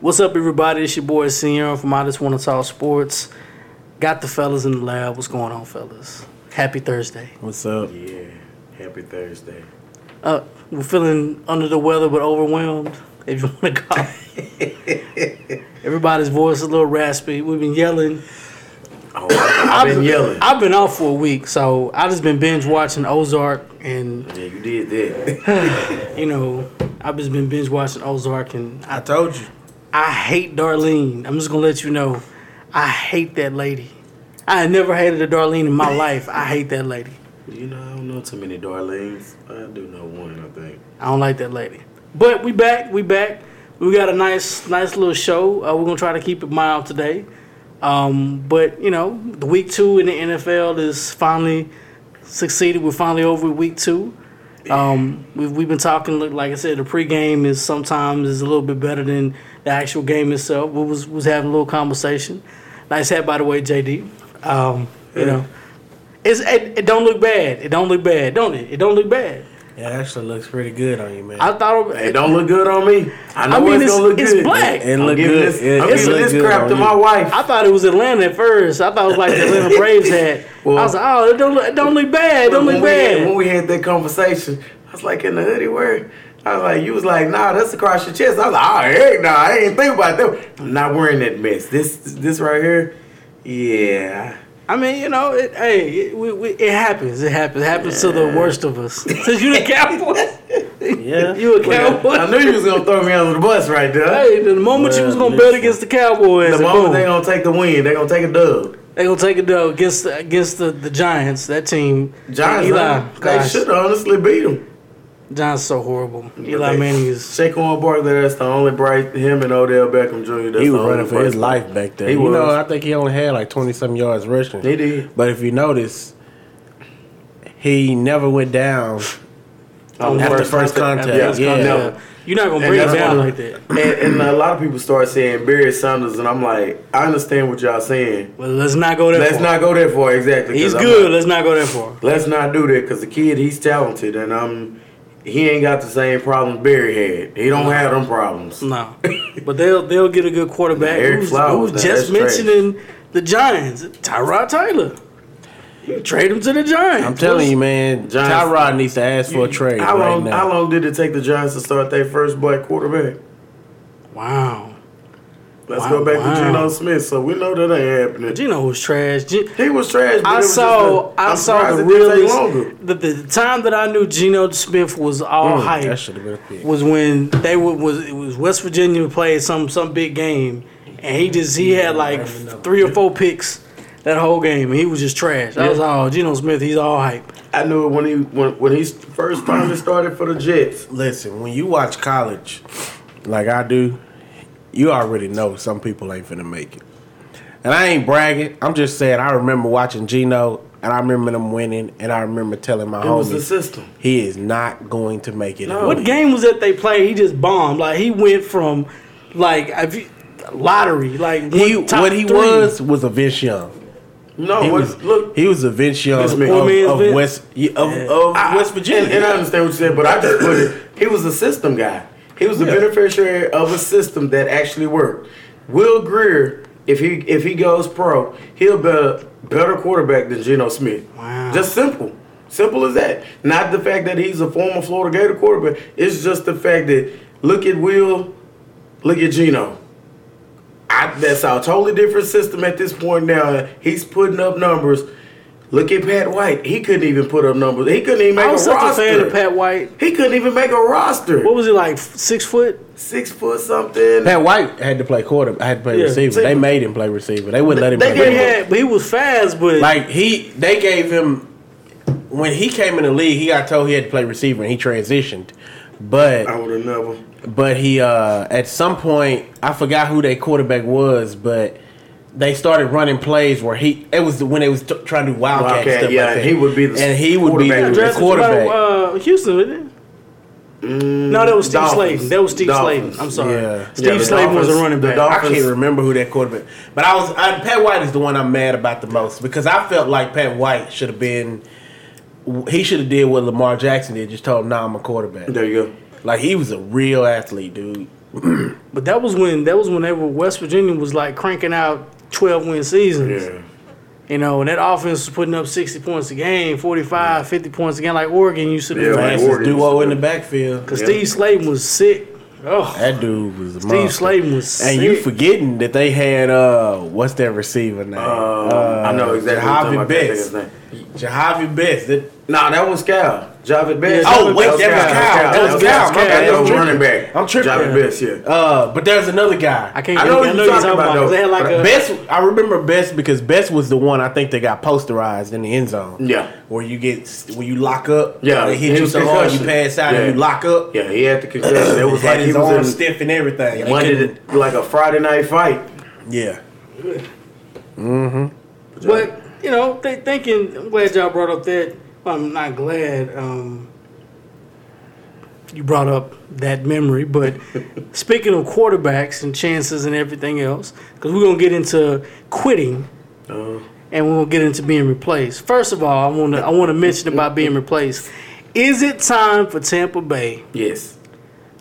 What's up, everybody? It's your boy Senior from I Just Want to Talk Sports. Got the fellas in the lab. What's going on, fellas? Happy Thursday. What's up? Yeah, happy Thursday. Uh, we're feeling under the weather but overwhelmed, if you want to call it. Everybody's voice is a little raspy. We've been yelling. Oh, I've been yelling. I've been off for a week, so I just been binge watching Ozark, and Yeah, you did that. you know, I've just been binge watching Ozark, and I I told you. I hate Darlene. I'm just gonna let you know, I hate that lady. I never hated a Darlene in my life. I hate that lady. you know, I don't know too many Darlenes. I do know one, I think. I don't like that lady. But we back. We back. We got a nice, nice little show. Uh, we're gonna try to keep it mild today. Um, but you know, the week two in the NFL is finally succeeded. We're finally over week two. Um, we've, we've been talking. look, Like I said, the pregame is sometimes is a little bit better than the actual game itself. We was was having a little conversation. Nice hat, by the way, JD. Um, you know, it's it, it don't look bad. It don't look bad, don't it? It don't look bad. Yeah, it actually looks pretty good on you, man. I thought it, It don't look good on me. I know I mean, it's, it's- gonna look it's good. black. It I'm look good. This, It- I'm it look this good crap to you. my wife. I thought it was Atlanta at first. I thought it was like the Atlanta Braves hat. Well- I was like, oh, it don't look, it don't look bad. It don't when look we, had, when we had that conversation, I was like, in the hoodie, where? I was like, you was like, nah, that's across your chest. I was like, oh, heck, nah, I ain't think about that. I'm not wearing that mess. This, this right here, yeah. I mean, you know, it, hey, it, we, we, it happens. It happens. It happens to the worst of us. Since you the Cowboys, yeah. you a Cowboy. I knew you was gonna throw me under the bus right there. Hey, the moment you was gonna bet against the Cowboys, the and moment boom, they gonna take the win, they gonna take a dub. they gonna take a though against the, against the, the Giants. That team, Giants, Eli, they, they should honestly beat them. Giants so horrible. Eli They- Manning is. Saquon Barkley, that's the only bright. Him and Odell Beckham Jr. That's He was only running for his life back there. He you was. know, I think he only had like 20 some yards rushing. He did. But if you notice, he never went down. on After first first contact, first yeah. contact. You're not gonna bring it down like that. And, and a lot of people start saying Barry Sanders, and I'm like, I understand what y'all saying. Well, let's not go there. Let's far. not go there for exactly. He's good. not- let's not go there for. let's not do that because the kid, he's talented, and um, he ain't got the same problems Barry had. He don't have them problems. No, but they'll they'll get a good quarterback. Ereck who's, Flowers, who's now, just that's trash. mentioning the Giants, Tyrod Taylor. You trade him to the Giants. I'm telling you, man, Giants- Tyrod needs to ask for a trade How right long? now. How long did it take the Giants to start their first black quarterback? Wow, Let's Wow, go back wow. to Geno Smith. So we know that ain't happening. Geno was trash. G- He was trash. But I was saw just a, I I'm saw the it didn't longer. The, the time that I knew Geno Smith was all Mm, hype that been a pick. was when they were, was it was West Virginia played some some big game, and he just he had like three or four picks that whole game, and he was just trash. I was all Geno Smith. He's all hype. I knew it when he when, when he first finally started for the Jets. Listen, when you watch college, like I do, you already know some people ain't finna make it. And I ain't bragging. I'm just saying I remember watching Geno and I remember them winning and I remember telling my It was the system. he is not going to make it. in the What game was that they played? He just bombed. Like he went from like if you, lottery. Like He top what he three. was was a Vince Young. No, He what- was look. he was a Vince Young Vince of, McMahon. Of Vince. West yeah, of, of I- West Virginia. And, and I understand what you said, but I just put it. He was a system guy. He was the Yeah. beneficiary of a system that actually worked. Will Grier, if he if he goes pro, he'll be a better quarterback than Geno Smith. Wow. Just simple. Simple as that. Not the fact that he's a former Florida Gator quarterback. It's just the fact that look at Will, look at Geno. I, that's a totally different system at this point now. He's putting up numbers. Look at Pat White. He couldn't even put up numbers. He couldn't even make a roster. I was a such roster. a fan of Pat White. He couldn't even make a roster. What was he like? Six foot? Six foot something. Pat White had to play quarter. I had to play Yeah, receiver. see- They made him play receiver. They wouldn't let him They play. But he gave quarterback. had, but he was fast. But Like he, they gave him when he came in the league. He got told he had to play receiver, and he transitioned. But I would have never. but he uh at some point I forgot who their quarterback was, but they started running plays where he it was when they was t- trying to do wildcat, Wildcat, stuff yeah, like that. and he would be the and he would be the, quarterback. by uh, Houston, wasn't it? no, that was Steve Dolphins. Slaton. That was Steve Dolphins. Slaton. I'm sorry. Yeah. Steve Yeah, the Slaton was a running the back. I can't remember who that quarterback, but I was I, Pat White is the one I'm mad about the most because I felt like Pat White should have been. He should have did what Lamar Jackson did. Just told him, "Nah, I'm a quarterback." There you go. Like he was a real athlete, dude. but that was when that was whenever West Virginia was like cranking out twelve win seasons. Yeah. You know, and that offense was putting up 60 points a game, 45, 50 points a game, like Oregon used to do. Yeah, like Oregon duo in the backfield. Because Yeah. Steve Slaton was sick. Oh, That dude was a Steve monster. Slaton was And sick. you forgetting that they had uh what's that receiver name? Uh, I know exactly. what Jahvid you're talking about. I can't think Best. of. Jahvid Best. That- Nah, that was Cal. Jahvid Best. Yeah, Oh, Jahvid wait, that was Cal. Cal. That was Cal. My bad. That was tripping. running back. I'm tripping. Jahvid Best, yeah. Uh, but there's another guy. I can't I I know know, I know you're you're talking talking about. about, 'cause They had like a. Best, I remember Best because Best was the one I think that got posterized in the end zone. Yeah. Where you get, where you lock up. Yeah, They hit it you was so hard you pass out Yeah. and you lock up. Yeah, he had the concussion. It was had like he his was arms stiff and everything. They Monday, like a Friday night fight. Yeah. Mm-hmm. But you know, th- thinking. I'm glad y'all brought up that. I'm not glad um, you brought up that memory. But speaking of quarterbacks and chances and everything else, because we're gonna get into quitting Uh, and we're gonna get into being replaced. First of all, I want to I want to mention about being replaced. Is it time for Tampa Bay yes.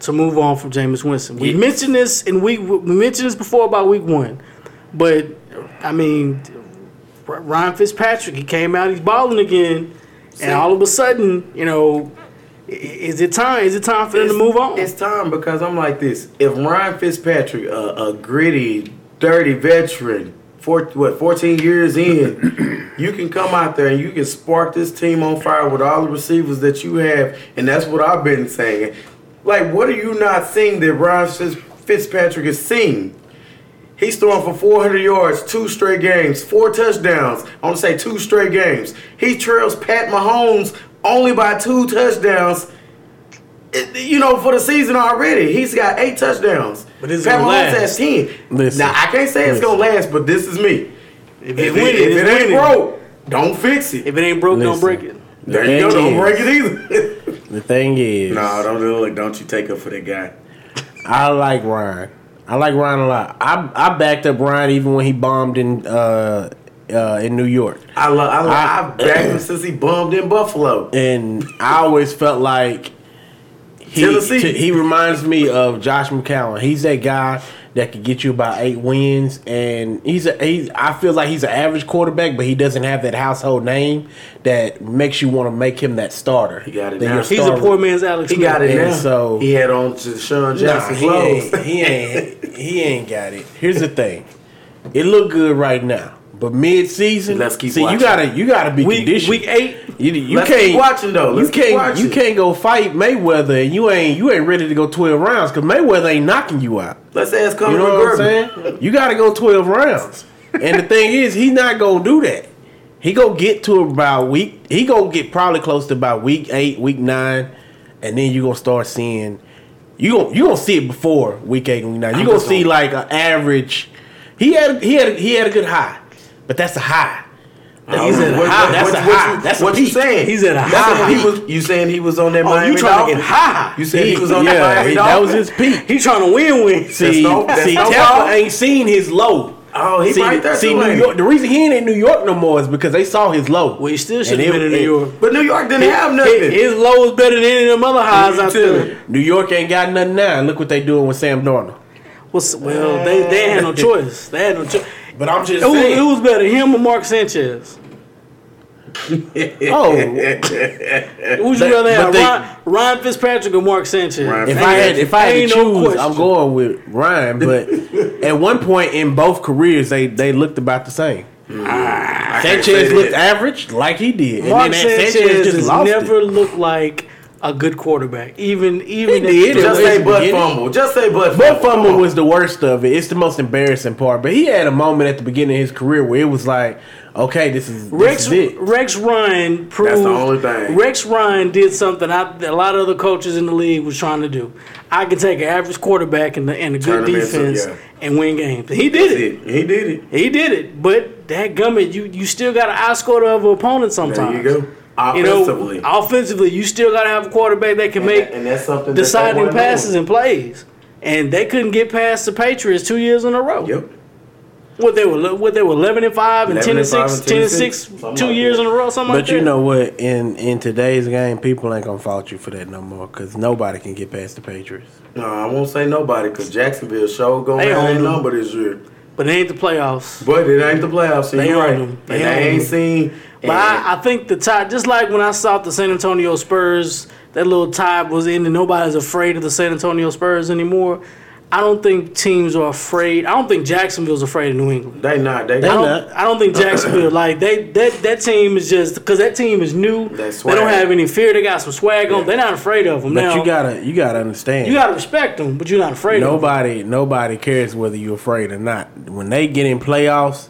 to move on from Jameis Winston. We Yes. mentioned this in week. We mentioned this before about week one, but I mean, Ryan Fitzpatrick. He came out. He's balling again, and all of a sudden, you know, is it time? Is it time for them to move on? It's time because I'm like this. If Ryan Fitzpatrick, a, a gritty, dirty veteran, four, what 14 years in, you can come out there and you can spark this team on fire with all the receivers that you have, and that's what I've been saying. Like, what are you not seeing that Ryan Fitzpatrick is seeing? He's throwing for 400 yards, two straight games, four touchdowns. I want to say two straight games. He trails Pat Mahomes only by two touchdowns. Eh, you know, for the season already, he's got eight touchdowns. But is it Pat Mahomes last? has ten. Listen. now I can't say it's gonna last, but this is me. if If, it's it, if it ain't winning. broke, don't fix it. If it ain't broke, don't break it. there you go. thing Don't break it either. The thing is, no, don't do it. Don't you take up for that guy. I like Ryan. I like Ryan a lot. I I backed up Ryan even when he bombed in uh, uh, in New York. I love. I, love, I- I've backed him since he bombed in Buffalo. and I always felt like he Tennessee. t- he reminds me of Josh McCown. He's that guy that could get you about eight wins, and he's a he's. I feel like he's an average quarterback, but he doesn't have that household name that makes you want to make him that starter. He got it now. you're He's a poor man's Alex. He Smith. got it And now. so- he had on to Sean Nah, Jackson he clothes. ain't, he ain't he ain't got it. Here's the thing, it looked good right now, but mid season, Let's keep see watching. you gotta you gotta be Week, conditioned. week eight. You, you can't watching, though. Let's you can't you can't go fight Mayweather and you ain't you ain't ready to go twelve rounds because Mayweather ain't knocking you out. Let's ask Conor You know what I'm saying? You got to go twelve rounds, and the thing is, he's not gonna do that. He gonna get to about week. He gonna get probably close to about week eight, week nine, and then you gonna start seeing. You gonna you gonna see it before week eight and week nine. You gonna see like an average. He had he had he had a good high, but that's a high. He's at a What- high. what- That's what- a high. you- That's what you saying? He's at a high. what he was. You saying he was on that Oh, Miami you trying to get high? You said he, was on yeah, that Miami he- Dolphins. that was his peak. He trying to win, win. See, no- see, no Tampa ain't seen his low. Oh, he see, right there see too, New ain't? York. The reason he ain't in New York no more is because they saw his low. Well, he still should have it- been in New York. But New York didn't have nothing. His, his low is better than any of them other highs out too. there. New York ain't got nothing now. Look what they doing with Sam Darnold. What's, well, they, they had no choice. They had no choice. But I'm just Who, who was better, him or Mark Sanchez? oh, Would you They- rather have but they- Ryan, Ryan Fitzpatrick or Mark Sanchez? Ryan if I had if I had to Ain't no choose. I'm going with Ryan. But at one point in both careers, they they looked about the same. Hmm. I can't Sanchez looked average, like he did, and Mark then that Sanchez has lost never it. looked like a good quarterback. Even even He did. Just say was butt fumble. Just say butt Butt fumble. fumble was the worst of it. It's the most embarrassing part. But he had a moment at the beginning of his career where it was like, okay, this is, this Rex is it. Rex Ryan proved That's the only thing. Rex Ryan did something I, that a lot of other coaches in the league was trying to do. I can take an average quarterback and, the, and a good him into- defense yeah. and win games. He did it. it. He did it. He did it. But that gummit, you you still got to outscore the other opponent sometimes. There you go. You know, Offensively. offensively, you still got to have a quarterback that can And make that- and that's something deciding weren't passes doing. and plays. And they couldn't get past the Patriots two years in a row. Yep. What they were, what they were eleven and five and ten and and five six, and 10 and 10 and six, six, two like years that. in a row, something like that. But that. you know what? In in today's game, people ain't gonna fault you for that no more because nobody can get past the Patriots. No, I won't say nobody because Jacksonville show gonna They have their number this year. But it ain't the playoffs. But it ain't the playoffs. So They you're right. them. They ain't them. seen. But I, I think the tie, just like when I saw the San Antonio Spurs, that little tie was in, and nobody's afraid of the San Antonio Spurs anymore. I don't think teams are afraid. I don't think Jacksonville's afraid of New England. they not. They, They I not. don't, I don't think Jacksonville like they that that team is just because that team is new. That's They don't have any fear. They got some swag on. They're not afraid of them. But now, you gotta you gotta understand. you gotta respect them, but you're not afraid of them. nobody nobody cares whether you're afraid or not. When they get in playoffs,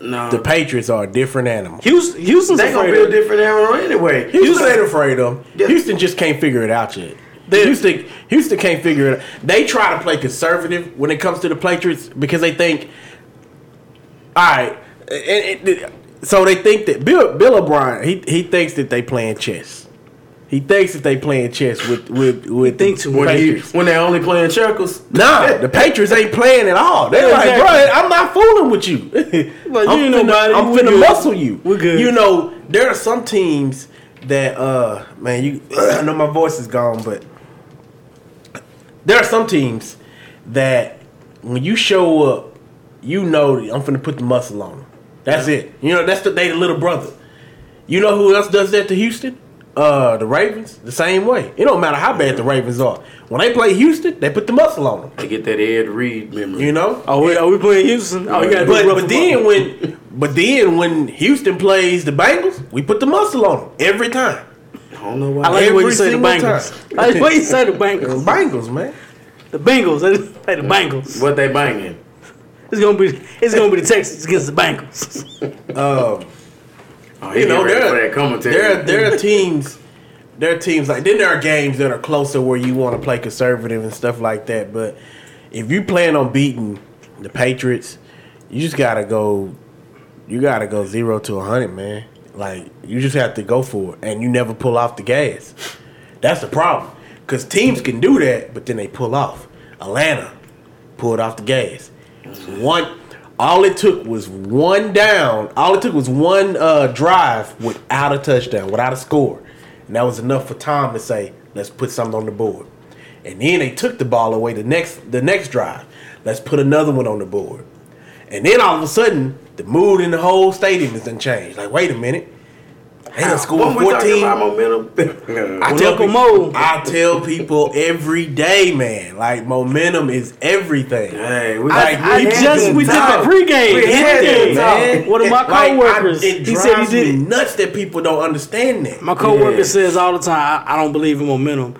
No. the Patriots are a different animal. Houston, Houston's they gonna afraid be a different animal anyway. Houston ain't afraid of them. Houston just can't figure it out yet. They- Houston, Houston can't figure it out. They try to play conservative when it comes to the Patriots because they think, all right, and- and- so they think that Bill Bill O'Brien he he thinks that they playing chess. He thinks that they playing chess with with with think the too when, he, when they only playing checkers. Nah, the Patriots ain't playing at all. They're Yeah, like, exactly. bro, I'm not fooling with you. Like, I'm you ain't finna, nobody. I'm We finna good. muscle you. We're good. You know, there are some teams that, uh, man, you. I know my voice is gone, but there are some teams that when you show up, you know I'm finna put the muscle on them. That's it. You know, that's the they the little brother. You know who else does that to Houston? Uh, the Ravens, the same way. It don't matter how bad the Ravens are. When they play Houston, they put the muscle on them. They get that Ed Reed memory. You know. Oh, we, are we playing Houston? Oh, you got to But but then when but then when Houston plays the Bengals, we put the muscle on them every time. I don't know why. I like the way you say the Bengals. I like the way you say the The Bengals. Bengals, man. The Bengals. They say the Bengals. what they banging. It's gonna be it's gonna be the Texans against the Bengals. Um, Oh, you know, get ready for there, that commentary. there, there are teams, there are teams like then there are games that are closer where you want to play conservative and stuff like that. But if you plan on beating the Patriots, you just gotta go. You gotta go zero to a hundred, man. Like you just have to go for it, and you never pull off the gas. That's the problem, because teams can do that, but then they pull off. Atlanta pulled off the gas. One, all it took was one down. All it took was one uh, drive without a touchdown, without a score, and that was enough for Tom to say, "Let's put something on the board." And then they took the ball away the next the next drive. Let's put another one on the board. And then all of a sudden, the mood in the whole stadium is done changed. Like, wait a minute. They done scored When we talking 14. about momentum, I tell, Uncle people, I tell people every day, man. Like momentum is everything. hey, we Like, I we just had we did the pregame. We had Pregame. that man. One of my Like, I- coworkers, it he said he did me nuts that people don't understand that. My coworker Yeah. says all the time, I, I don't believe in momentum.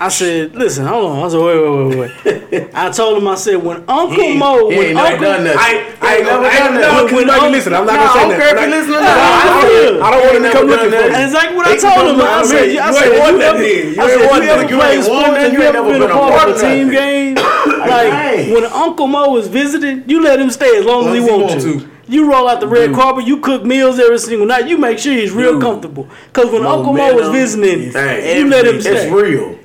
I said, listen, hold on. I said, wait, wait, wait, wait. I told him, I said, when Uncle He- Mo, he when ain't Uncle, done nothing. I, I, ain't never done gonna- that. no, 'cause you know listen. I'm not Nah, gonna say I don't care if I'm you listen I don't- I don't- He I don't want him to come looking for that. me. And exactly what I told him. I said, I. You said, ain't if won you ever, I said, ain't if won you ever played ain't sports, won you You ain't ever never been a part of a team game, like when Uncle Mo is visiting, you let him stay as long as he Long as he wants to. You roll out the red carpet, you cook meals every single night. You make sure he's real Dude. comfortable. Because when Uncle Mo was visiting, you let him stay. it's real.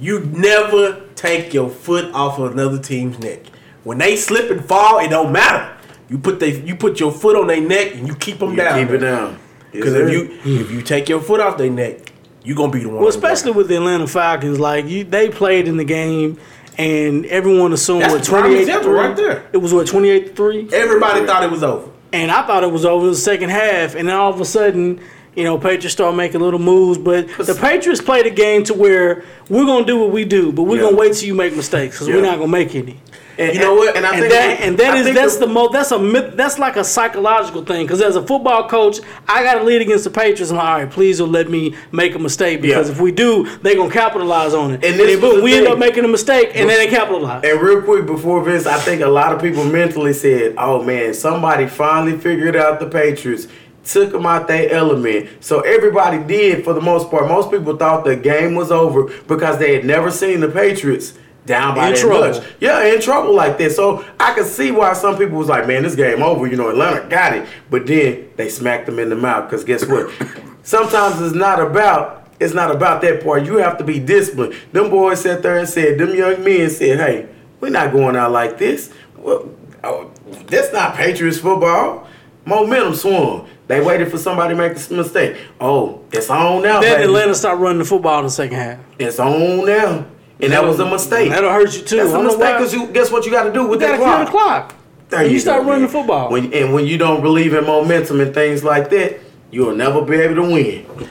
You never take your foot off of another team's neck. When they slip and fall, it don't matter. You put they you put your foot on their neck and you keep them You down. keep it down. Because if you if you take your foot off their neck, you're gonna be the one. Well, on the ground. especially with the Atlanta Falcons, like you, they played in the game, and everyone assumed That's what twenty eight example right there. It was what twenty eight three, everybody thought it was over. and I thought it was over the second half, and then all of a sudden, you know, Patriots start making little moves, but the Patriots play the game to where we're gonna do what we do, but we're Yeah. gonna wait till you make mistakes because we're not gonna make any. And, You know what? And I And that and that is think that's the most that's a myth, that's like a psychological thing because as a football coach I got to lead against the Patriots I'm like all right please don't let me make a mistake because Yeah. if we do they're gonna capitalize on it And and, boom, the we end up making a mistake and then they capitalize And real quick before Vince, I think a lot of people mentally said, "Oh man, somebody finally figured out the Patriots." Took them out their element. So everybody did for the most part. Most people thought the game was over because they had never seen the Patriots down by In that trouble. much. Yeah, in trouble like that. So I could see why some people was like, man, this game over. You know, Atlanta got it. But then they smacked them in the mouth because guess what? Sometimes it's not about it's not about that part. You have to be disciplined. Them boys sat there and said, them young men said, hey, we're not going out like this. Well, Oh, that's not Patriots football. Momentum swung. They waited for somebody to make a mistake. Oh, it's on now. Then baby. Atlanta started running the football in the second half. It's on now. And that was a mistake. That'll hurt you too. That's I a mistake because you guess what you got to do with You that gotta kill clock. the clock. There you, you start go, running man. the football. When, and when you don't believe in momentum and things like that, you'll never be able to win.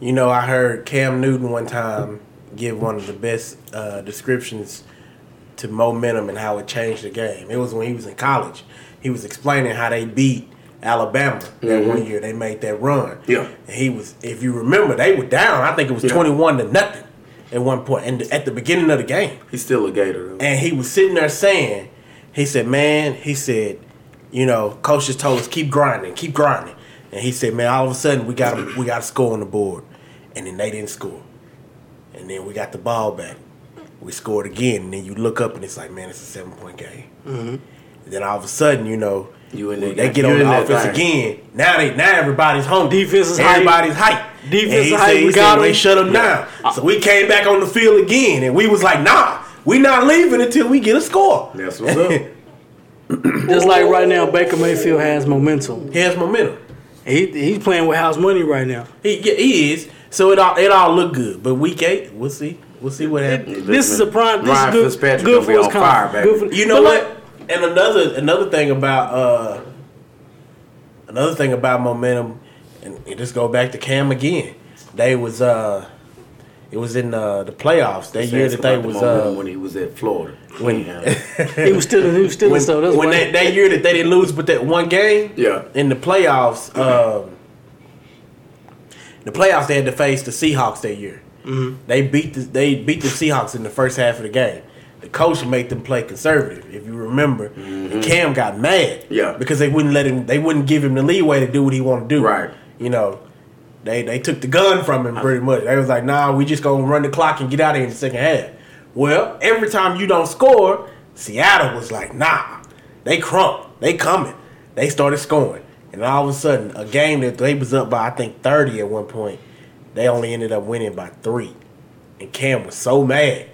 You know, I heard Cam Newton one time give one of the best uh, descriptions to momentum and how it changed the game. It was when he was in college. He was explaining how they beat Alabama that one year. They made that run. Mm-hmm. Yeah. And he was, if you remember, they were down. I think it was Yeah. 21 to nothing at one point. and at the beginning of the game. He's still a Gator. Though. And he was sitting there saying, he said, man, he said, you know, coach just told us keep grinding, keep grinding. And he said, man, all of a sudden we got we got a score on the board, and then they didn't score, and then we got the ball back, we scored again, and then you look up and it's like, man, it's a seven point game. And then all of a sudden, you know, You in they that- get on the offense thing. again. Now they now everybody's home. Defense is everybody's hype. Defense And he is hype. said- We got they shut them down. Uh, so we came back on the field again, and we was like, nah, we not leaving until we get a score. That's what's up. Just like right now, Baker Mayfield has momentum. He has momentum. He he's playing with house money right now. He he is. So it all it all look good. But week eight, we'll see. We'll see what happens. This is a prime. This Ryan is good, Fitzpatrick good gonna for be his on fire, confidence. baby. Good for, You know what? like- And another another thing about uh another thing about momentum, and it just go back to Cam again. They was uh it was in uh, the playoffs that year that they the was uh when he was at Florida. when- he was still he was still when, so that's when that, that year that they didn't lose but that one game Yeah. in the playoffs um the playoffs they had to face the Seahawks that year. Mm-hmm. They beat the they beat the Seahawks in the first half of the game. The coach made them play conservative, if you remember. And Cam got mad, Mm-hmm. Yeah. because they wouldn't let him. They wouldn't give him the leeway to do what he wanted to do. Right. You know, they they took the gun from him pretty much. They was like, "Nah, we just gonna run the clock and get out of here in the second half." Well, every time you don't score, Seattle was like, "Nah, they crump, they coming." They started scoring, and all of a sudden, a game that they was up by I think thirty at one point, they only ended up winning by three, and Cam was so mad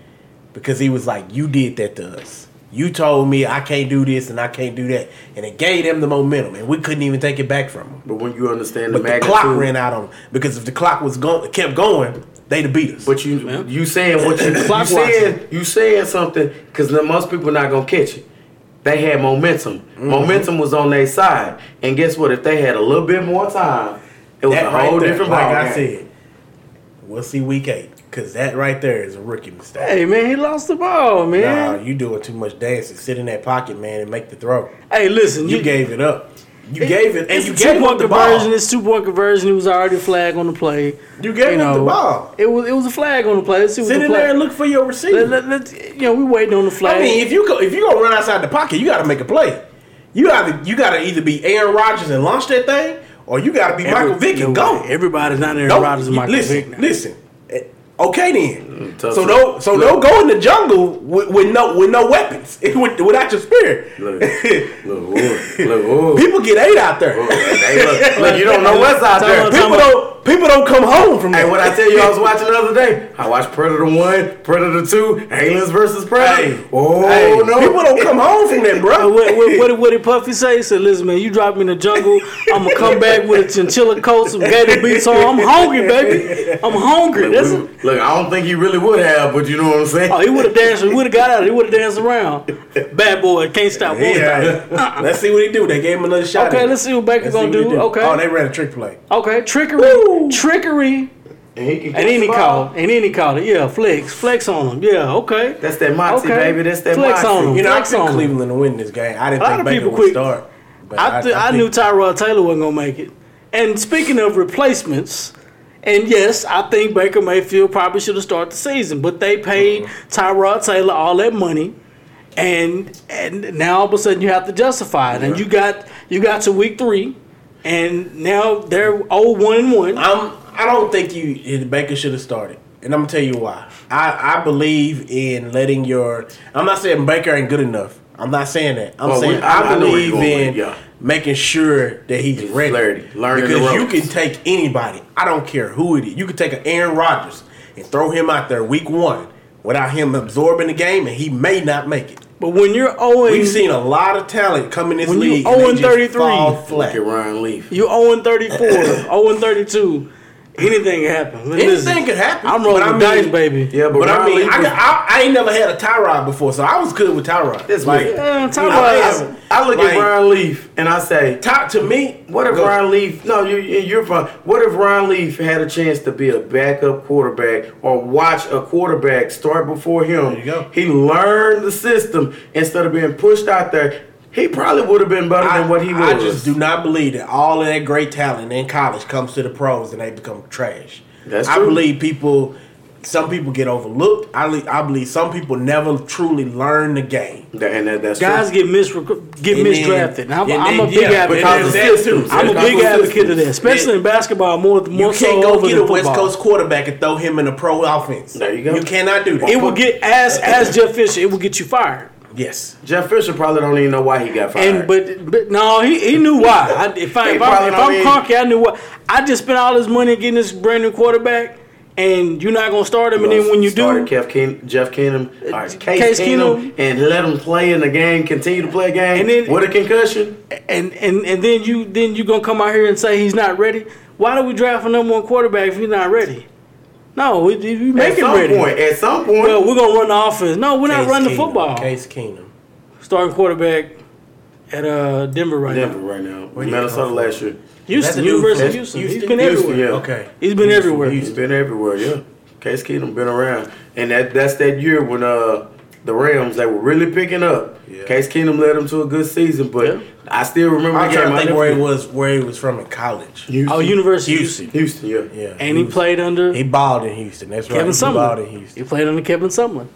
because he was like, "You did that to us." You told me I can't do this and I can't do that, and it gave them the momentum, and we couldn't even take it back from them. but when you understand the But the magnitude, clock ran out on them because if the clock was going, kept going, they'd have beat us. But you Yeah. you saying what you, you saying you saying something because most people not gonna catch it. They had momentum. Mm-hmm. Momentum was on their side, and guess what? If they had a little bit more time, it was that a right whole there, different like ball I game. said, we'll see week eight because that right there is a rookie mistake. hey man, he lost the ball, man. Nah, you doing too much dancing. Sit in that pocket, man, and make the throw. hey, listen, You gave it up. You it- gave it, and you gave point the conversion. ball. It's two point conversion. It was already a flag on the play. You gave up the ball. It was it was a flag on the play. Let's see Sit the in play. there and look for your receiver. Let, let, let, you know, we waiting on the flag. I mean, if you go, if you gonna run outside the pocket, you got to make a play. You got to you got to either be Aaron Rodgers and launch that thing, or you got to be Michael Vick and go. Everybody's not Aaron Don't- Rodgers and Michael listen, Vick now. listen. Okay then. Mm, tough so to- don't so look. don't go in the jungle with, with no with no weapons with, without your spear. Look, look, look, look, look. People get ate out there. Hey, look, look, you don't know what's out Tell there. us- People don't people don't come home from Hey, that. what I tell you, I was watching the other day. I watched Predator One, Predator Two, Aliens versus Predator. Hey, oh hey, no, people don't come home from that, bro. what, what, what, did- what did Puffy say? He said, "Listen, man, you drop me in the jungle. I'm gonna come back with a chinchilla coat, some gator beats on. I'm hungry, baby. I'm hungry. That's it. Look, I don't think he really would have, but you know what I'm saying. Oh, he would have danced. He would have got out. He would have danced around. Bad boy, can't stop, won't stop. Yeah. Uh-uh. Let's see what he do. They gave him another shot. Okay, at let's see what Baker's gonna what he do. Okay, Oh, they ran a trick play. okay, trickery, Woo. trickery, and he can and catch then he called, and then he called it. Yeah, flex, flex on him. Yeah, okay. That's that moxie, Okay. baby. That's that Flex moxie. on him. You know, I Flex picked on him. Cleveland to win this game. I didn't A lot think of Baker people would quit. start. But I, th- I, knew Tyrod Taylor wasn't gonna make it. And speaking of replacements, and yes, I think Baker Mayfield probably should have started the season, but they paid uh-huh. Tyrod Taylor all that money, and and now all of a sudden you have to justify it. And you got you got to week three, and now they're oh one and one. I'm. I don't think you Baker should have started, and I'm gonna tell you why. I I believe in letting your. I'm not saying Baker ain't good enough. I'm not saying that. I'm Well, saying we- I- I, I know where believe you're going with in yeah. Making sure that he's He's ready. learning- learning the because you can take anybody. I don't care who it is. You can take an Aaron Rodgers and throw him out there week one without him absorbing the game, and he may not make it. But when you're oh owing, We've seen a lot of talent come in this When you league. and they 0 just 33, fall Look at Ryan Leaf. you 0 34, 0 32, anything can happen. Listen, Anything could happen. I'm rolling But I the dice, baby. Yeah, but, But I mean, I, was- I, I ain't never had a Tyrod before, so I was good with Tyrod. That's like, weird. Yeah, Tyrod I, is- I, I look like- at Ryan Leaf and I say, Top to me. What if go- Ryan Leaf? No, you you're fine. What if Ryan Leaf had a chance to be a backup quarterback or watch a quarterback start before him? There you go. He learned the system instead of being pushed out there. He probably would have been better I, than what he was. I just do not believe that all of that great talent in college comes to the pros and they become trash. That's true. I believe people, some people get overlooked. I, le- I believe some people never truly learn the game. That- and that, that's Guys true. get misrec- get And then- misdrafted. And I'm, and I'm a big yeah, advocate. because of of that. I'm a big advocate of that, especially in basketball more more You can't go over get than a West. Coast quarterback and throw him in a pro offense. There you go. You cannot do that. It will get as as Jeff Fisher. It will get you fired. Yes. Jeff Fisher probably don't even know why he got fired. And but but no, he, he knew why. I, if I if, I'm, if I'm Kroenke, I knew why. I just spent all this money getting this brand new quarterback, and you're not gonna start him. And then when you do, Kev Keen, Jeff Keenum, all right, Case, Case Keenum, Keenum. and let him play in the game, continue to play a game And then- with a concussion. and and and then you then you gonna come out here and say he's not ready. Why do we draft a number one quarterback if he's not ready? No, we, we make At him some ready. point, at some point, Well, we're gonna run the offense. No, we're not Case running the football. Case Keenum. Starting quarterback at uh Denver right Denver now. right now, Where do Minnesota last year. Houston, That's a University of new- Houston. Houston? He's been Houston, everywhere. yeah. Okay. He's been everywhere. He's been everywhere, yeah. Case Keenum been around, and that that's that year when uh the Rams they were really picking up. Yeah. Case Keenum led them to a good season, but Yeah. I still remember I'm the trying to think where he was, where he was from in college. Houston. Oh, University of Houston. Houston. Houston, yeah. Yeah, And he played under He balled in Houston. That's right. Kevin he balled in Sumlin. Houston. He played under Kevin Sumlin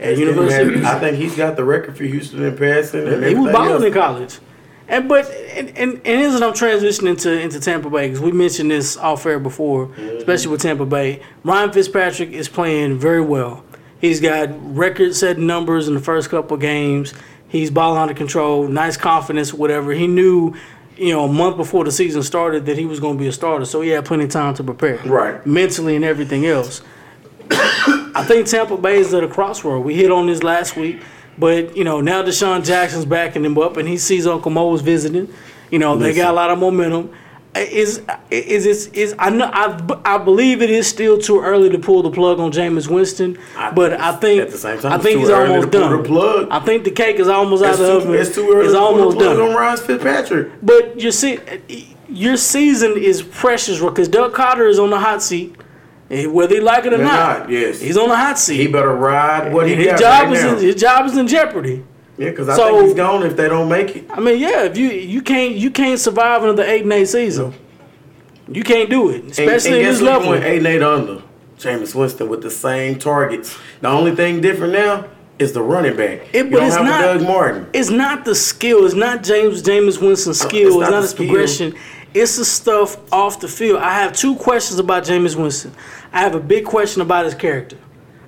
at University of had- Houston. I think he's got the record for Houston in passing. And He was balling else. in college. And but and and, and here's what I'm transitioning into into Tampa Bay because we mentioned this off air before, mm-hmm. especially with Tampa Bay. Ryan Fitzpatrick is playing very well. He's got record setting numbers in the first couple games. He's balling under control, nice confidence, whatever. He knew, you know, a month before the season started that he was going to be a starter, so he had plenty of time to prepare, Right. mentally and everything else. I think Tampa Bay is at a crossroad. We hit on this last week, but you know now DeSean Jackson's backing him up, and he sees Uncle Mo's visiting. You know they got a lot of momentum. Is is is is I know I, I believe it is still too early to pull the plug on Jameis Winston, I- but I think at the same time, I think he's almost done. plug. I think the cake is almost out It's of the oven. it's too early It's to pull almost the plug done. on Ryan Fitzpatrick. But you see, your season is precious because Doug Carter is on the hot seat, whether he like it or not. not, yes. he's on the hot seat. He better ride what he his got job right is now. in, his job is in jeopardy. Yeah, because I So- think he's gone if they don't make it. I mean, yeah, if you you can't you can't survive another eight and eight season, you can't do it, especially and guess this level. eight and eight under? Jameis Winston with the same targets. The only thing different now is the running back. It- but it's not- Doug Martin. It's not the skill. It's not Jameis Jameis Winston's skill. it's It's, not not, his skill. progression. It's the stuff off the field. I have two questions about Jameis Winston. I have a big question about his character.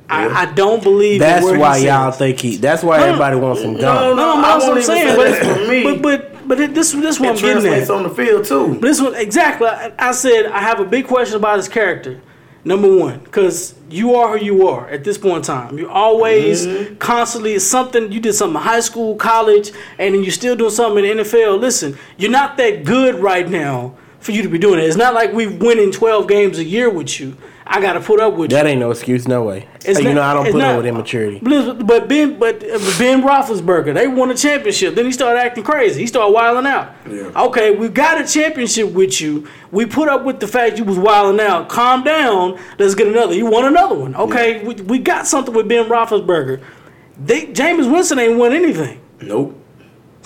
Yeah. I, I don't believe That's where he why y'all sits. think he. That's why No, everybody wants him no, gone. No, no, that's what I'm even saying. But, that's for me. but but but it, this this one It I'm getting translates at. on the field too. But this one exactly. I, I said I have a big question about his character. Number one, because you are who you are at this point in time. You're always Mm-hmm. constantly something you did something in high school, college, and then you're still doing something in the NFL. Listen, you're not that good right now for you to be doing it. It's not like we're winning 12 games a year with you. I got to put up with you. That ain't no excuse, no way. It's you not- know I don't put not- up with immaturity. But, but Ben, but uh, Ben Roethlisberger, they won a championship. Then he started acting crazy. He started wilding out. Yeah. Okay, we got a championship with you. We put up with the fact you was wilding out. Calm down. Let's get another. You won another one. Okay, we, we got something with Ben Roethlisberger. They Jameis Winston ain't won anything. Nope.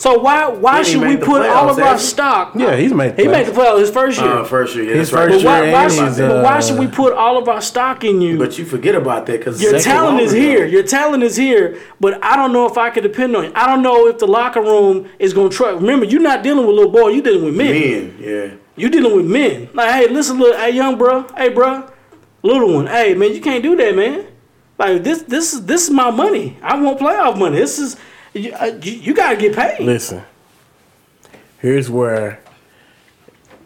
So why why He should we made the put all of our stock? Yeah, he's made the he made the playoffs. playoffs his first year. Uh, first year, yeah, His that's right. first but why, year why, and should, he's, but why uh, should we put all of our stock in you? But you forget about that because Your talent is here. Your talent is here, but I don't know if I can depend on you. I don't know if the locker room is going to trust. Remember, you're not dealing with little boy. You're dealing with men. Men, yeah. You're dealing with men. Like, hey, listen, little, hey, young bro, hey, bro, little one, hey, man, you can't do that, man. Like this, this is this is my money. I want playoff money. This is you, uh, you, you got to get paid. Listen, here's where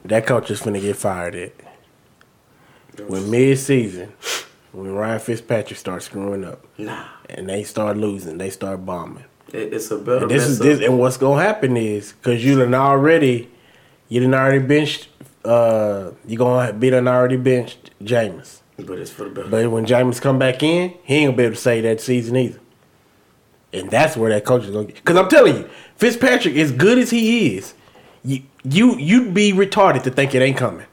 that coach is finna get fired at. When mid-season, when Ryan Fitzpatrick starts screwing up Nah. and they start losing, they start bombing. It- It's a better. And this is mess this, up. and what's gonna happen is because you done already, you done already benched. Uh, you gonna be done already benched Jameis. But it's for the better. But when Jameis come back in, he ain't gonna be able to say that season either. And that's where that coach is gonna get. Because I'm telling you, Fitzpatrick, as good as he is, you you you'd be retarded to think it ain't coming.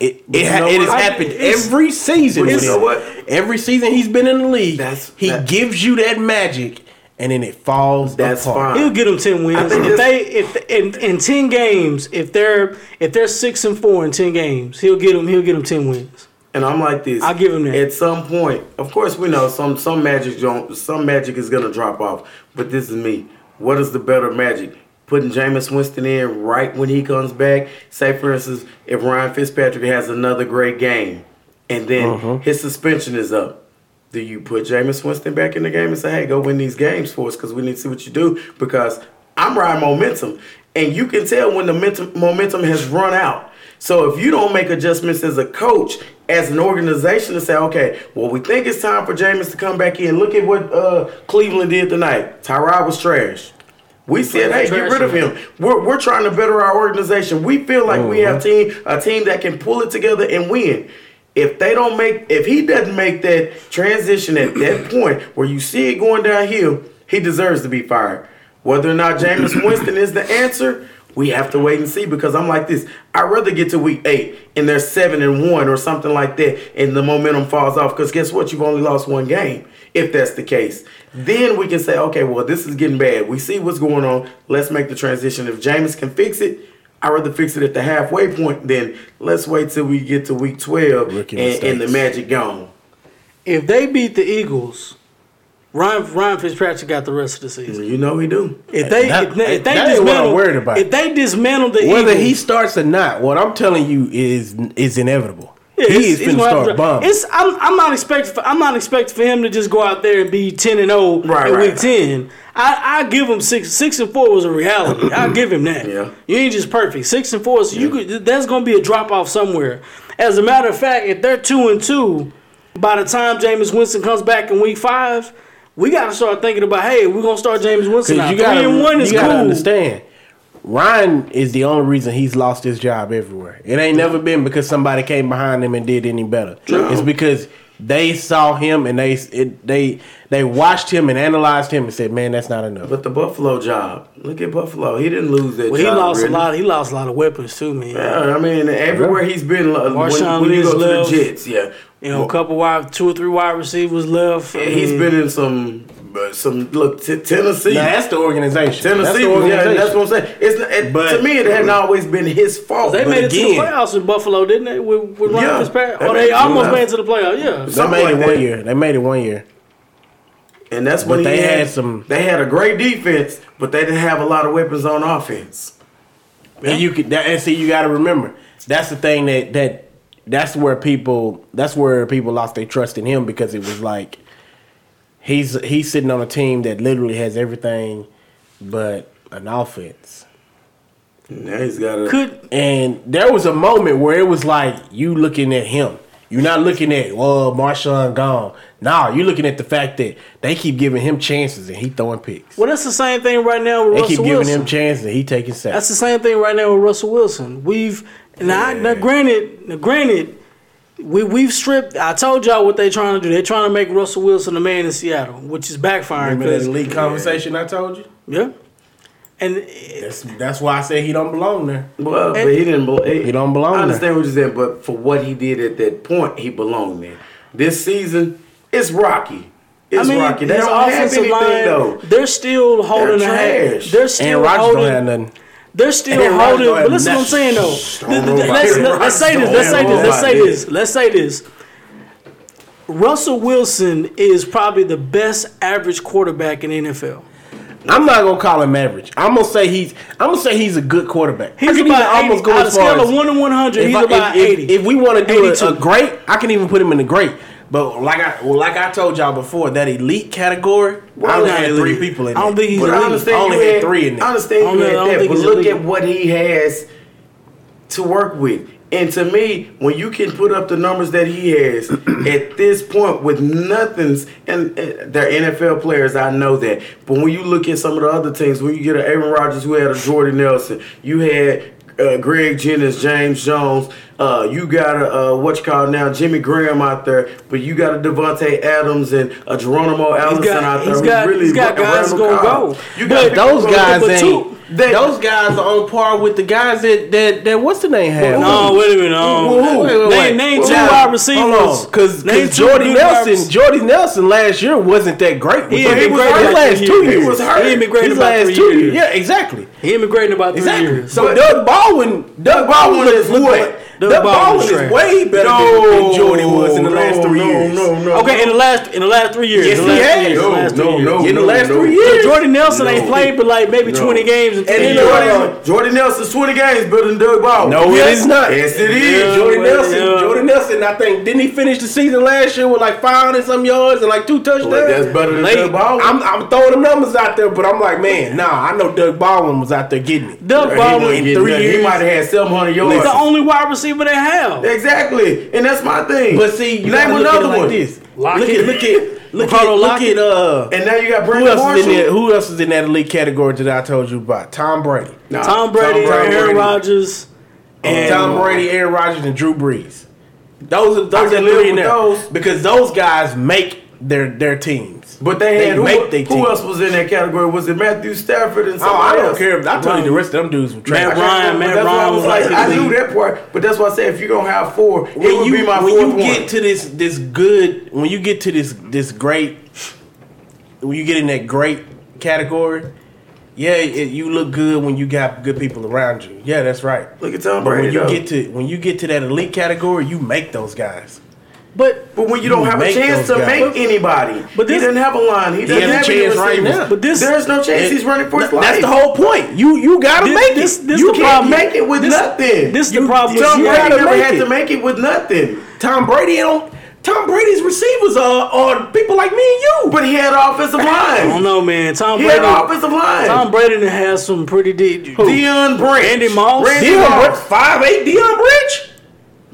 It it, you ha- know it has what? happened every season. You know what? Every season he's been in the league, That's- he that- gives you that magic, and then it falls That's apart. fine. He'll get them ten wins. If they if in, in ten games, if they're if they're six and four in ten games, he'll get them. He'll get them ten wins. And I'm like this. I'll give him that. At some point, of course, we know some some magic don't some magic is gonna drop off. But this is me. What is the better magic? Putting Jameis Winston in right when he comes back. Say for instance, if Ryan Fitzpatrick has another great game, and then Uh-huh. his suspension is up. Do you put Jameis Winston back in the game and say, "Hey, go win these games for us"? Because we need to see what you do. Because I'm riding momentum, and you can tell when the momentum momentum has run out. So if you don't make adjustments as a coach, as an organization, to say, okay, well, we think it's time for Jameis to come back in. Look at what uh, Cleveland did tonight. Tyrod was trash. We said, hey, get rid of him. We're, we're trying to better our organization. We feel like we have team a team that can pull it together and win. If they don't make, if he doesn't make that transition at that point where you see it going downhill, he deserves to be fired. Whether or not Jameis Winston is the answer, we have to wait and see. Because I'm like this: I'd rather get to week eight and they're seven and one or something like that, and the momentum falls off. Because guess what? You've only lost one game. If that's the case, then we can say, okay, well, this is getting bad. We see what's going on. Let's make the transition. If Jameis can fix it, I'd rather fix it at the halfway point than let's wait till we get to week 12 Rookie and, and the magic gone. If they beat the Eagles, Ryan Ryan Fitzpatrick got the rest of the season. You know we do. If they That- if they, if they that ain't what I'm worried about. if they dismantle the Whether Eagles, he starts or not, what I'm telling you is is inevitable. Yeah, he is gonna start to- bombing. It's I'm, I'm not expecting for, I'm not expecting for him to just go out there and be ten and zero Right, in right, week right. ten. I I give him six six and four was a reality. I give him that. Yeah. you ain't just perfect. Six and four, so you could there's gonna be a drop off somewhere. As a matter of fact, if they're two and two, by the time Jameis Winston comes back in week five, we got to start thinking about hey, we're gonna start Jameis Winston you gotta, Three and one is you gotta cool. understand. Ryan is the only reason he's lost his job everywhere. It ain't never been because somebody came behind him and did any better. No. It's because they saw him and they it, they they watched him and analyzed him and said, "Man, that's not enough." But the Buffalo job, look at Buffalo. He didn't lose that Well, he job. lost really. a lot. He lost a lot of weapons too, man. Yeah, I mean, everywhere he's been, uh, when, Marshawn when you go to the Lynch left. Jets, yeah. You know, a couple wide, two or three wide receivers left. I Yeah, he's mean, been in some, uh, some look, t- Tennessee. Now, that's the organization. Tennessee, that's the was- yeah, organization. that's what I'm saying. It's not, it, But- to me, it hadn't always been his fault. They but made it to the playoffs in Buffalo, didn't they? With, with Ryan Yeah, Fitzpatrick. Oh, made they it to the almost made it to the playoffs. Yeah. They something made like it one that. year. They made it one year. And that's But when they had, had some- They had a great defense, but they didn't have a lot of weapons on offense. And you could that, and see you got to remember that's the thing that that that's where people that's where people lost their trust in him because it was like he's he's sitting on a team that literally has everything but an offense. Now he's got a. Could And there was a moment where it was like you looking at him. You're not looking at well Marshawn gone. Nah, you're looking at the fact that they keep giving him chances and he throwing picks. well, that's the same thing right now with They Russell keep giving Wilson. him chances and he taking sacks. That's the same thing right now with Russell Wilson. We've now, now granted, now granted, we we've stripped. I told y'all what they're trying to do. They're trying to make Russell Wilson a man in Seattle, which is backfiring. Remember that 'cause- elite conversation I told you? yeah, and That's that's why I said he don't belong there. Well, but he didn't. Belo- He don't belong I there. understand what you're saying, but for what he did at that point, he belonged there. This season, it's rocky. It's I mean, rocky. They his don't have offensive anything line, though. they're still holding They're a hand. They're still And Rodgers holding. don't have nothing. They're still holding. But listen, what I'm saying though. Don't Th- know th- about Let's, let- let's say this. Let's say this. Let's say this. Let's say this. Russell Wilson is probably the best average quarterback in the NFL. I'm not gonna call him average. I'm gonna say he's. I'm gonna say he's a good quarterback. He's about even 80, out of as far scale of one to one hundred. He's I- about if, if- eighty. If, we want to do a, 82. a great, I can even put him in the great. But like I, well, like I told y'all before, that elite category, I only had elite. three people in I don't think he's But I elite. understand I only had had three in there. I understand I you had that, but look elite. at what he has to work with. And to me, when you can put up the numbers that he has at this point with nothing's, and, and they're NFL players, I know that. But when you look at some of the other teams, when you get an Aaron Rodgers who had a Jordy Nelson, you had uh, Greg Jennings, James Jones. Uh, you got a uh, what you call now Jimmy Graham out there, but you got a Davante Adams and a Geronimo Allison got- out there. he's who got- really he's got guys gonna go. You got those guys go, ain't. two- they- those guys are on par with the guys that that, that what's the name had. No, wait a minute. Um, Who- who- wait, wait, name wait. name two now, wide receivers. because Name Jordy Nelson, rec- Jordy Nelson last year wasn't that great. He But ain't been was great hurt about last three two years. years. He was hurt. He ain't been great His about last three two years. Yeah, exactly. He ain't been great in about three Exactly. years. So But- Doug Baldwin, Doug Baldwin is look what? What- Doug Doug Baldwin Baldwin is way better no, than, Jordy was in the last three no, years. No, no, no. okay, in the last in the last three years. Yes, in the he has. No, last no, three no, In the last no. three years. Jordan Nelson ain't played but like maybe twenty games in And Jordy, years. Nelson's 20 games better than Doug Baldwin. No, it is not. Yes, it is. Yeah. Well, Nelson, yeah. Jordy Nelson, I think didn't he finish the season last year with like 500 some yards and like two touchdowns? That's better than Late. Doug Baldwin. I'm, I'm throwing them numbers out there, but I'm like, man, nah, I know Doug Baldwin was out there getting it. Doug Baldwin wasn't three nothing. He might have had 700 is yards. the only wide receiver they have. Exactly, and that's my thing. But see, you name gotta look at it another like this. Lockett. Look at, look at, look at, Ricardo look at, uh, And now you got who Brandon else is in there? Who else is in that elite category that I told you about? Tom Brady, Nah, Tom Brady, Aaron Rodgers, and Tom Brady, Aaron Rodgers, and Drew Brees. Those are those are three in there those. because those guys make their their teams. But they They had who, make they who else was in that category? Was it Matthew Stafford and Oh, I don't else? care. I told you the rest of them dudes were trash. Matt Ryan, Matt but that's I Ryan was was like, like I knew that part, but that's why I said if you're gonna have four, it when would you be my when fourth you one. get to this this good when you get to this this great when you get in that great category, yeah, it, you look good when you got good people around you. Yeah, that's right. Look at Tom But when you though. get to when you get to that elite category, you make those guys. But but when you don't you have a chance to guys. make anybody, But but this- he didn't have a line. He He doesn't has have a any chance right receivers. now. but this There's no chance It- he's running for his Th- life. That's the whole point. You you gotta This- make this- it. this you the can't problem. make it with This- nothing. this is the problem Tom you. Brady never had it. to make it with nothing. Tom Brady don't. Tom Brady's receivers are, are people like me and you. But he had an offensive I don't know, man. Tom He Brady. had an offensive line. Tom Brady has some pretty deep. Deion Branch. Randy Moss? Randy Deion Moss. Branch, five eight. Deion Branch.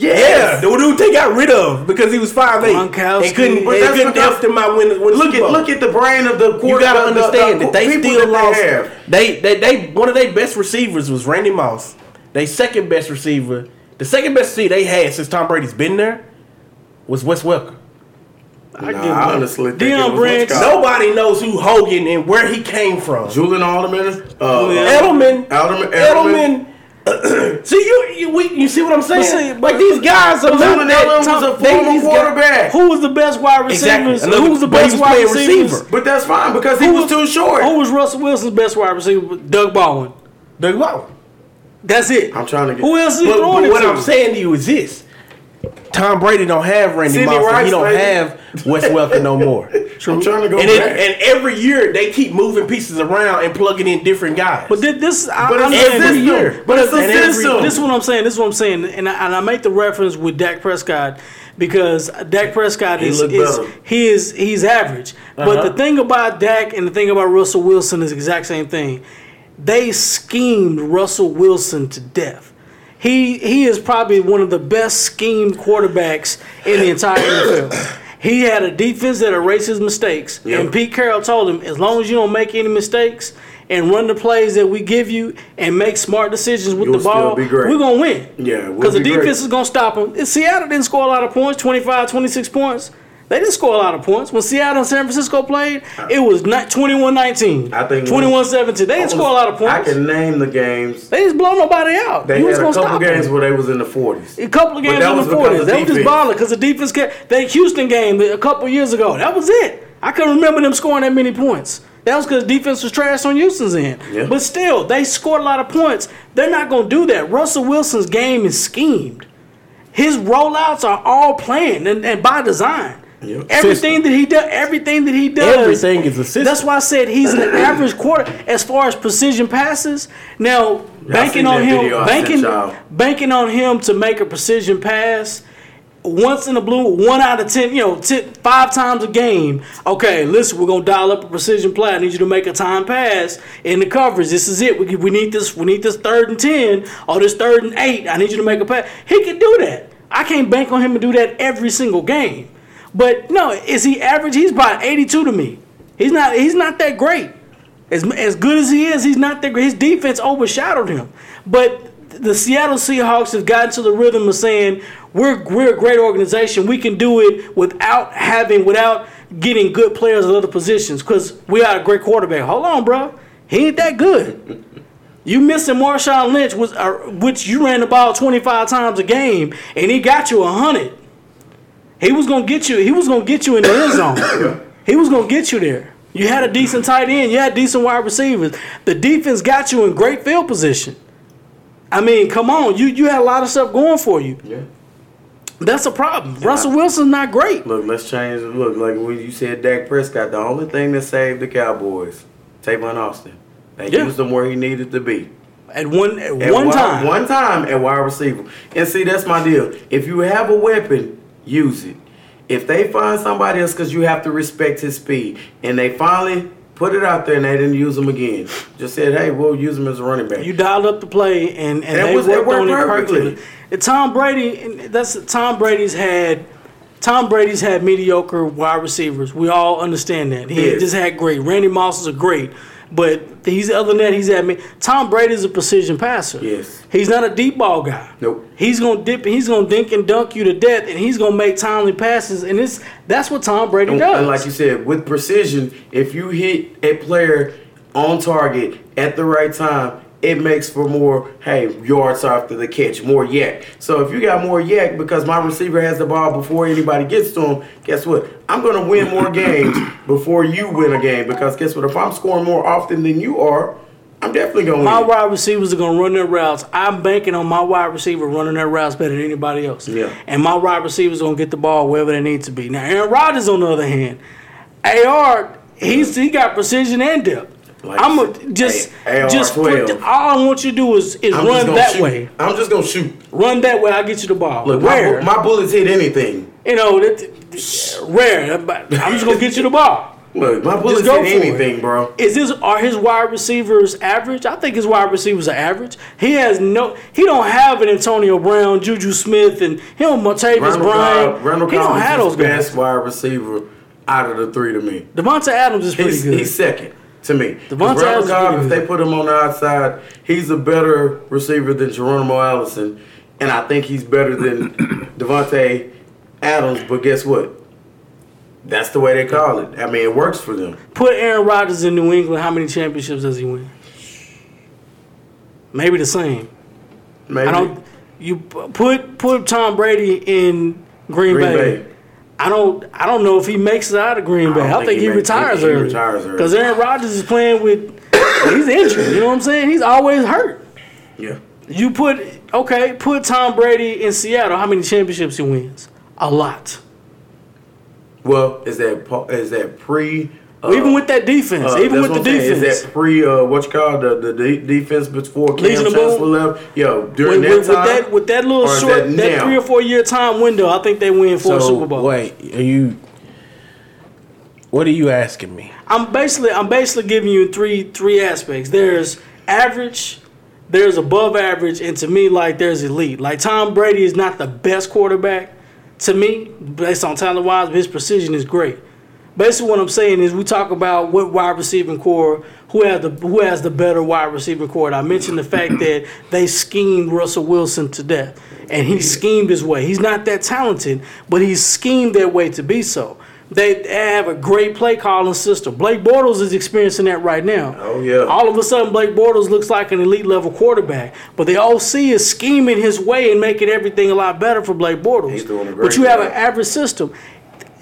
Yes. Yeah, the dude they got rid of because he was five eight. Gronkowski. They couldn't. But They that's couldn't because- help them out win. win Look at look at the brain of the quarterback. You gotta the- the- understand the that they still that lost. They. They, they they one of their best receivers was Randy Moss. They second best receiver, the second best receiver they had since Tom Brady's been there, was Wes Welker. I Nah, give honestly think Deion Branch. Nobody knows who Hogan and where he came from. Julian Alderman. Uh, Yeah. Edelman, Edelman. Edelman. see you, you, we, you see what I'm saying? see, like these guys are not that. Edelman was a former these guys- Who was the best wide Exactly. Who was the best was wide receiver. But that's fine because he Who was too short. Who was Russell Wilson's best wide receiver? Doug Baldwin. Doug Baldwin. That's it. I'm trying to get. Who else is But, throwing but what to? I'm saying to you is this: Tom Brady don't have Randy Sidney Moss. and Rice, he don't baby. have Wes Welker no more. I'm trying to go And, back. it, and every year they keep moving pieces around and plugging in different guys. But thi- this, But I'm it's a saying system. year. But it's a every- system. This is what I'm saying. This is what I'm saying, and I, and I make the reference with Dak Prescott because Dak Prescott is, looked is he is he's average. But Uh-huh. the thing about Dak and the thing about Russell Wilson is the exact same thing. They schemed Russell Wilson to death. He he is probably one of the best schemed quarterbacks in the entire NFL. He had a defense that erased his mistakes, and Pete Carroll told him, as long as you don't make any mistakes and run the plays that we give you and make smart decisions with You'll the ball, we're gonna win. Yeah, we'll because the be great. defense is gonna stop them. Seattle didn't score a lot of points, 25, 26 points. They didn't score a lot of points. When Seattle and San Francisco played, uh-huh. it was not 21-19. I think 21-17. They didn't score a lot of points. I can name the games. They just blow nobody out. They you was had a couple games them. where they was in the 40s. A couple of games in the because forties. of They were just balling because the defense kept. That Houston game a couple years ago. That was it. I can't remember them scoring that many points. That was because defense was trash on Houston's end. Yeah. But still, they scored a lot of points. They're not going to do that. Russell Wilson's game is schemed. His rollouts are all planned and, and by design. Yeah. Everything that he does, everything that he does, Everything is a system. That's why I said he's an average quarter as far as precision passes. Now, banking on him, banking, banking on him to make a precision pass once in a blue, one out of ten, you know, ten, five times a game. Okay, listen, we're gonna dial up a precision play. I need you to make a time pass in the coverage. This is it. We, we need this. We need this third and ten or this third and eight. I need you to make a pass. He can do that. I can't bank on him to do that every single game. But no, is he average? He's about eighty-two to me. He's not. He's not that great. As, as good as he is, he's not that great. His defense overshadowed him. But the Seattle Seahawks have gotten to the rhythm of saying we're we're a great organization. We can do it without having without getting good players at other positions because we are a great quarterback. Hold on, bro. He ain't that good. You missing Marshawn Lynch was uh, which you ran the ball 25 times a game and he got you 100. He was going to get you he was going to get you in the end zone. He was going to get you there. You had a decent tight end, you had decent wide receivers. The defense got you in great field position. I mean, come on, you you had a lot of stuff going for you. Yeah. That's a problem. Russell Wilson's not great. Look, let's change. Look, like when you said Dak Prescott, the only thing that saved the Cowboys, Tavon Austin. They Yeah. used him where he needed to be. At one at At one wide- time. One time at wide receiver. And see, that's my deal. If you have a weapon, use it. If they find somebody else, because you have to respect his speed, and they finally put it out there and they didn't use him again, just said, hey, we'll use him as a running back. You dialed up the play, and and That they was- worked worked on it perfectly. perfectly. And Tom Brady, and that's Tom Brady's had. Tom Brady's had mediocre wide receivers. We all understand that. He Yes. just had great. Randy Moss is a great, but he's other than that, he's at me. Tom Brady's a precision passer. Yes. He's not a deep ball guy. Nope. He's gonna dip. He's gonna dink and dunk you to death, and he's gonna make timely passes. And it's that's what Tom Brady And, does. and like you said, with precision, if you hit a player on target at the right time, it makes for more, hey, yards after the catch, more YAC. So if you got more YAC because my receiver has the ball before anybody gets to him, guess what? I'm going to win more games before you win a game because guess what? If I'm scoring more often than you are, I'm definitely going to win. My win. wide receivers are gonna run their routes. I'm banking on my wide receiver running their routes better than anybody else. Yeah. And my wide receivers gonna get the ball wherever they need to be. Now Aaron Rodgers, on the other hand, AR, he's he got precision and depth. Like I'm a, just A- just put the, all I want you to do is, is I'm run that shoot. way. I'm just going to shoot. Run that way. I'll get you the ball. Look, my, my bullets hit anything. you know, that, rare. I'm just gonna get you the ball. Look, my bullets hit for it. anything, bro. Is his are his wide receivers average? I think his wide receivers are average. He has no. He don't have an Antonio Brown, Juju Smith, and don't Martavis Bryant. Randall he don't have those guys. best wide receiver out of the three to me. Davante Adams is pretty He's, good. he's second to me. Davante Randall Adams is Cobb, pretty if they put him on the outside, he's a better receiver than Geronimo Allison, and I think he's better than Davante Adams. But guess what? That's the way they call it. I mean, it works for them. Put Aaron Rodgers in New England. How many championships does he win? Maybe the same. Maybe I don't. You put put Tom Brady in Green, Green Bay. Bay. I don't. I don't know if he makes it out of Green Bay. I, don't think, think he, he retires early. retires early. Because Aaron Rodgers is playing with. He's injured. You know what I'm saying? He's always hurt. yeah. You put okay. Put Tom Brady in Seattle. How many championships he wins? A lot. Well, is that is that pre? Uh, even with that defense. uh, even with the what I'm saying. defense. is that pre? Uh, what you call the the de- defense before Kam Chancellor left? Yo, during with, that with, with that with that little short that that, three or four year time window, I think they win four So Super Bowls. wait, are you? What are you asking me? I'm basically I'm basically giving you three three aspects. There's average, there's above average, and to me, like there's elite. Like Tom Brady is not the best quarterback to me, based on talent wise, but his precision is great. Basically, what I'm saying is we talk about what wide receiving core, who has the who has the better wide receiving core. I mentioned the fact that they schemed Russell Wilson to death, and he schemed his way. He's not that talented, but he's schemed their way to be so. They have a great play calling system. Blake Bortles is experiencing that right now. Oh, yeah. All of a sudden, Blake Bortles looks like an elite level quarterback, but the OC is scheming his way and making everything a lot better for Blake Bortles. He's doing a great but you have job. an average system.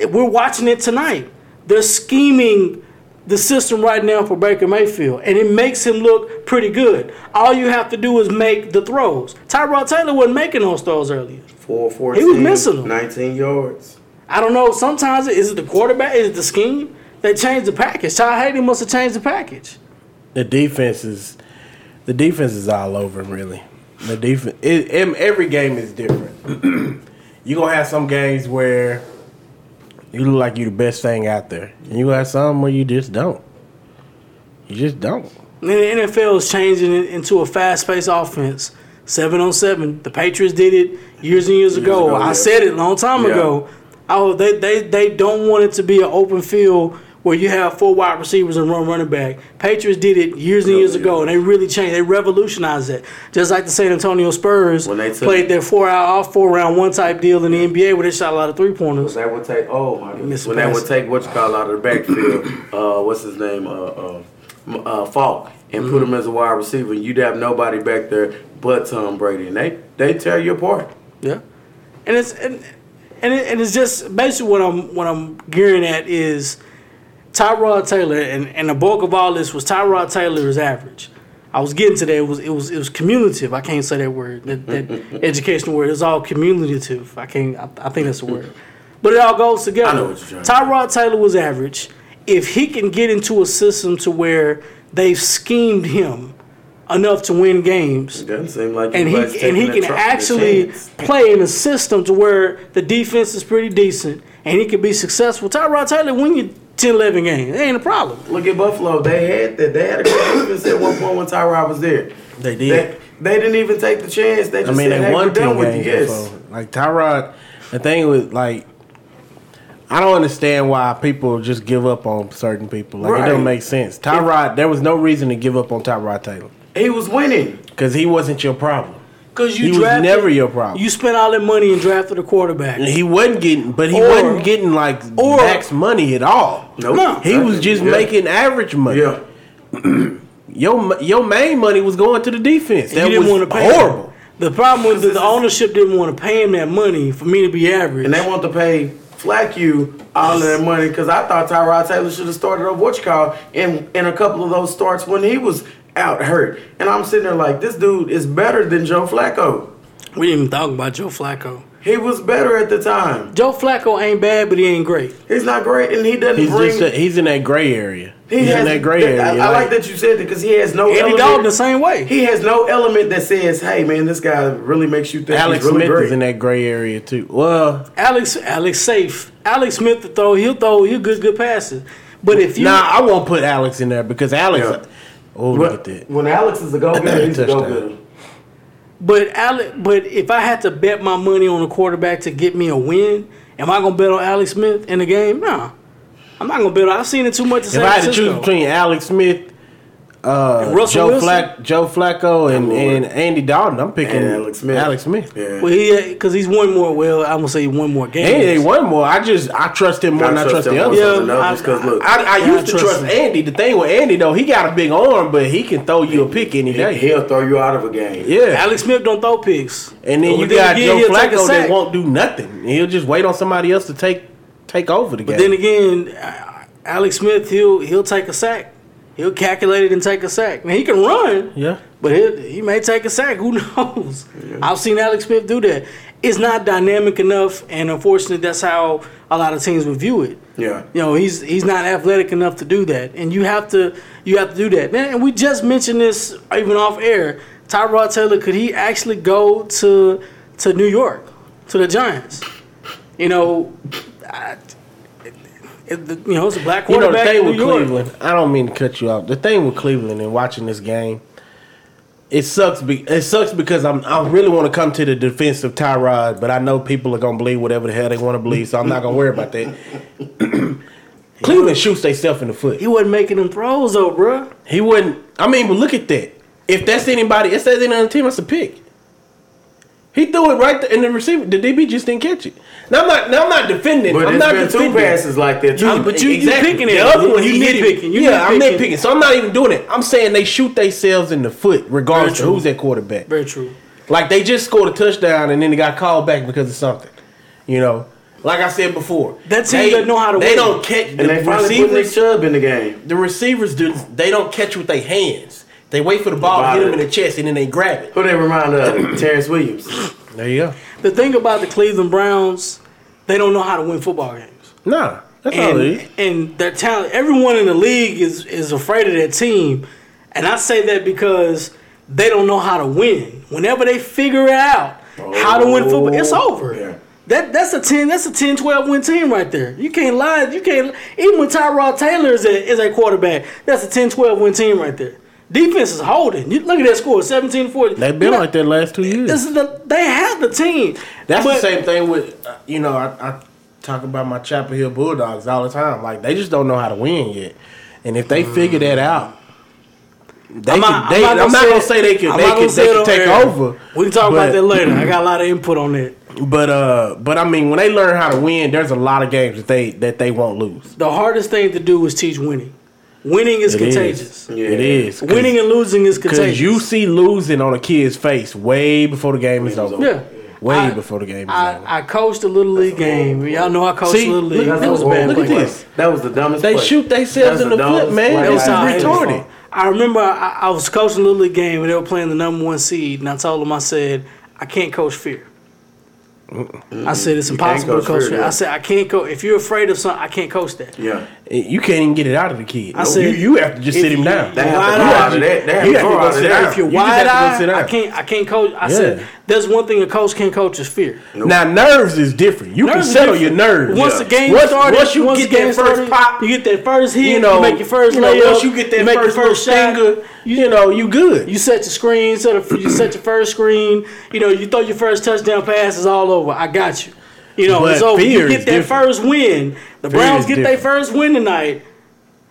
We're watching it tonight. They're scheming the system right now for Baker Mayfield, and it makes him look pretty good. All you have to do is make the throws. Tyrod Taylor wasn't making those throws earlier. Four, 14, He was missing them. 19 yards. I don't know. Sometimes is it the quarterback? Is it the scheme? They changed the package. Todd Hayden must have changed the package. The defense is, the defense is all over really. The defense, it, em- every game is different. you are gonna have some games where you look like you're the best thing out there, and you have some where you just don't. You just don't. And the NFL is changing it into a fast-paced offense. Seven on seven. The Patriots did it years and years, ago. ago, I yeah. said it a long time Yeah. ago. Oh, they, they they don't want it to be an open field where you have four wide receivers and one running back. Patriots did it years and years ago, and they really changed. They revolutionized it. Just like the San Antonio Spurs When they took- played their four out off four round one type deal in the NBA where they shot a lot of three pointers. That would take. Oh my goodness. When that would take what you call out of the backfield. uh, what's his name? Uh, uh, uh, Faulk, and Mm-hmm. put him as a wide receiver. You'd have nobody back there but Tom Brady, and they they tear you apart. Yeah, and it's and and, it, and it's just basically what I'm what I'm gearing at is Tyrod Taylor, and, and the bulk of all this was Tyrod Taylor is average. I was getting to that. It was it was it was cumulative. I can't say that word. That, that educational word. It's all cumulative. I can't. I, I think that's the word. But it all goes together. I know what you're trying Tyrod Taylor was average. If he can get into a system to where they've schemed him enough to win games, It doesn't seem like and he and he can that tr- the actually play in a system to where the defense is pretty decent and he can be successful. Tyrod Taylor when you 10, 11 games. It ain't a problem. Look at Buffalo. They had that. They had a great defense at one point when Tyrod was there. They They, did. they didn't even take the chance. They just I mean, said, they hey, won done ten with you. Yes. Like Tyrod, the thing with like, I don't understand why people just give up on certain people. Like it Right. doesn't make sense. Tyrod, there was no reason to give up on Tyrod Taylor He was winning. because he wasn't your problem. Because you He was drafted, never your problem. You spent all that money and drafted a quarterback. He wasn't getting, but he Or- wasn't getting like or- max money at all. Nope. No. He was just Yeah. making average money. Yeah. Your your main money was going to the defense. That didn't was pay horrible. Him. The problem was that the ownership didn't want to pay him that money for me to be average. And they want to pay Flacco all of that money because I thought Tyrod Taylor should have started over what you call in in a couple of those starts when he was out hurt. And I'm sitting there like, this dude is better than Joe Flacco. we didn't even talk about Joe Flacco. He was better at the time. Joe Flacco ain't bad, but he ain't great. He's not great, and he doesn't He's bring. just a, he's in that gray area. he he's has, in that gray area. I, I like that you said that because he has no Andy element. Dalton the same way. He has no element that says, "Hey, man, this guy really makes you think Alex he's really Smith great." is in that gray area too. Well, Alex Alex safe. Alex Smith to throw, he'll throw, he'll good good passes. But if you nah, I won't put Alex in there because Alex. Yeah. Oh, When- look at that. When Alex is a go getter, he's a go Touchdown. getter. but Alex, but if I had to bet my money on a quarterback to get me a win, am I gonna bet on Alex Smith in the game? No. I'm not gonna bet. on I've seen it too much. In If San I had to choose between Alex Smith, uh, Joe Wilson? Flack, Joe Flacco, and, and Andy Dalton, I'm picking And Alex Smith. Alex Smith. Yeah. well, he because he's won more. Well, I'm gonna say he won more And they games. won more. I just I trust him more I than I trust trust the more others. Yeah, than others, 'cause I- look, I, I used to I trust trust him. Andy. The thing with Andy though, he got a big arm, but he can throw you a pick any he, day. he'll throw you out of a game. Yeah, Alex Smith don't throw picks. and then But you then got again, Joe he'll take a Flacco that won't do nothing. He'll just wait on somebody else to take take over the game. But then again, uh, Alex Smith he'll he'll take a sack. He'll calculate it and take a sack. Now he can run. yeah, But he, he may take a sack. Who knows? I've seen Alex Smith do that. It's not dynamic enough, and unfortunately, that's how a lot of teams would view it. Yeah. You know, he's he's not athletic enough to do that, and you have to you have to do that. And we just mentioned this even off air. Tyrod Taylor could he actually go to to New York to the Giants? You know, I, you know it's a black you know the thing with York. Cleveland. I don't mean to cut you off. The thing with Cleveland and watching this game, it sucks. Be, it sucks because I'm I really want to come to the defense of Tyrod, but I know people are gonna believe whatever the hell they want to believe, so I'm not gonna worry about that. Cleveland shoots themselves in the foot. He wasn't making them throws though, bruh. He wouldn't. I mean, but look at that. If that's anybody, if that's any other team, that's a pick. He threw it right there, and the receiver, the DB just didn't catch it. Now I'm not. Now I'm not defending. But I'm it's not been two passes like that. You- too. but you- you picking it. The other one, You he hit it. nitpicking. You yeah, I'm nitpicking. nitpicking. So I'm not even doing it. I'm saying they shoot themselves in the foot, regardless of who's that quarterback. Very true. Like they just scored a touchdown and then they got called back because of something. You know, like I said before, That team they, doesn't know how to They win. don't catch and the they finally put Nick receivers. Chubb in the game. The receivers do. They don't catch with their hands. They wait for the ball to About hit them in the chest and then they grab it. Who they remind of? Terrance Williams. There you go. The thing about the Cleveland Browns, they don't know how to win football games. Nah, that's all it is. And, and their talent, everyone in the league is, is afraid of their team. And I say that because they don't know how to win. Whenever they figure it out how to win football, it's oh, over. Yeah. That that's a 10 that's a 10 12 win team right there. You can't lie. You can't even when Tyrod Taylor is a, is a quarterback, that's a 10 12 win team right there. Defense is holding. You, look at that score, 17 40. They've been like that last two years. This is the, they have the team. That's But- the same thing with uh, you know I, I talk about my Chapel Hill Bulldogs all the time. Like they just don't know how to win yet, and if they figure that out, they I'm can. not- they, I'm not, gonna it- say they can. I'm They not can. They can take air. over. We can talk but- about that later. I got a lot of input on that. But uh, but I mean, when they learn how to win, there's a lot of games that they that they won't lose. The hardest thing to do is teach winning. Winning is It is. contagious. Yeah. It is Winning and losing is contagious. because you see losing on a kid's face way before the game is over. yeah. Way I- before the game is I, over. I coached a little league game. Y'all know I coached See, a little league. look- That was bad look at this. That was the dumbest. They play. shoot themselves in the the foot, man. play. Was It's how- it retarded. I remember I, I was coaching a little league game and they were playing the number one seed, and I told them I said I can't coach fear. I said it's You can't impossible to coach coach fear, fear. yeah. I said I can't coach. If you're afraid of something, I can't coach that. Yeah. You can't even get it out of the kid. I said, you, you have to just sit him down. They have to Wide go out of that. They have You to have to go go out of sit that. down. If you're You wide have to go sit eye, I down. can't. I can't coach. I Yeah. said there's one thing a coach can't coach is fear. Now nerves is different. You Nerves can is settle your nerves. Once Yeah. the game once, started, once you once get the game that first started, pop, you get that first hit, you know, you make your first you know, layup, once you get that make first your first little shot, stinger, you know, you good. You set your screen, set a, you set your first screen. You know, you throw your first touchdown pass, it's all over. I got you. You know, But it's over. fear You get that different. first win. The Fear Browns get their first win tonight.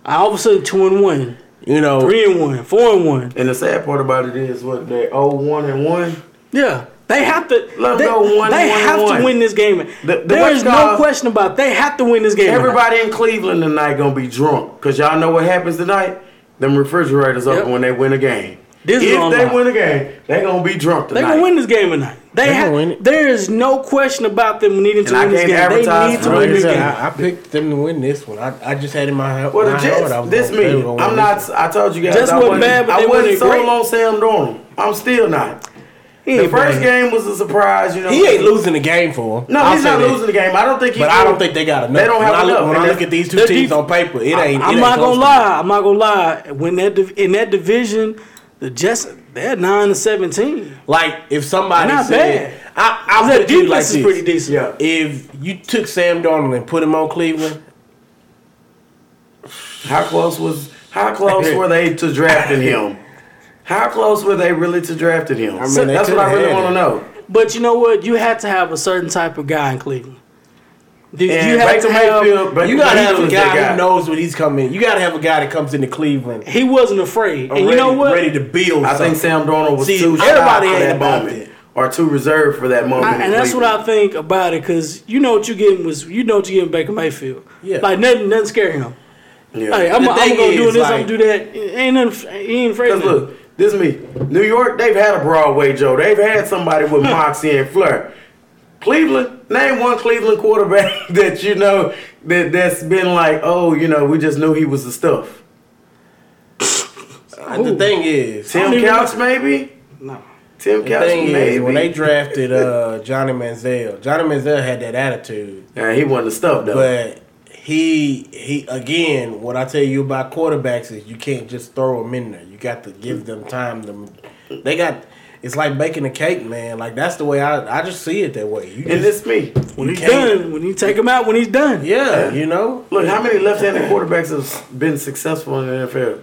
All of a sudden, two and one, you know, three and one, four and one. And the sad part about it is what they oh one and one. Yeah, they have to. Let they go one, they one, have one. to win this game. The- the there is no question about. It. They have to win this game. Everybody in Cleveland tonight gonna be drunk. Cause y'all know what happens tonight? Them refrigerators Yep. open when they win a game. This if they lock. win a game, they gonna be drunk tonight. They gonna win this game tonight. They, They have. gonna win it. There is no question about them needing to And I win this game. They need to win I this game. I, I picked them to win this one. I, I just had in my, head. Well, the Jets, this gonna- they were me. I'm this not. one. I told you guys. Jets I wasn't wasn't bad, but I wasn't wasn't sold on Sam Darnold. I'm still not. He The first playing. game was a surprise. You know, He ain't losing the game for him. No, I'll he's not that. losing the game. I don't think. He But I don't think they got enough. They don't have when I look. When I look at these two teams def- on paper, it ain't. I'm it not close gonna lie. I'm not gonna lie. When that in that division, the Jets they're nine to seventeen. Like if somebody Not said, bad. I, I'll That put it you defense like is this. pretty decent. Yeah. If you took Sam Darnold and put him on Cleveland, How close was? How close were they to drafting him? How close were they really to drafting him? I mean, they That's what I really want to know. But you know what? You had to have a certain type of guy in Cleveland. Did And you had to have? Mayfield, you gotta have a Mayfield is guy, that who knows when he's coming. You gotta have a guy that comes into Cleveland He wasn't afraid, and ready, you know what? ready to build. I think. Sam Darnold was See, too shy everybody for ain't that moment, that. or too reserved for that moment. I, and that's what I think about it, because you know what you're getting was you know what you're getting Baker Mayfield. Yeah. like nothing, nothing scare him. Yeah. Like I'm, I'm gonna do is, this, I'm gonna do that. Ain't nothing. He ain't afraid of look, this is me. New York, they've had a Broadway Joe. They've had somebody with moxie and flair. Cleveland, name one Cleveland quarterback that you know that that's been like, oh, you know, we just knew he was the stuff. The thing is, Tim Couch, maybe. No. Tim the Couch, thing maybe. is, when they drafted uh, Johnny Manziel, Johnny Manziel had that attitude, yeah, he wasn't the stuff though. but he he again. What I tell you about quarterbacks is you can't just throw them in there. You got to give them time. To they got. It's like baking a cake, man. Like that's the way I I just see it that way. You and just, it's me. When You he's can't- done, when you take him out, when he's done. yeah, you know. Look, how many left-handed quarterbacks have been successful in the NFL?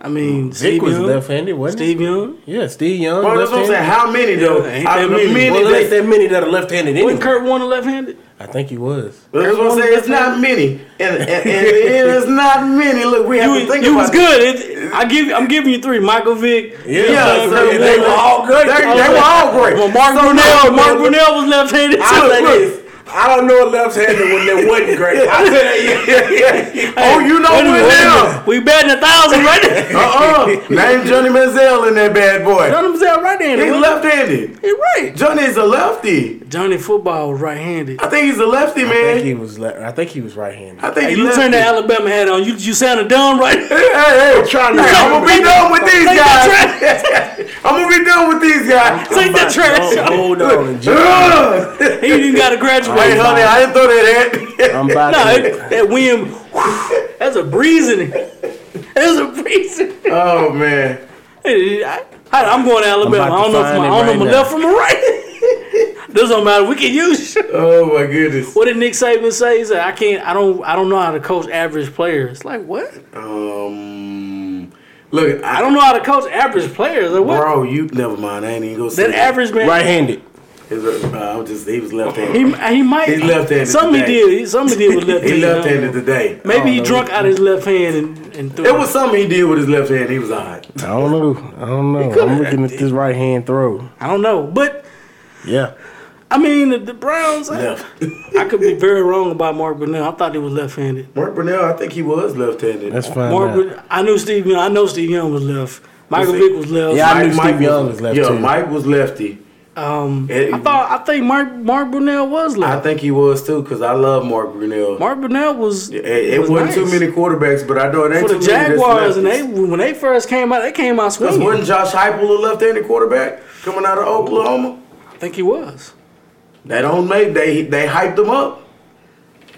I mean, Vic Steve was Young, left-handed, wasn't Steve Young. Yeah, Steve Young. Well, that's what I'm saying. How many though? Yeah, ain't Out that of the many. many Well, there ain't that- that many that are left-handed Wasn't anyway. Kurt Warner left-handed? I think he was. That's what I'm saying. It's not many, and, and, and it's not many. Look, we have You, to think you about was good. It, I give. I'm giving you three. Michael Vick. Yeah, Yeah, Young, so Kurt they were all great. They, they were all great. Well, Mark So Brunell. Mark Brunell was left-handed too. I say look. this. I don't know a left-handed when there wasn't great. I say that. Oh, you know Wait a minute, what wait a now? minute. We betting a thousand right there. Uh-uh. Name Johnny Manziel in that bad boy. Johnny was out right-handed. He's left-handed. he? He right. Johnny's a lefty. Johnny football was right-handed. I think he's a lefty, I think man. he was. Le- I think he was right-handed. I think Hey, he's you lefty. turn that Alabama hat on. You you sounded dumb right. Hey, hey, hey. trying to- I'm gonna be done with these Take that guys. I'm gonna be done with these guys. Take that trash Oh, hold on, and Jim. Ugh. He didn't got to graduate. Hey, honey, I didn't throw that at. I'm about No, to. that, that wind, that's a breeze in it. There's a breeze in it. Oh man. Hey, I, I'm going to Alabama. about I don't to know, from find my, it I don't know right my now. left from my right. Doesn't don't matter. We can use. you. Oh my goodness. What did Nick Saban say? He said, "I can't. I don't. I don't know how to coach average players." Like what? Um, look, I don't know how to coach average players. Like what? Bro, you never mind. I ain't even gonna say that average man. Right-handed. His, uh, I'm just he was left-handed. he might. He's left-handed Some he did. He- Some he did with left He hand. left handed today. Maybe he no. drunk out his left hand and, and threw It was something he did with his left hand. He was alright. I don't know. I don't know. I'm looking at this right hand throw. I don't know, but Yeah. I mean the, the Browns. I, Left. I could be very wrong about Mark Brunell. I thought he was left-handed. Mark Brunell, I think he was left handed. Let's find Mark, out. I knew Steve Young. I know Steve Young was left. Michael Was he? Vick was left. Yeah, I knew Steve Young was left Yeah, too. Mike was lefty. Um, It- I thought I think Mark Mark Brunell was I think he was too, because I love Mark Brunell. Mark Brunell was. it it was wasn't nice. too many quarterbacks, but I know it ain't for too the many. Jaguars, and they when they first came out, they came out Because swinging. wasn't Josh Heupel a left-handed quarterback coming out of Oklahoma? I think he was. They don't make they they hyped him up.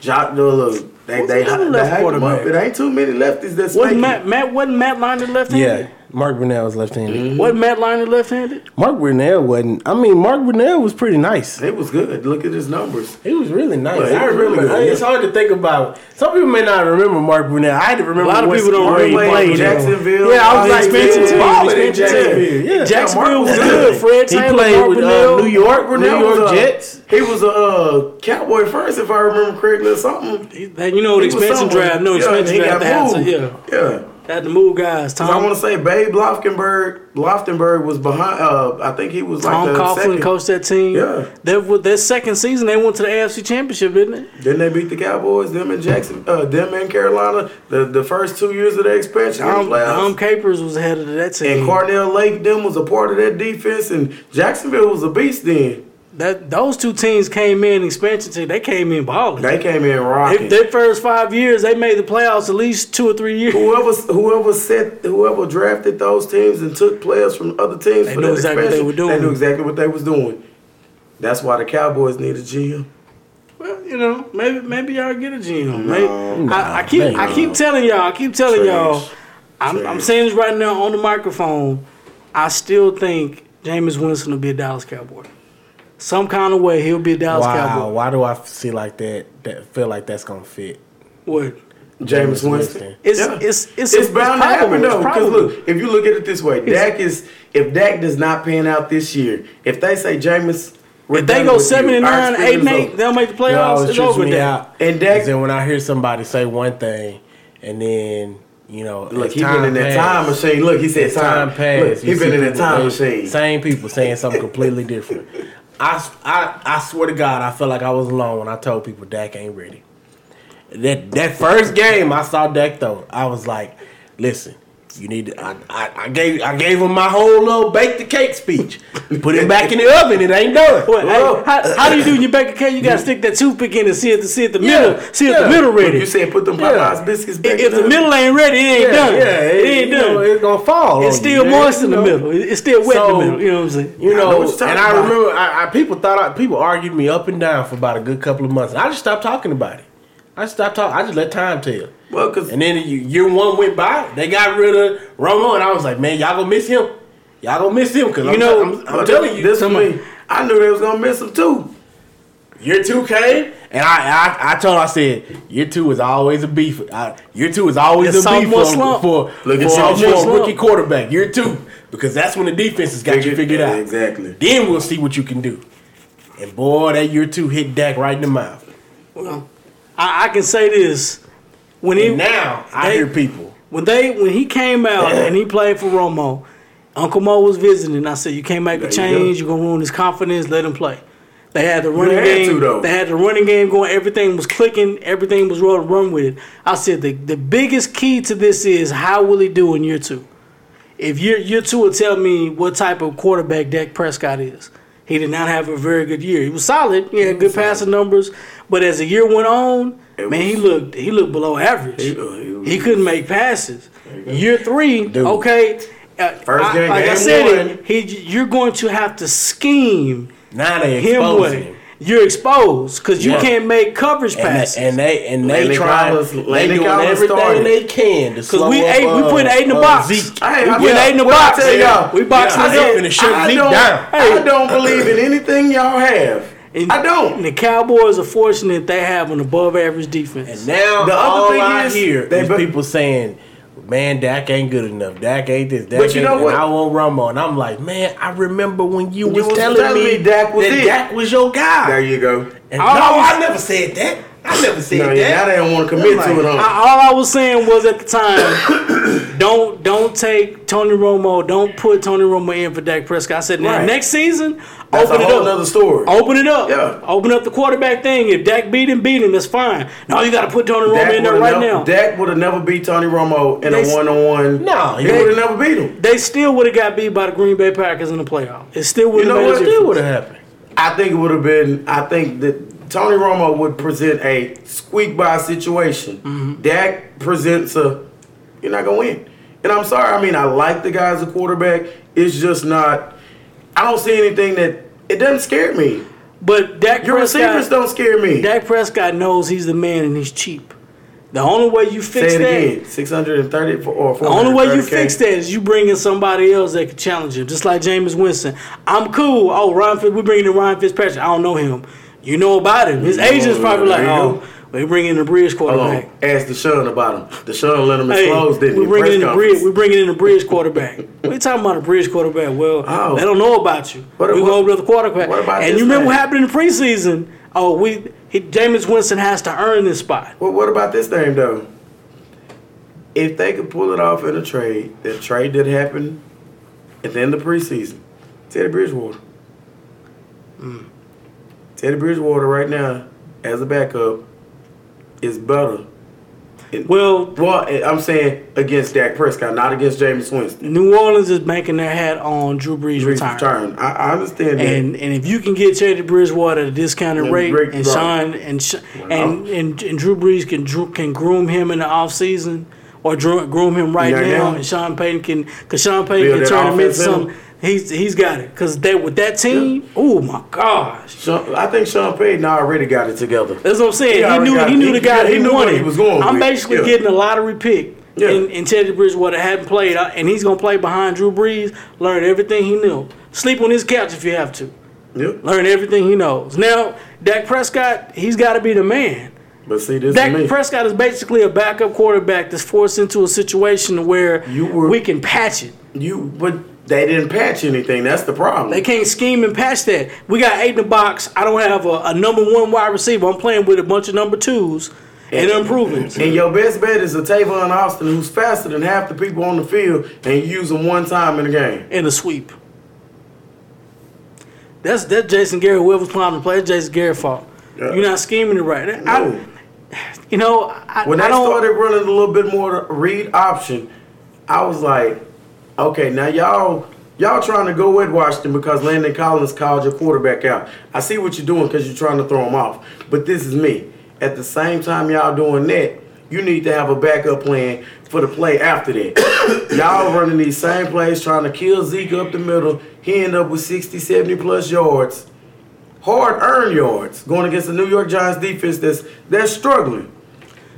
Josh, look, they Who's they, another they hyped him up. quarterback? It ain't too many lefties that's Wasn't making. Matt Matt wasn't Matt Leinart left-handed? Yeah. Mark Brunell was left-handed. Mm-hmm. Wasn't Matt Leinart left-handed? Mark Brunell wasn't. I mean, Mark Brunell was pretty nice. It was good. Look at his numbers. He was really nice. Well, he I was remember. really good, It's hard to think about. Some people may not remember Mark Brunell. I had to remember. A lot of people don't where he remember Played in played, though. Jacksonville. Yeah, I was like, he's man, good. he was balling in He's. Jacksonville. Yeah. Jacksonville was good. Fred He Taylor, played Mark with uh, New York, New Brunell York was a- Jets. He was a uh, cowboy first, if I remember correctly, or something. He- that- You know the He expansion draft. No Yeah, expansion draft. got They had to, moved. yeah, Yeah. Had to move guys. 'Cause I want to say Babe Laufenberg. Laufenberg was behind. Uh, I think he was like Tom the Coughlin second. coached that team. Yeah. That their second season. They went to the AFC Championship, didn't they? Didn't they beat the Cowboys? Them and Jackson, uh, them in Carolina. The the first two years of the expansion Tom. Tom Capers was head of that team. and Carnell Lake, them was a part of that defense, and Jacksonville was a beast then. That those two teams came in expansion team. They came in balling. They came in rocking. their first five years, they made the playoffs at least two or three years. Whoever whoever set whoever drafted those teams and took players from other teams, They knew exactly what they were doing. They knew exactly what they was doing. That's why the Cowboys need a GM. Well, you know, maybe maybe y'all get a GM. Maybe, No, I, I keep I keep telling y'all. I keep telling Trash. y'all. I'm, I'm saying this right now on the microphone. I still think Jameis Winston will be a Dallas Cowboy. Some kind of way he'll be a Dallas Wow, Cowboy. why do I see like that? That feel like that's gonna fit. What? Jameis Winston. Winston. It's Yeah. it's it's It's bound to happen though. Because look, if you look at it this way, Dak is if Dak does not pan out this year, if they say Jameis, if they go with seven and nine, experience eight and eight, they'll make the playoffs. always It's trips over me out. And Dak- then when I hear somebody say one thing, and then you know, Look, as he been in that time machine. Look, he said time. time passed. Look, he you been in that time machine. Same people saying something completely different. I, I, I swear to God, I felt like I was alone when I told people Dak ain't ready. That that first game I saw Dak though, I was like, listen. You need to, I, I, I gave I gave him my whole little bake the cake speech. Put it back in the oven. It ain't done. What, hey, how, how do you do when you bake a cake? You gotta stick that toothpick in and see if the see if the Yeah, middle see if the middle Look, ready. you said put them Yeah. Popeyes biscuits back. if if in the middle ain't ready, it ain't yeah, done. yeah, it, ain't done. know, it's gonna fall. it's on still you, man, moist in the know. middle. It's still wet in the middle. You know what I'm saying? You I know know, what and I remember I, I people thought I, people argued me up and down for about a good couple of months. I just stopped talking about it. I just stopped talking. I just let time tell. Well, because And then you- year one went by, they got rid of Romo, and I was like, man, y'all gonna miss him. Y'all gonna miss him because You I'm, know, I'm, I'm telling you, this some- me. I knew they was gonna miss him too. year two came, and I I, I told him, I said year two is always a beef. I, year two is always It's a beef sophomore for, slump. for, Look for, at for, sophomore a rookie quarterback. Year two, because that's when the defense has got you Figured- figured out. exactly. Then we'll see what you can do. And boy, that year two hit Dak right in the mouth. Well, I, I can say this: when he And now I hear people. when they when he came out and he played for Romo, Uncle Mo was visiting. and I said, "You can't make a There you change. go. You're gonna ruin his confidence. Let him play." They had the running had game. to. They had the running game going. Everything was clicking. Everything was rolling. Run with it. I said the the biggest key to this is how will he do in year two. If year year two will tell me what type of quarterback Dak Prescott is. He did not have a very good year. He was solid. He had good passing numbers, but as the year went on, It man, he looked he looked below average. He- uh, was- He couldn't make passes. Year three, Dude. okay. Uh, First I- game, like I said, one. it, he, you're going to have to scheme Now they him way. him. You're exposed because you Yeah. can't make coverage And passes. they, and they and they Landon trying, Collins- they Landon doing Collins everything started. they can to slow we up, ate- we uh, put eight in the uh, box. Zeke. Hey, We I put we tell- ain't in the what I box. tell y'all, We boxing Yeah, it I up. finna shut I Zeke don't, down. I don't believe in anything y'all have. And- I don't. The Cowboys are fortunate they have an above average defense. And now The other all thing I is, hear they is people saying, "Man, Dak ain't good enough. Dak ain't this. Dak But you ain't know and what? I want Romo." And I'm like, "Man, I remember when you, You was, telling, telling me me Dak was that it. Dak was your guy." There you go. And I no, I never said that. I never said No, that. yeah, now they don't want to commit I'm to it. Huh? I, all I was saying was at the time, don't don't take Tony Romo, don't put Tony Romo in for Dak Prescott. I said now Right. next season, That's open a it up. Another story. Open it up. Yeah. Open up the quarterback thing. If Dak beat him, beat him. That's fine. No, you got to put Tony Romo Dak in there right never, now. Dak would have never beat Tony Romo in They a s- one on one. No, he would have never beat him. they still would have got beat by the Green Bay Packers in the playoff. It still would You know what? Still would have happened. I think it would have been. I think that Tony Romo would present a squeak by situation. Mm-hmm. Dak presents a. You're not gonna win. And I'm sorry. I mean, I like the guy as a quarterback. It's just not. I don't see anything that it doesn't scare me. But Dak Your receivers don't scare me. Dak Prescott knows he's the man and he's cheap. The only way you fix Say it that. again. Six hundred and thirty or The only way you 430K. fix that is you bring in somebody else that can challenge him, just like Jameis Winston. I'm cool. Oh, Ryan, Fitz, we bringing in Ryan Fitzpatrick. I don't know him. You know about him. His You agent's probably like, oh, we bring in the bridge Hold on. quarterback. Ask Deshaun about him. Deshaun let him Hey, expose, didn't he? we he? bringing in the bridge. conference. We bringing in the bridge quarterback. we talking about a bridge quarterback. Well, Oh. they don't know about you. What- we what- go over to the quarterback. what about and you remember what happened in the preseason? Oh, we he, Jameis Winston has to earn this spot. Well, what about this thing though? If they could pull it off in a trade, that trade that happened at the end of preseason, Teddy Bridgewater. Mm. Teddy Bridgewater right now, as a backup, is better. in- Well, well, I'm saying against Dak Prescott, not against Jameis Winston. New Orleans is banking their hat on Drew Brees Brees retirement. return. I, I understand that. And and if you can get Teddy Bridgewater at a discounted rate, Rick- and. Sean and Sh- and, and and Drew Brees can can groom him in the offseason or groom him right Yeah, now, and Sean Payton can because Sean Payton Build can turn him into offense in him. something. He's he's got it because they with that team. Oh my gosh, Sean, I think Sean Payton already got it together. that's what I'm saying. He He, knew he it. knew He- the guy yeah, he he, knew what wanted. he was going I'm with. basically Yeah. getting a lottery pick. Yeah. And, and Teddy Bridgewater hadn't played, and he's gonna play behind Drew Brees. Learn everything he knew. Sleep on his couch if you have to. Yep. learn everything he knows. Now, Dak Prescott, he's got to be the man. But see, this Dak is. Prescott is basically a backup quarterback that's forced into a situation where You were- we can patch it. You, but they didn't patch anything. That's the problem. They can't scheme and patch that. We got eight in the box. I don't have a, a number one wide receiver. I'm playing with a bunch of number twos and improvements. And your best bet is a Tavon Austin who's faster than half the people on the field, and you use him one time in the game. in a sweep. That's that's Jason Garrett. Whoever's playing to play, that's Jason Garrett's fault. Yeah. You're not scheming it right. No. I, you know, I, when I don't. started running a little bit more read option, I was like, okay, now y'all y'all trying to go with Washington because Landon Collins called your quarterback out. I see what you're doing because you're trying to throw him off. But this is me. At the same time y'all doing that, you need to have a backup plan for the play after that. y'all running these same plays trying to kill Zeke up the middle. He end up with 60, 70 plus yards. Hard earned yards going against the New York Giants defense that's that's struggling.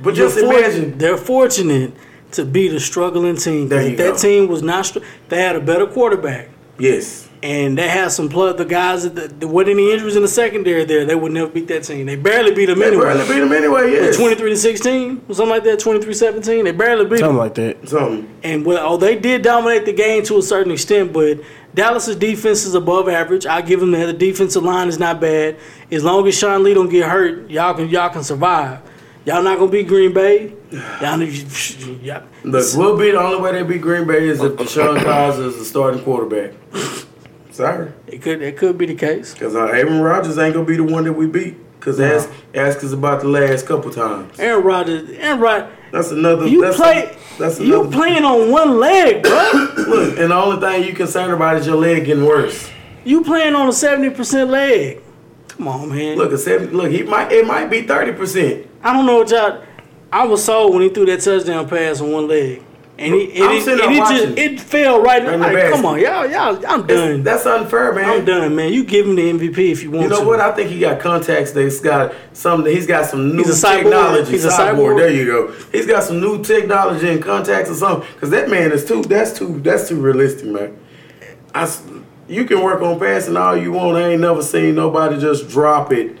But They're just for- imagine they're fortunate to beat a struggling team. There you that go. team was not, str- they had a better quarterback, Yes. and they had some plug. The guys that the, there wasn't any injuries in the secondary there. They would never beat that team. They barely beat them They anyway. barely beat them anyway, yes. Twenty three to sixteen, or something like that. 23-17. They barely beat Something them. like that. Something. And well, oh, they did dominate the game to a certain extent, but Dallas's defense is above average. I give them that. The defensive line is not bad. As long as Sean Lee don't get hurt, y'all can y'all can survive. Y'all not gonna beat Green Bay. Y'all, y'all Look, we'll be the only way they beat Green Bay is if DeShone Kizer is the starting quarterback. Sorry. it could it could be the case. Because uh, Aaron Rodgers ain't going to be the one that we beat. Because ask, ask us about the last couple times. Aaron Rodgers, Aaron Rod, That's another. you that's play. A, that's you another. playing on one leg, bro. Look, and the only thing you concerned about is your leg getting worse. you playing on a seventy percent leg. Come on, man. Look, a seven, look, he might it might be thirty percent. I don't know what y'all. I was sold when he threw that touchdown pass on one leg. And it, I'm it, and there it, just, it fell right In in the like, come on, y'all, y'all, I'm It's- done. That's unfair, man. I'm done, man. You give him the MVP if you want to. You know to. what? I think he got contacts. That's got some. He's got some new He's a cyborg. technology. He's a cyborg. cyborg. There you go. He's got some new technology and contacts or something. Because that man is too. That's too. That's too realistic, man. I, You can work on passing all you want. I ain't never seen nobody just drop it.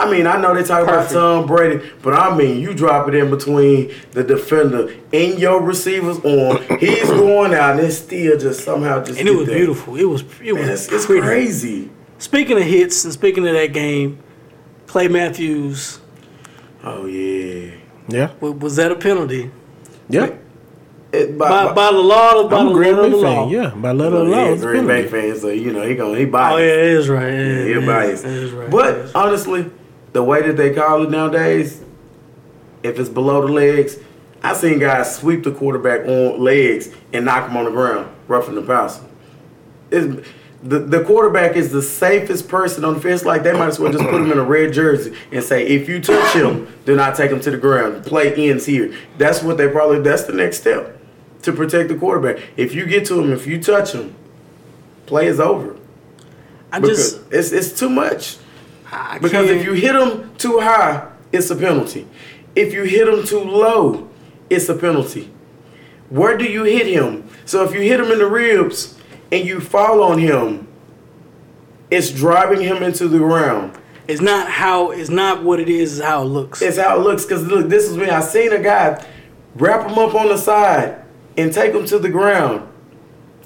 I mean, I know they talk Perfect. about Tom Brady, but I mean, you drop it in between the defender and your receiver's arm. He's going out, and it's still just somehow just. and it was there. beautiful. It was it Man, was it's, it's pretty. crazy. Speaking of hits and speaking of that game, Clay Matthews Oh yeah. Yeah. was that a penalty? Yeah. It, By, by the law, by I'm the a Green letter of Bay the law. fan. Yeah. By letter of the law. he Green Bay fan, so you know he gonna he buy it. Oh yeah, it is right. Yeah, Yeah, he it biased. it is right. But is. honestly, the way that they call it nowadays, if it's below the legs, I seen guys sweep the quarterback on legs and knock him on the ground, roughing the passer. It's, the, the quarterback is the safest person on the fence. Like they might as well just put him in a red jersey and say, if you touch him, then I take him to the ground. Play ends here. That's what they probably. That's the next step to protect the quarterback. If you get to him, if you touch him, play is over. I Because just it's it's too much. I Because can't- if you hit him too high, it's a penalty. If you hit him too low, it's a penalty. Where do you hit him? So if you hit him in the ribs and you fall on him, it's driving him into the ground. it's not how it's not what it is. It's how it looks. It's how it looks. Cause look, this is when I seen a guy wrap him up on the side and take him to the ground.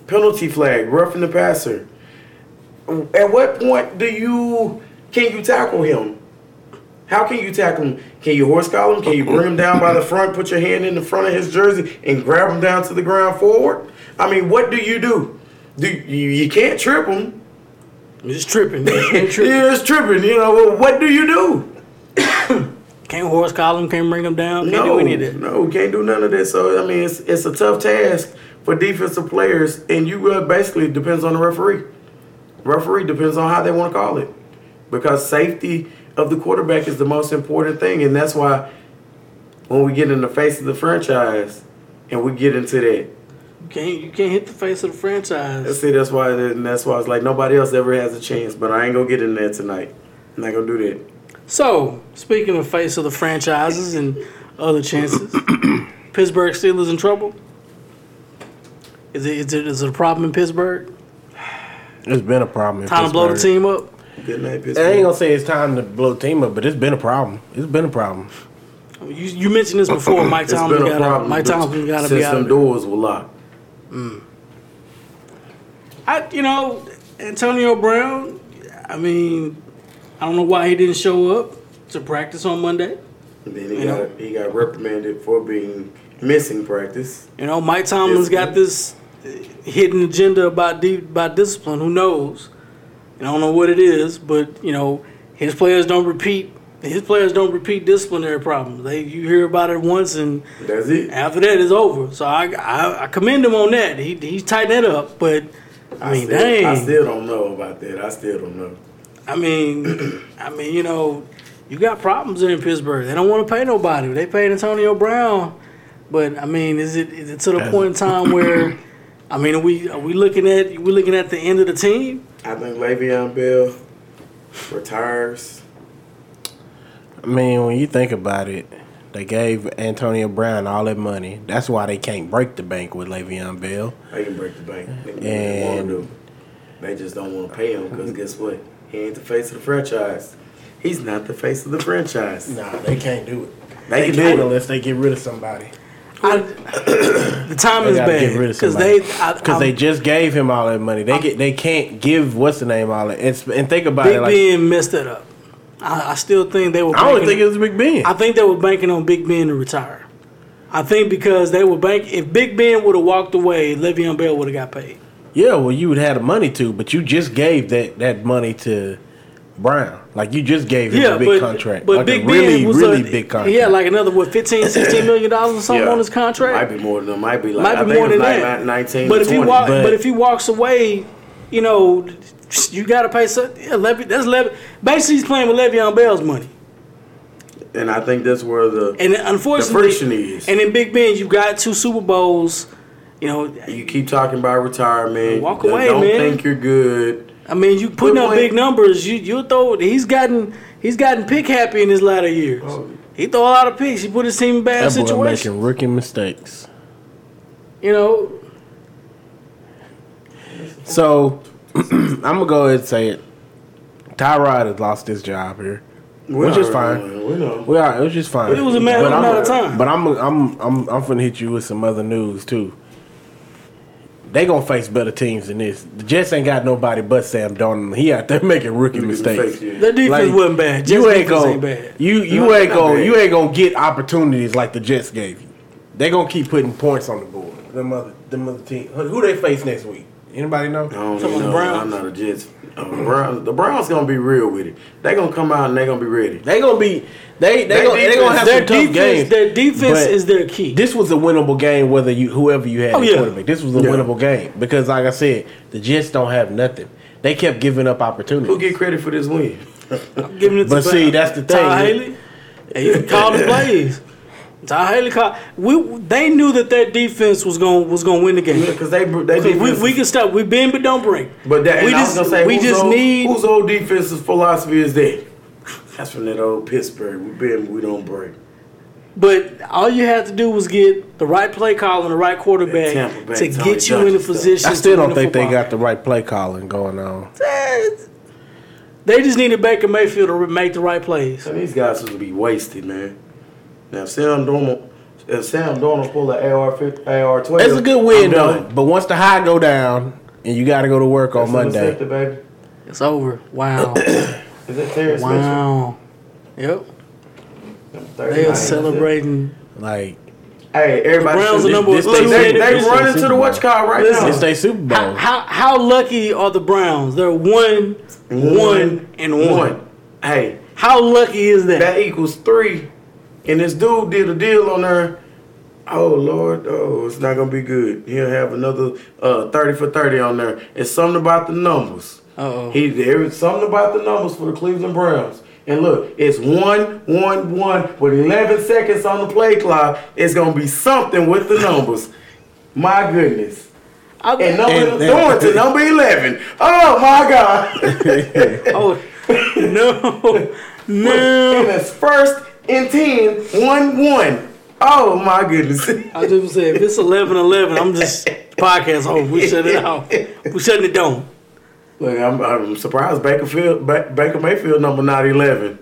Penalty flag, roughing the passer. At what point do you can you tackle him? How can you tackle him? Can you horse collar him? Can you bring him down by the front, put your hand in the front of his jersey, and grab him down to the ground forward? I mean, what do you do? Do you, you can't trip him? It's tripping. Can't, trip. Yeah, it's tripping. You know, well, what do you do? can't horse collar him. Can't bring him down. Can't no, do any of that. No, can't do none of that. So I mean, it's it's a tough task for defensive players, and you uh, basically depends on the referee. Referee depends on how they want to call it, because safety of the quarterback is the most important thing, and that's why when we get in the face of the franchise and we get into that, You can't you can't hit the face of the franchise. let's that's why and that's why it's like nobody else ever has a chance. But I ain't gonna get in there tonight. I'm not gonna do that. So, speaking of face of the franchises and other chances, Pittsburgh Steelers in trouble. Is it, is it is it a problem in Pittsburgh? It's been a problem. in Time to blow the team up. Good night, I ain't gonna say it's time to blow the team up, but it's been a problem. It's been a problem. You, you mentioned this before. Mike It's Tomlin been a got problem. Mike but Tomlin got to since be out. them doors were locked. Mm. I you know Antonio Brown. I mean, I don't know why he didn't show up to practice on Monday. And then he You got know? he got reprimanded for being missing practice. You know, Mike Tomlin's got this hidden agenda about de- about discipline. Who knows? I don't know what it is, but you know, his players don't repeat. His players don't repeat disciplinary problems. They you hear about it once, and That's it. after that it's over. So I I, I commend him on that. He he's tightened that up. But I mean, still, dang. I still don't know about that. I still don't know. I mean, I mean, you know, you got problems in Pittsburgh. They don't want to pay nobody. They paid Antonio Brown, but I mean, is it is it to the point in time where, I mean, are we are we looking at we looking at the end of the team? I think Le'Veon Bell retires. I mean, when you think about it, they gave Antonio Brown all that money. That's why they can't break the bank with Le'Veon Bell. They can break the bank. They can do what they want And- to. They just don't want to pay him because guess what? He ain't the face of the franchise. He's not the face of the franchise. Nah, they can't do it. They They can can't do it. unless they get rid of somebody. I, the time They is bad get rid of because they Because they just gave him all that money. They get they can't give what's the name all that. And, and think about Big it. Like, Ben messed it up. I, I still think they were. I don't think it was Big Ben. I think they were banking on Big Ben to retire. I think because they were bank. If Big Ben would have walked away, Le'Veon Bell would have got paid. Yeah, well, you would have had the money to, but you just gave that, that money to Brown. Like you just gave him Yeah, a big but contract, but like Big a really, was really a, big contract. He had like another what 15, 16 million dollars or something on his contract. Might be more than that. Might be like Might be think more it than like that. 19 but to if he walk, but- but if he walks away, you know, you got to pay. Some, yeah, Levy, that's Levy. Basically, he's playing with Le'Veon Bell's money. and I think that's where the And unfortunately, friction is. and in Big Ben, you've got two Super Bowls. You know, you keep talking about retirement. Walk Don't- away, don't man. think you're good. I mean, you putting Good up big numbers. You you throw. He's gotten he's gotten pick happy in his latter years. Oh. He throw a lot of picks. He put his team in bad That boy situation. making rookie mistakes. You know, So I'm gonna go ahead and say it. Tyrod has lost his job here, which is fine. We know. We are. It was just fine. It was a matter- But matter of time. But I'm I'm I'm I'm finna hit you with some other news too. They gonna face better teams than this. The Jets ain't got nobody but Sam Darnold. He out there making rookie mistakes. the defense Like, wasn't bad. Jets you ain't defense gonna ain't bad. you you No, ain't gonna bad. you ain't gonna get opportunities like the Jets gave you. They gonna keep putting points on the board. Them other them other team. Who who they face next week? Anybody know? I don't Some know. Browns? I'm not a Jets. Uh, Browns, the Browns gonna be real with it. They gonna come out and they gonna be ready. They gonna be they they Their gonna, they gonna have Their some tough defense, games. their defense is their key. This was a winnable game, whether you whoever you had Oh, at yeah. quarterback. This was a Yeah. winnable game because, like I said, the Jets don't have nothing. They kept giving up opportunities. Who get credit for this win? I'm giving it to But see, that's the thing. Todd Haley. And you call the plays. Todd Haley called. We they knew that their defense was going was going to win the game. Because they they 'Cause we, defense- we can stop. We bend but don't break. But that, we and I was just say, we just old, need whose old defensive philosophy is that? That's from that old Pittsburgh. We bend, but we don't break. But all you had to do was get the right play call and the right quarterback Bay, to Tony get you in a position. I still to don't win a think they got the right play calling going on. They just needed Baker Mayfield to make the right plays. So these guys supposed to be wasted, man. Now Sam Darnold, if Sam Darnold pull an AR fif- AR twelve, It's a good win though, but once the high go down and you got to go to work on Monday, intercepted, baby. It's over. Wow. Is that Terrance Mitchell? wow. Yep. They are celebrating. like Hey, everybody. The Browns should- are number this- Look, this- they, two. they this- run this- into the watch card right Listen, now. it's their Super Bowl. How, how how lucky are the Browns? They're one, one, and one. Hey, How lucky is that? that equals three. And this dude did a deal on there. Oh Lord, oh, it's not gonna be good. He'll have another uh, thirty for thirty on there. It's something about the numbers. Uh-oh. He there is something about the numbers for the Cleveland Browns. And look, it's one, one, one with eleven seconds on the play clock. It's gonna be something with the numbers. My goodness. I, And number And- going to number eleven. Oh my God. oh no, no. And it's first and 10, 1 1. Oh my goodness. I just say if it's 11-11, I'm just podcast over. We shut it off. We shutting it down. Look, I'm, I'm surprised Baker, Field, ba- Baker Mayfield number not 11.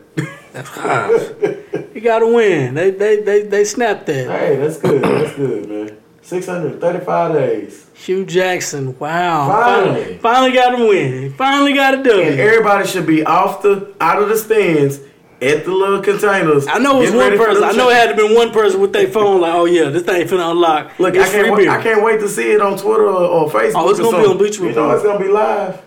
You got to win. They they they they snapped that. Hey, that's good. That's good, man. 635 days. Hue Jackson. Wow. Finally. finally got a win. Finally got a And everybody should be off the out of the stands at the little containers. I know it was one person. I know it had to been one person with their phone like, oh yeah, this thing finna unlock. Look, It's I can't, wait. I can't wait to see it on Twitter or, or Facebook. Oh, it's gonna be on Bleacher Report. You know it's gonna be live.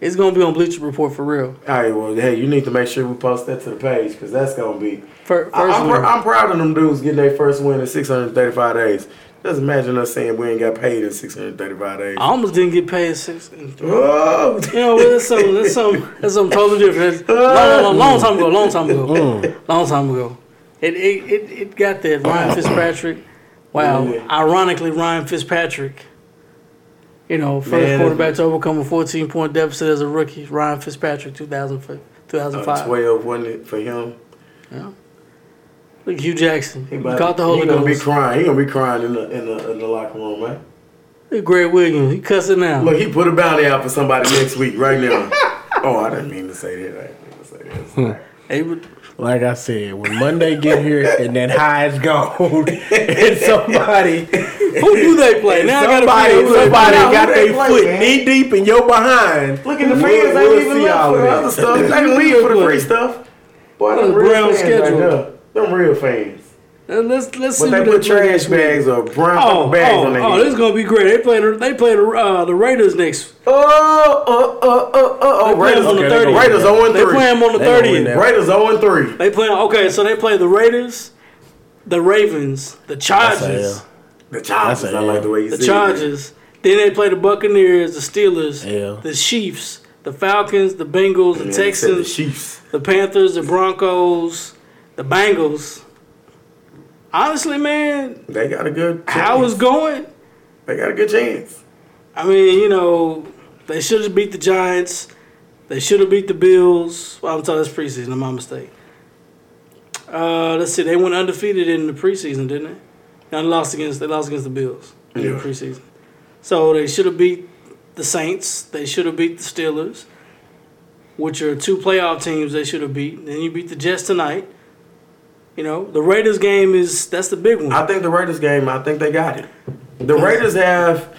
It's gonna be on Bleacher Report for real. All right, well, hey, you need to make sure we post that to the page because that's gonna be. Fir- I- First I'm, pr- I'm proud of them dudes getting their first win in 635 days. Just imagine us saying we ain't got paid in 635 days. I almost didn't get paid six. Oh. You Oh, know, well, that's something. That's something. That's something totally different. That's oh. long, long, long time ago. Long time ago. Mm. Long time ago. It it it, it got that Ryan Fitzpatrick. Wow. Yeah. Ironically, Ryan Fitzpatrick. You know, first Man, quarterback to overcome a 14 point deficit as a rookie. Ryan Fitzpatrick, 2005. 2005. Uh, 12 wasn't it for him? Look, Hue Jackson. He, He about- caught the whole. he Holy gonna be crying. He gonna be crying in the in the in the locker room, man. Look, Gregg Williams. He cussing now. Look, he put a bounty out for somebody next week, right now. oh, I didn't mean to say that. I didn't mean to say that. Hmm. Hey, but- Like I said, when Monday get here and that high is gone, and somebody, who do they play? Now I gotta somebody, figure out who they somebody play. Got their foot man? knee deep in your behind. Look at the We'll- fans we'll ain't even left for the other stuff. They can leave for the free stuff. Boy, them the real Brown schedule. right there. Them real fans. Uh, Let's let's see But they put trash next week. bags or brown Oh, paper bags oh, on their oh, head. this is gonna be great. They play the they play the uh, the Raiders next. Oh, oh, oh, oh, oh, oh. Raiders, on the okay, they 30th. gonna Raiders 0 They play them on the They thirtieth. Raiders 0 and 3. They play okay, so they play the Raiders, the Ravens, the That's Chargers, The Chargers, That's a I like the way you the said it. Chargers. Then they play the Buccaneers, the Steelers, Yeah. the Chiefs, the Falcons, the Bengals, the And they The Chiefs. the Panthers, the Broncos, the Bengals. Honestly, man, They got a good. Chance. how it's going, They got a good chance. I mean, you know, they should have beat the Giants. They should have beat the Bills. Well, I'm telling that's preseason. I'm my mistake. Uh, let's see. They went undefeated in the preseason, didn't they? Now they lost against they lost against the Bills in Yeah. the preseason. So they should have beat the Saints. They should have beat the Steelers, which are two playoff teams. They should have beat. Then you beat the Jets tonight. You know, the Raiders game is that's the big one. I think the Raiders game. I think they got it. The Raiders have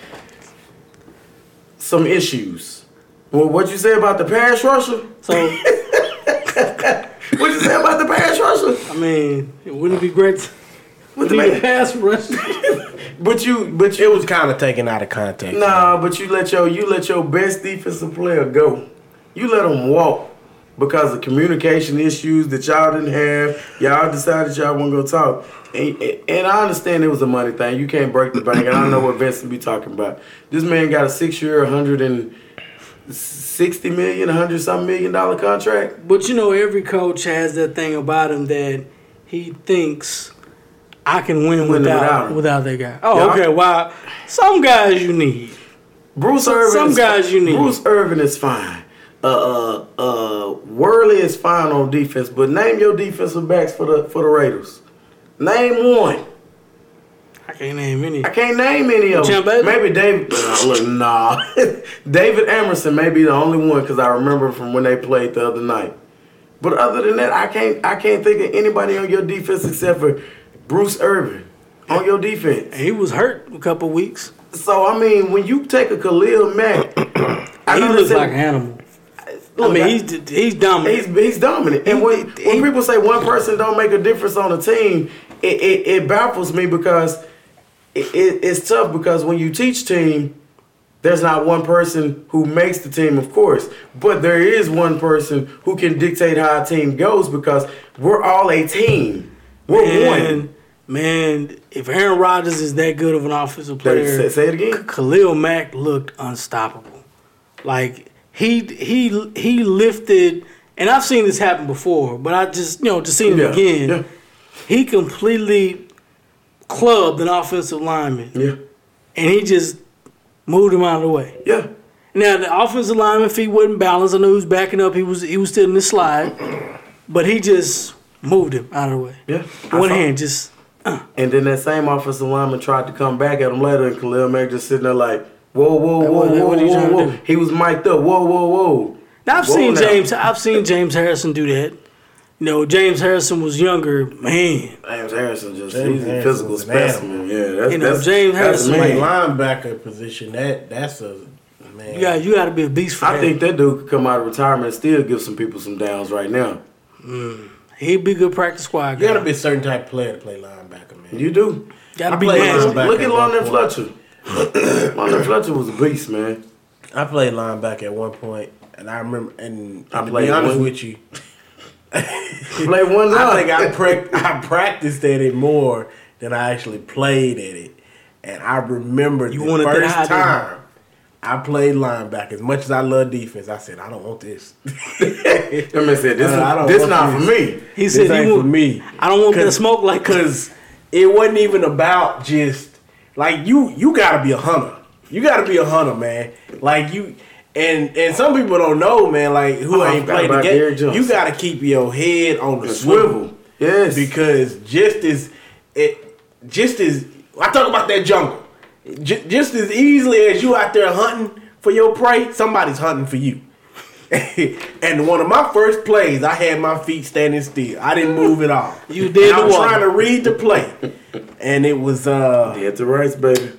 some issues. Well, what you say about the pass rusher? so What you say about the pass rusher? I mean, wouldn't it be great? to- With the need a man? pass rush. But you, but It was kind of taken out of context. nah. But you let your, you let your best defensive player go. You let him walk because of communication issues that y'all didn't have. Y'all decided y'all wasn't gonna talk. And, and I understand it was a money thing. You can't break the bank, and I don't know what Vincent be talking about. This man got a six-year, hundred and sixty million, hundred 100 something million dollar contract. But you know, every coach has that thing about him that he thinks I can win Win without without without, that guy. Oh, Yeah. okay. Wow. Some guys you need. Bruce Irvin. some guys you need. Bruce Irvin is fine. Uh, uh, uh, Worley is fine on defense, but name your defensive backs for the for the Raiders. Name one. I can't name any. I can't name any of them. Bailey? Maybe David. Uh, look, nah. David Emerson may be the only one because I remember from when they played the other night. But other than that, I can't. I can't think of anybody on your defense except for Bruce Irvin on your defense. He was hurt a couple weeks. So I mean, when you take a Khalil Mack, I he looks like an animal. Look, I mean, he's he's dominant. He's he's dominant. And when, He- when people say one person don't make a difference on a team, it, it, it baffles me because it, it, it's tough because when you teach team, there's not one person who makes the team, of course, but there is one person who can dictate how a team goes because we're all a team. We're man, one. man, if Aaron Rodgers is that good of an offensive player, Say, say it again. Khalil Mack looked unstoppable. Like he he he lifted, and I've seen this happen before, but I just you know to see him Yeah, again, yeah. he completely clubbed an offensive lineman, Yeah, and he just moved him out of the way. yeah. Now the offensive lineman feet wasn't balanced. I know he was backing up. He was he was still in the slide, but he just moved him out of the way. Yeah, one hand just. Uh. And then that same offensive lineman tried to come back at him later, and Khalil Mack just sitting there like, whoa, whoa, whoa, whoa, what are you whoa, whoa. He was mic'd up. Whoa, whoa, whoa. Now I've Whoa seen now. James. I've seen James Harrison do that. You know, James Harrison was younger, man. James Harrison just James he's a physical was an specimen. Yeah, that's, You know, that's James that's Harrison- Like me. linebacker position, that that's a man. You got you got to be a beast for I that. think that dude could come out of retirement and still give some people some downs right now. Mm. He'd be a good practice squad you gotta be a certain type of player to play linebacker, man. You do. Gotta I be linebacker. Look at at London Fletcher. London Fletcher was a beast, man. I played linebacker at one point, and I remember. And, I and to played be honest one. with you, Play one I think I prac- I practiced at it more than I actually played at it. And I remember You the first high, time I played linebacker. As much as I love defense, I said I don't want this. That man said, "This, Uh, I don't this want not for me." He This said he ain't want, for me. I don't want that smoke like Cause it wasn't even about just like you. You gotta be a hunter. You gotta be a hunter, man. Like you. And and some people don't know, man. Like who I ain't played the game. You gotta keep your head on the The swivel. swivel. Yes. because just as it, just as I talk about that jungle, J- just as easily as you out there hunting for your prey, somebody's hunting for you. and one of my first plays, I had my feet standing still. I didn't move at all. You did And I was trying to read the play, and it was uh, Get the rights, baby.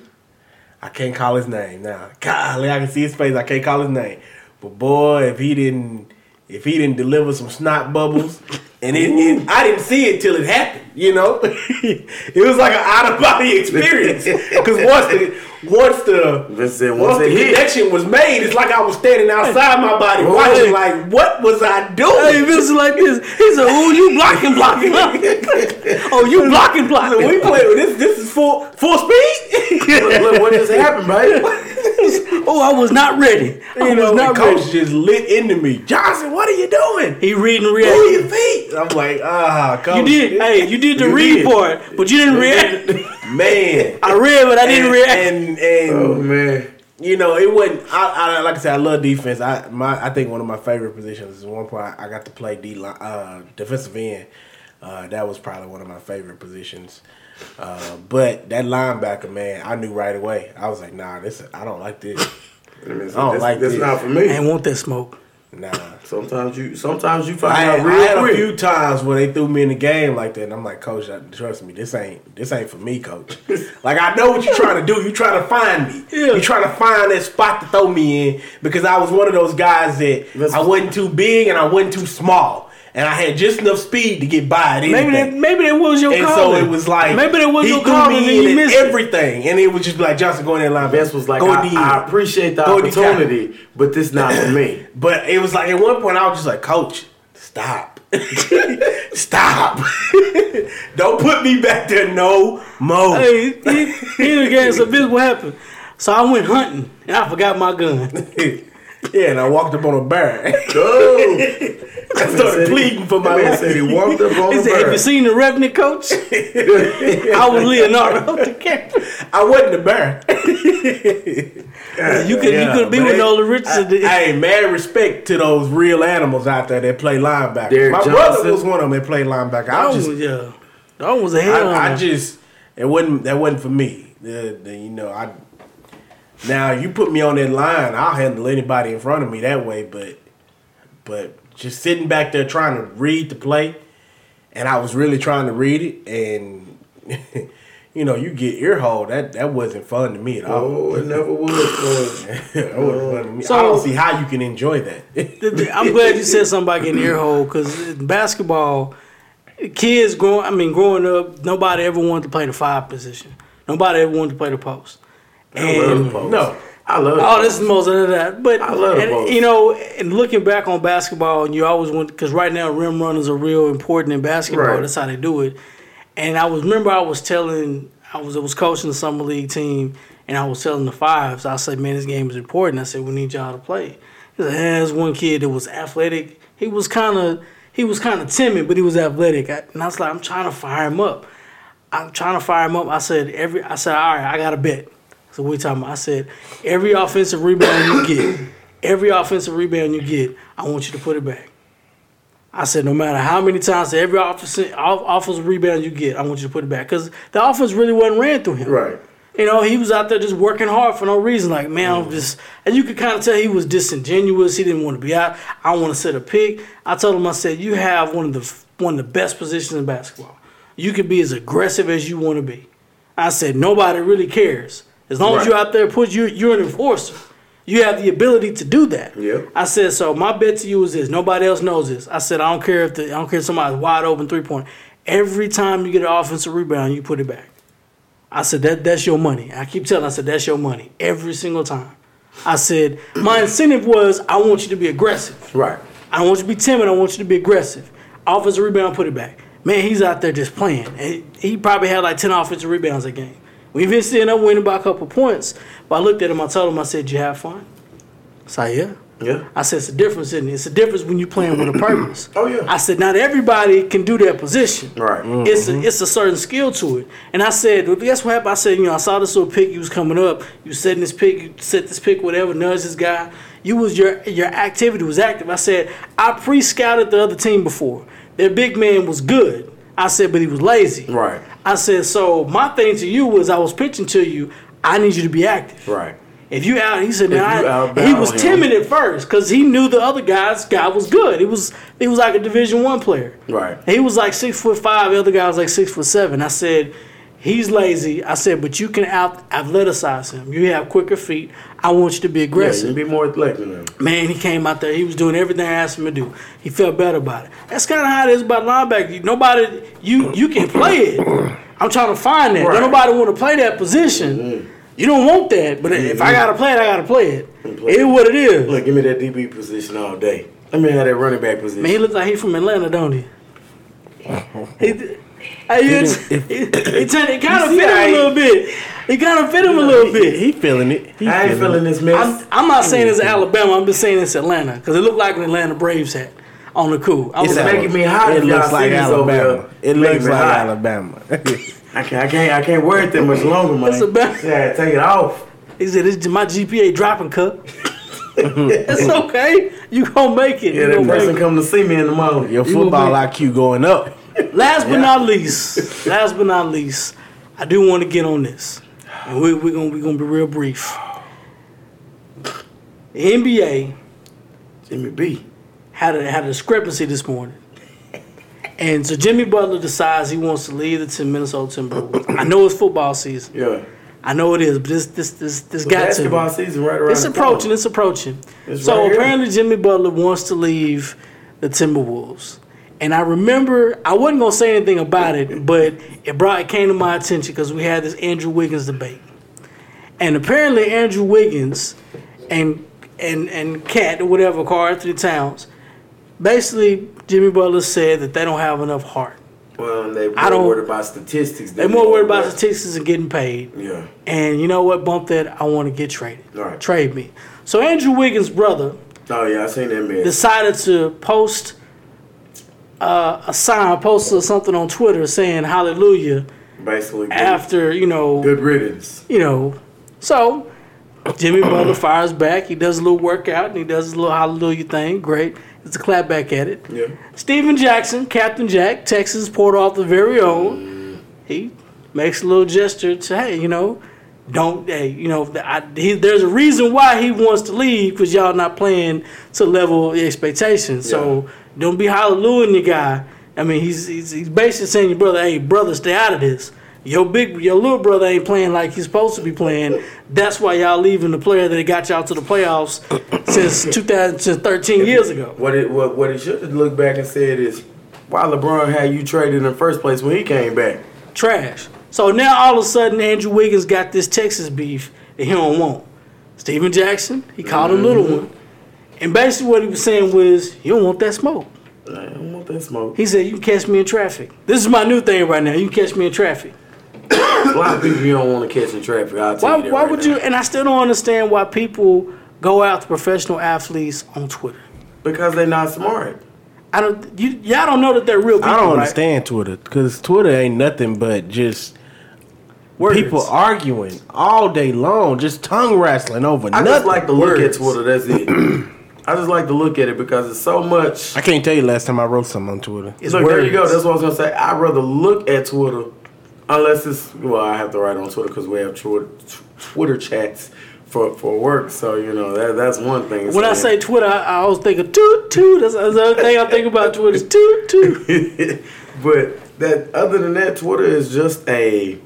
I can't call his name now. Golly, I can see his face. I can't call his name. But boy, if he didn't, if he didn't deliver some snot bubbles, and it, it I didn't see it till it happened. You know, it was like an out of body experience. Because once the once the Vince once once the hit, connection was made, it's like I was standing outside my body Hey. watching. Like, what was I Hey, doing? Vince is like this. He said, "Oh, you blocking, blocking, oh, you blocking, blocking." we play this. This is full full speed. look, look what just happened, right? oh, I was not ready. I You know, was the not coach ready. just lit into me. Johnson, what are you doing? He reading Move your feet. I'm like, ah, coach. You did. Hey, you did the You read did. part, but you didn't react. man. I read, but I didn't and, react. And and Oh man. you know, it wasn't. I, I like I said, I love defense. I my I think one of my favorite positions is one point I got to play D line, uh, defensive end. Uh, that was probably one of my favorite positions. Uh, but that linebacker, man, I knew right away. I was like, nah, this I don't like this. I mean, I don't that's, like that's this. not for me. I ain't want that smoke. Nah. Sometimes you sometimes you find I, out I real had a quick. few times where they threw me in the game like that, and I'm like, Coach, trust me, this ain't this ain't for me, Coach. like I know what you're trying to do. You trying to find me. Yeah. You trying to find that spot to throw me in because I was one of those guys that That's- I wasn't too big and I wasn't too small, and I had just enough speed to get by at anything. Maybe that, maybe that was your and calling. so it was like maybe that was he your threw calling, and me you in missed at it. everything, and it would just like Johnson going in line. Best was like, go I, D. I appreciate the Go D opportunity, but this not for me. But it was like at one point I was just like, Coach, stop. stop. Don't put me back there no more. Hey, he, he in the game. So this what happened. So I went hunting and I forgot my gun. Yeah, and I walked up on a bear. Oh, I started pleading for my man life. said he walked up on He the said, "Have you seen the Revenant coach?" I was Leonardo DiCaprio. I wasn't a bear. You could Yeah, you could be but with they- Nolan Richardson. Hey, mad respect to those real animals out there that play linebacker. Derek my Johnson. brother was one of them that played linebacker. I that was was just yeah. That was a hell. I, I just it wasn't that wasn't for me. The, the, you know, I now you put me on that line, I'll handle anybody in front of me that way. But but just sitting back there trying to read the play, and I was really trying to read it, and you know, you get ear hole. That that wasn't fun to me at all. Oh, it never was. boy. wasn't fun to me. So- I don't see how you can enjoy that. I'm glad you said something about getting ear hole because basketball, kids growing. I mean, growing up, nobody ever wanted to play the five position. Nobody ever wanted to play the post. I love the And no. I love the Oh, this post. is most of that. But I love the and, you know, and looking back on basketball, and you always want because right now rim runners are real important in basketball. Right. That's how they do it. And I was remember I was telling I was I was coaching the summer league team, and I was telling the fives. I said, "Man, this game is important." I said, "We need y'all to play." He said, "Yeah, there's one kid that was athletic. He was kind of he was kind of timid, but he was athletic." I, and I was like, "I'm trying to fire him up." I'm trying to fire him up. I said every. I said, all right, I got a bet. So what you talking about? I said every offensive rebound you get, every offensive rebound you get, I want you to put it back. I said no matter how many times every offensive offensive rebound you get, I want you to put it back because the offense really wasn't ran through him. Right. You know, he was out there just working hard for no reason. Like, man, I'm mm-hmm. just, and you could kind of tell he was disingenuous. He didn't want to be out. I want to set a pick. I told him, I said, you have one of the one of the best positions in basketball. You can be as aggressive as you want to be. I said, nobody really cares as long as you're out there. Put you, you're an enforcer. You have the ability to do that. Yep. I said, so my bet to you is this. Nobody else knows this. I said, I don't care if the, I don't care if somebody's wide open three point. Every time you get an offensive rebound, you put it back. I said that that's your money. I keep telling. I said that's your money every single time. I said my incentive was I want you to be aggressive. Right. I don't want you to be timid. I want you to be aggressive. Offensive rebound, put it back. Man, he's out there just playing. And he probably had like ten offensive rebounds a game. We eventually ended up winning by a couple points. But I looked at him. I told him. I said, you have fun?" I said, "Yeah." Yeah. I said, "It's a difference, isn't it? It's a difference when you're playing with a purpose." Oh, yeah. I said, "Not everybody can do that position." Right. It's a, it's a mm-hmm. certain skill to it. And I said, well, guess what happened? I said, you know, I saw this little pick. You was coming up. You setting this pick. You set this pick. Whatever. Nudge this guy. You was your your activity was active. I said, I pre scouted the other team before. Their big man was good. I said, but he was lazy. Right. I said, so my thing to you was I was pitching to you. I need you to be active. Right. If you out, he said, man, I, he was him. timid at first because he knew the other guy's guy was good. He was he was like a Division One player. Right. He was like six foot five. The other guy was like six foot seven. I said, he's lazy. I said, but you can out athleticize him. You have quicker feet. I want you to be aggressive. you be more athletic than him. Man, he came out there. He was doing everything I asked him to do. He felt better about it. That's kind of how it is about linebacker. Nobody, you you can play it. I'm trying to find that. Right. Nobody want to play that position. You don't want that, but if I gotta play it, I gotta play it. play It is what it is. Look, give me that DB position all day. Let me have that running back position. Man, he looks like he from Atlanta, don't he? he, hey, it's, it, it, it kind of fit him a little bit. It kind of fit him a little bit. He feeling it. He I ain't feeling it. this mess. I'm, I'm not saying it's Alabama. I'm just saying it's Atlanta because it looked like an Atlanta Braves hat. on the cool. I It's was a- making me hot It looks like this Alabama. It looks like hot. Alabama. I can't, I can't, I can't wear it that much longer, man. It's a bad- yeah, take it off. he said, "This my GPA dropping cup." it's okay. You gonna make it. Yeah, you that person it. come to see me in the morning. Your football IQ going up. Last but Yeah. not least, last but not least, I do want to get on this, and we, we're gonna we're gonna be real brief. The NBA Jimmy B. had a had a discrepancy this morning, and so Jimmy Butler decides he wants to leave the Minnesota Timberwolves. I know it's football season. Yeah. I know it is, but this this this this The got to. basketball season right around It's approaching. It's approaching. It's so right apparently, Jimmy Butler wants to leave the Timberwolves. And I remember I wasn't gonna say anything about it, but it brought it came to my attention because we had this Andrew Wiggins debate, and apparently Andrew Wiggins and and and Cat or whatever, Karl-Anthony Towns, basically Jimmy Butler said that they don't have enough heart. Well, they I more don't- worried about statistics. They're more worried about statistics and getting paid. Yeah. And you know what? Bump that. I want to get traded. Right. Trade me. So Andrew Wiggins' brother Oh yeah, I seen that man. decided to post uh, a sign, post or something on Twitter saying "Hallelujah" Basically, good, after you know, good riddance. you know. So Jimmy Butler fires back. He does a little workout and he does a little Hallelujah thing. Great. It's a clap back at it. Yeah. Stephen Jackson, Captain Jack, Texas Port Arthur very own. He makes a little gesture to, hey, you know, don't, hey, you know, I, he, there's a reason why he wants to leave because y'all not playing to level the expectations. So don't be hallelujahing your guy. I mean, he's, he's he's basically saying, your brother, hey, brother, stay out of this. Your big, your little brother ain't playing like he's supposed to be playing. That's why y'all leaving the player that got y'all to the playoffs since 2013 years ago. What it what what he should have looked back and said is, why LeBron had you traded in the first place when he came back? trash. So now all of a sudden Andrew Wiggins got this Texas beef that he don't want. Stephen Jackson, he called him little mm-hmm. one. And basically what he was saying was, you don't want that smoke. I don't want that smoke. He said, you can catch me in traffic. This is my new thing right now. You can catch me in traffic. A lot of people you don't want to catch in traffic. I'll tell Why, you that why right would now. you, and I still don't understand why people go out to professional athletes on Twitter. Because they're not smart. I don't, you, y'all don't know that they're real people, I don't right? understand Twitter because Twitter ain't nothing but just Words. people arguing all day long, just tongue wrestling over nothing. I nothing. just like to look at Twitter. That's it. I just like to look at it because it's so much. I can't tell you last time I wrote something on Twitter. It's Look, there you go. That's what I was gonna say. I'd rather look at Twitter, unless it's well, I have to write on Twitter because we have Twitter, Twitter chats for for work. So you know that that's one thing. When I say Twitter, I, I always think of toot toot. That's, that's the other thing I think about Twitter is toot toot. but that other than that, Twitter is just a.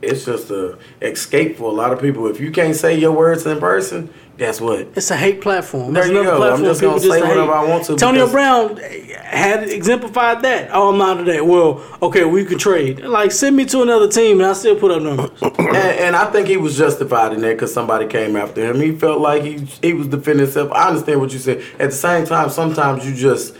It's just a escape for a lot of people. If you can't say your words in person, guess what? It's a hate platform. There It's you go. I'm platform just gonna say whatever hate. I want to Antonio Brown had exemplified that. Oh, I'm out of that. Well, okay, we can trade. Like, send me to another team, and I still put up numbers. and, and I think he was justified in that because somebody came after him. He felt like he he was defending himself. I understand what you said. At the same time, sometimes you just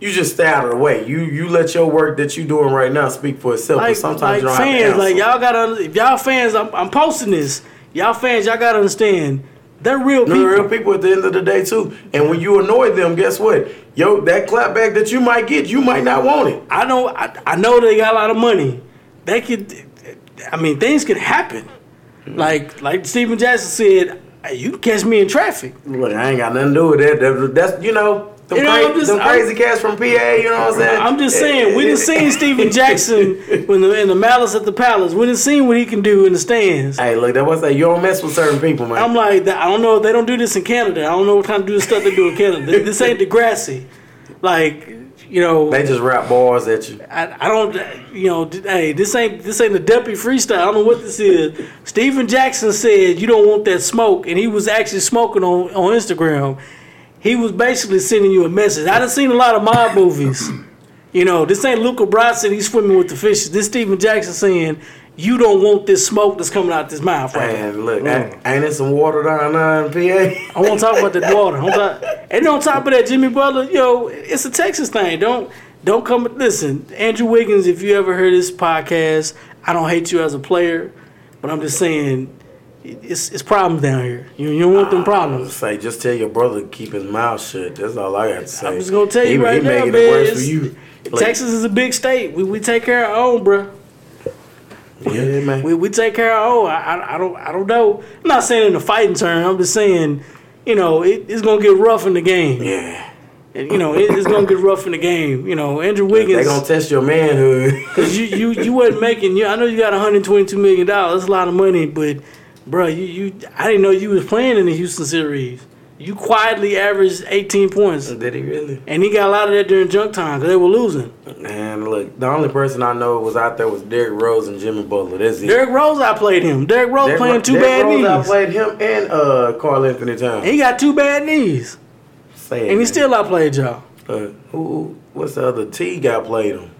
you just stay out of the way. You you let your work that you're doing right now speak for itself. Like, but sometimes like fans, like y'all gotta. If y'all fans, I'm, I'm posting this. Y'all fans, y'all gotta understand. They're real people. They're real people at the end of the day too. And when you annoy them, guess what? Yo, that clapback that you might get, you might not want it. I know. I, I know they got a lot of money. They could. I mean, things could happen. Mm-hmm. Like like Stephen Jackson said, "Hey, you can catch me in traffic. Look, I ain't got nothing to do with that. That- That's you know. Them, You know, cra- I'm just- them I'm- crazy cats from PA, you know what I'm saying? I'm just saying, we didn't see Stephen Jackson when the in the Malice at the Palace. We didn't see what he can do in the stands. Hey, look, that was that. You don't mess with certain people, man. I'm like, I don't know. They don't do this in Canada. I don't know what kind of do the stuff they do in Canada. This ain't Degrassi. Like, you know, they just rap bars at you. I, I don't, you know, hey, this ain't this ain't the Duppy freestyle. I don't know what this is. Stephen Jackson said you don't want that smoke, and he was actually smoking on on Instagram. He was basically sending you a message. I done seen a lot of mob movies. You know, this ain't Luca Brasi. He's swimming with the fishes. This Stephen Jackson saying you don't want this smoke that's coming out this mouth right. Man, look, mm. ain't, ain't there some water down there in PA? I want to talk about the water. Talk- and on top of that, Jimmy Butler, yo, it's a Texas thing. Don't don't come. Listen, Andrew Wiggins. If you ever heard this podcast, I don't hate you as a player, but I'm just saying, it's it's problems down here. You, you don't want them ah, problems. Say, just tell your brother to keep his mouth shut. That's all I got to say. I'm just gonna tell you he, right he now, making man. it worse for you. Like, Texas is a big state. We, we take care of our own, bro. yeah, man. We, we take care of our own. I, I, I don't I don't know. I'm not saying in a fighting term. I'm just saying, you know, it, it's gonna get rough in the game. yeah, And, you know, it, it's gonna get rough in the game. You know, Andrew Wiggins. they gonna test your manhood. Cause you you you wasn't making. You, I know you got 122 million dollars. That's a lot of money, but, bro, you you I didn't know you was playing in the Houston series. You quietly averaged 18 points, Did he really? and he got a lot of that during junk time because they were losing. Man, look, the only person I know was out there was Derrick Rose and Jimmy Butler. That's it. Derrick Rose I played him. Derrick Rose Derrick playing two Derrick bad Rose knees. outplayed him and uh, Karl-Anthony Towns. He got two bad knees, Sad, and he man. still outplayed y'all. Uh, who? What's the other T guy played him?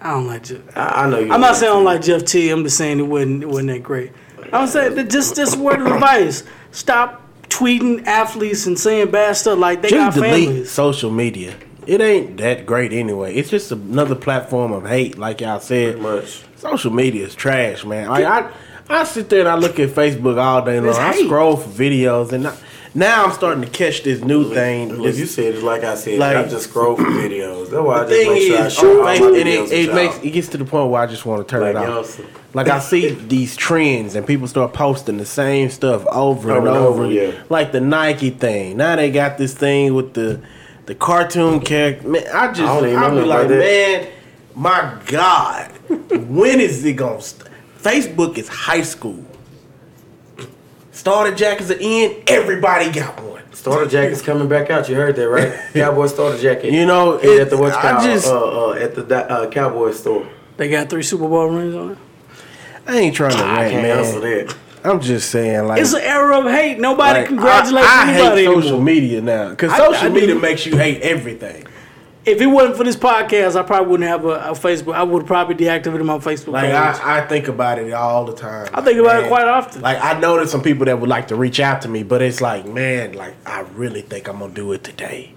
I don't like Jeff. I, I know you. I'm don't saying I don't like Jeff T. I'm just saying it wasn't it wasn't that great. I'm saying that just just word of advice: stop tweeting athletes and saying bad stuff like they Just got delete families. social media. It ain't that great anyway. It's just another platform of hate, like y'all said. Pretty much. Social media is trash, man. Like I, I sit there and I look at Facebook all day long. I scroll for videos, and I, now I'm starting to catch this new thing. Look, This you said it like I said. Like- I just scroll for videos. That's why I just thing make sure I is, all my Facebook- and it, it makes it gets to the point where I just want to turn like it off. Like I see these trends and people start posting the same stuff over, and Over and over. over, yeah. Like the Nike thing. Now they got this thing with the the cartoon character. Man, I just I don't I be like, man, my God, when is it gonna? St-? Facebook is high school. Starter jackets are in. Everybody got one. Starter jacket's coming back out. You heard that, right? Cowboy starter jacket. You know, it- at the what's called, just- uh, uh, at the uh, Cowboy store. They got three Super Bowl rings on it. I ain't trying to I rant, answer man. that. I'm just saying, like, It's an era of hate. Nobody like, congratulates I, I anybody hate anymore. social media now because social I do. media makes you hate everything. If it wasn't for this podcast, I probably wouldn't have a, a Facebook. I would probably deactivated my Facebook Like page. I, I think about it all the time. I think about it quite often. Like I know there's some people that would like to reach out to me, but it's like, man, like I really think I'm gonna do it today.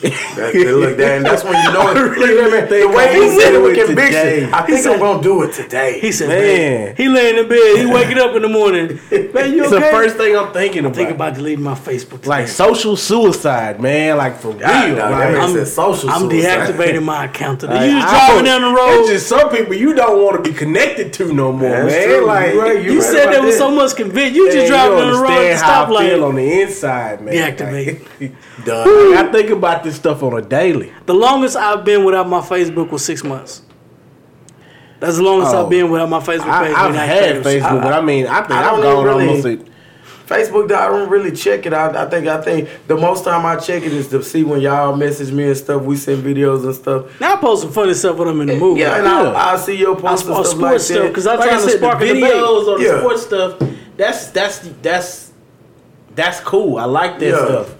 That, look, that, that's when you know it. Really man, the way he said it with conviction. I think said- I'm gonna do it today. he said, Man. man, he laying in bed, he waking up in the morning. Man, you It's okay? the first thing I'm thinking about. Think about deleting my Facebook. like social suicide, man. Like for real. No, that like, makes I'm, sense. social I'm suicide. deactivating my account today. like, you just driving down the road. It's just some people you don't want to be connected to no more, That's man. true. Like You right, you right said there was so much conviction. You just driving down the road at the understand how I feel on the inside, man. Deactivate. Like, Done. I think about this stuff on a daily. The longest I've been without my Facebook was six months. That's the longest Oh. I've been without my Facebook page. I've being had. Facebook, but I mean, I think I I've gone really- almost. A, Facebook, I don't really check it. I, I think I think the most time I check it is to see when y'all message me and stuff. We send videos and stuff. Now I post some funny stuff with them in the movie. Yeah, and Yeah. I, I see your posts and stuff sports like stuff, that. 'cause I- I'm like I trying to said, spark the videos or the Yeah. sports stuff. That's that's that's that's cool. I like that Yeah. stuff.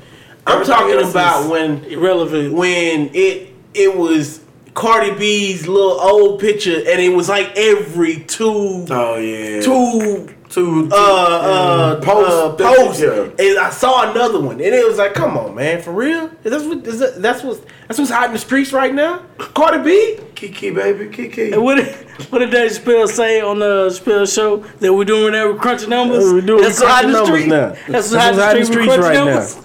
I'm talking about when Irrelevant. when it it was Cardi B's little old picture, and it was like every two oh yeah, two two, uh uh Post- post uh, post, yeah. and I saw another one, and it was like, come on, man, for real? Is that what is that, that's what that's what's hot in the streets right now? Cardi B? Kiki baby, Kiki. And what did, what did Dave Chappelle say on the Chappelle show that we're doing that with crunchy numbers? Uh, we're doing That's what's hot in the crunching street. numbers now. That's That's what's hot in the in the street with streets right now. numbers. All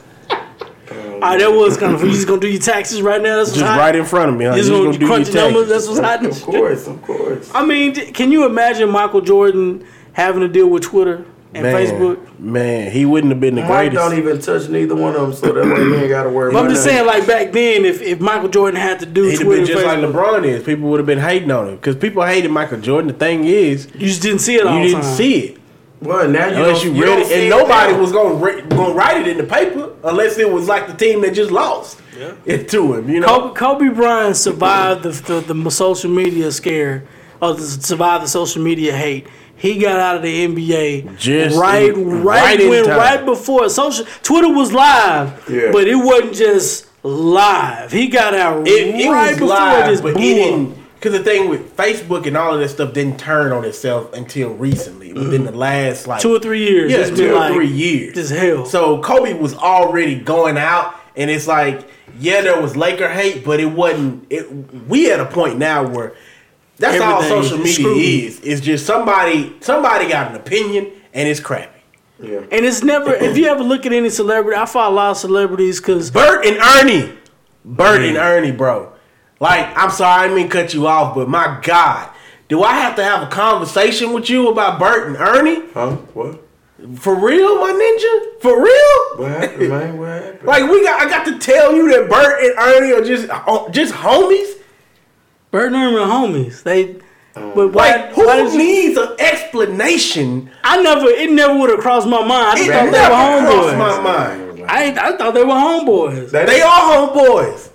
right, that was kind of. You just gonna do your taxes right now? That's what's Just hot. right in front of me, huh? You just You gonna, just gonna do crunch your numbers? taxes. That's what's hot in the Of course, of course. I mean, can you imagine Michael Jordan having to deal with Twitter and Man, Facebook? man, he wouldn't have been the Mike greatest. don't even touch neither one of them, so that way you ain't got to worry But about I'm just saying, like back then, if, if Michael Jordan had to do He'd have Twitter, been just like Facebook, LeBron is. People would have been hating on him because people hated Michael Jordan. The thing is, you just didn't see it all you the didn't time. see it Well, now you unless don't, you you read it, and nobody now. was gonna ra- gonna write it in the paper unless it was like the team that just lost it to him. You know, Kobe, Kobe Bryant survived the, the the social media scare, or the, survived the social media hate. He got out of the NBA Just right, in- right, right when, right before social Twitter was live, Yeah. but it wasn't just live. He got out it, it right was before live, this but blew it didn't. Because the thing with Facebook and all of that stuff didn't turn on itself until recently, within the last like two or three years. yeah, It's been two or like, three years. Just hell. So Kobe was already going out, and it's like, yeah, there was Laker hate, but it wasn't. It we at a point now where that's all social media scrutiny. is. It's just somebody somebody got an opinion, and it's crappy. Yeah. And it's never. if you ever look at any celebrity, I follow a lot of celebrities because Bert and Ernie. Bert and Ernie, bro. Like, I'm sorry, I didn't mean to cut you off, but my God, do I have to have a conversation with you about Bert and Ernie? Huh? What? For real, my ninja? For real? What happened, man? What happened? Like we got, I got to tell you that Bert and Ernie are just, uh, just homies. Bert and Ernie are homies. They. Um, But why? Like, who why did you- needs an explanation? I never. It never would have crossed my mind. I just It thought they never were crossed my homeboys. mind. I I thought they were homeboys. That- They are homeboys.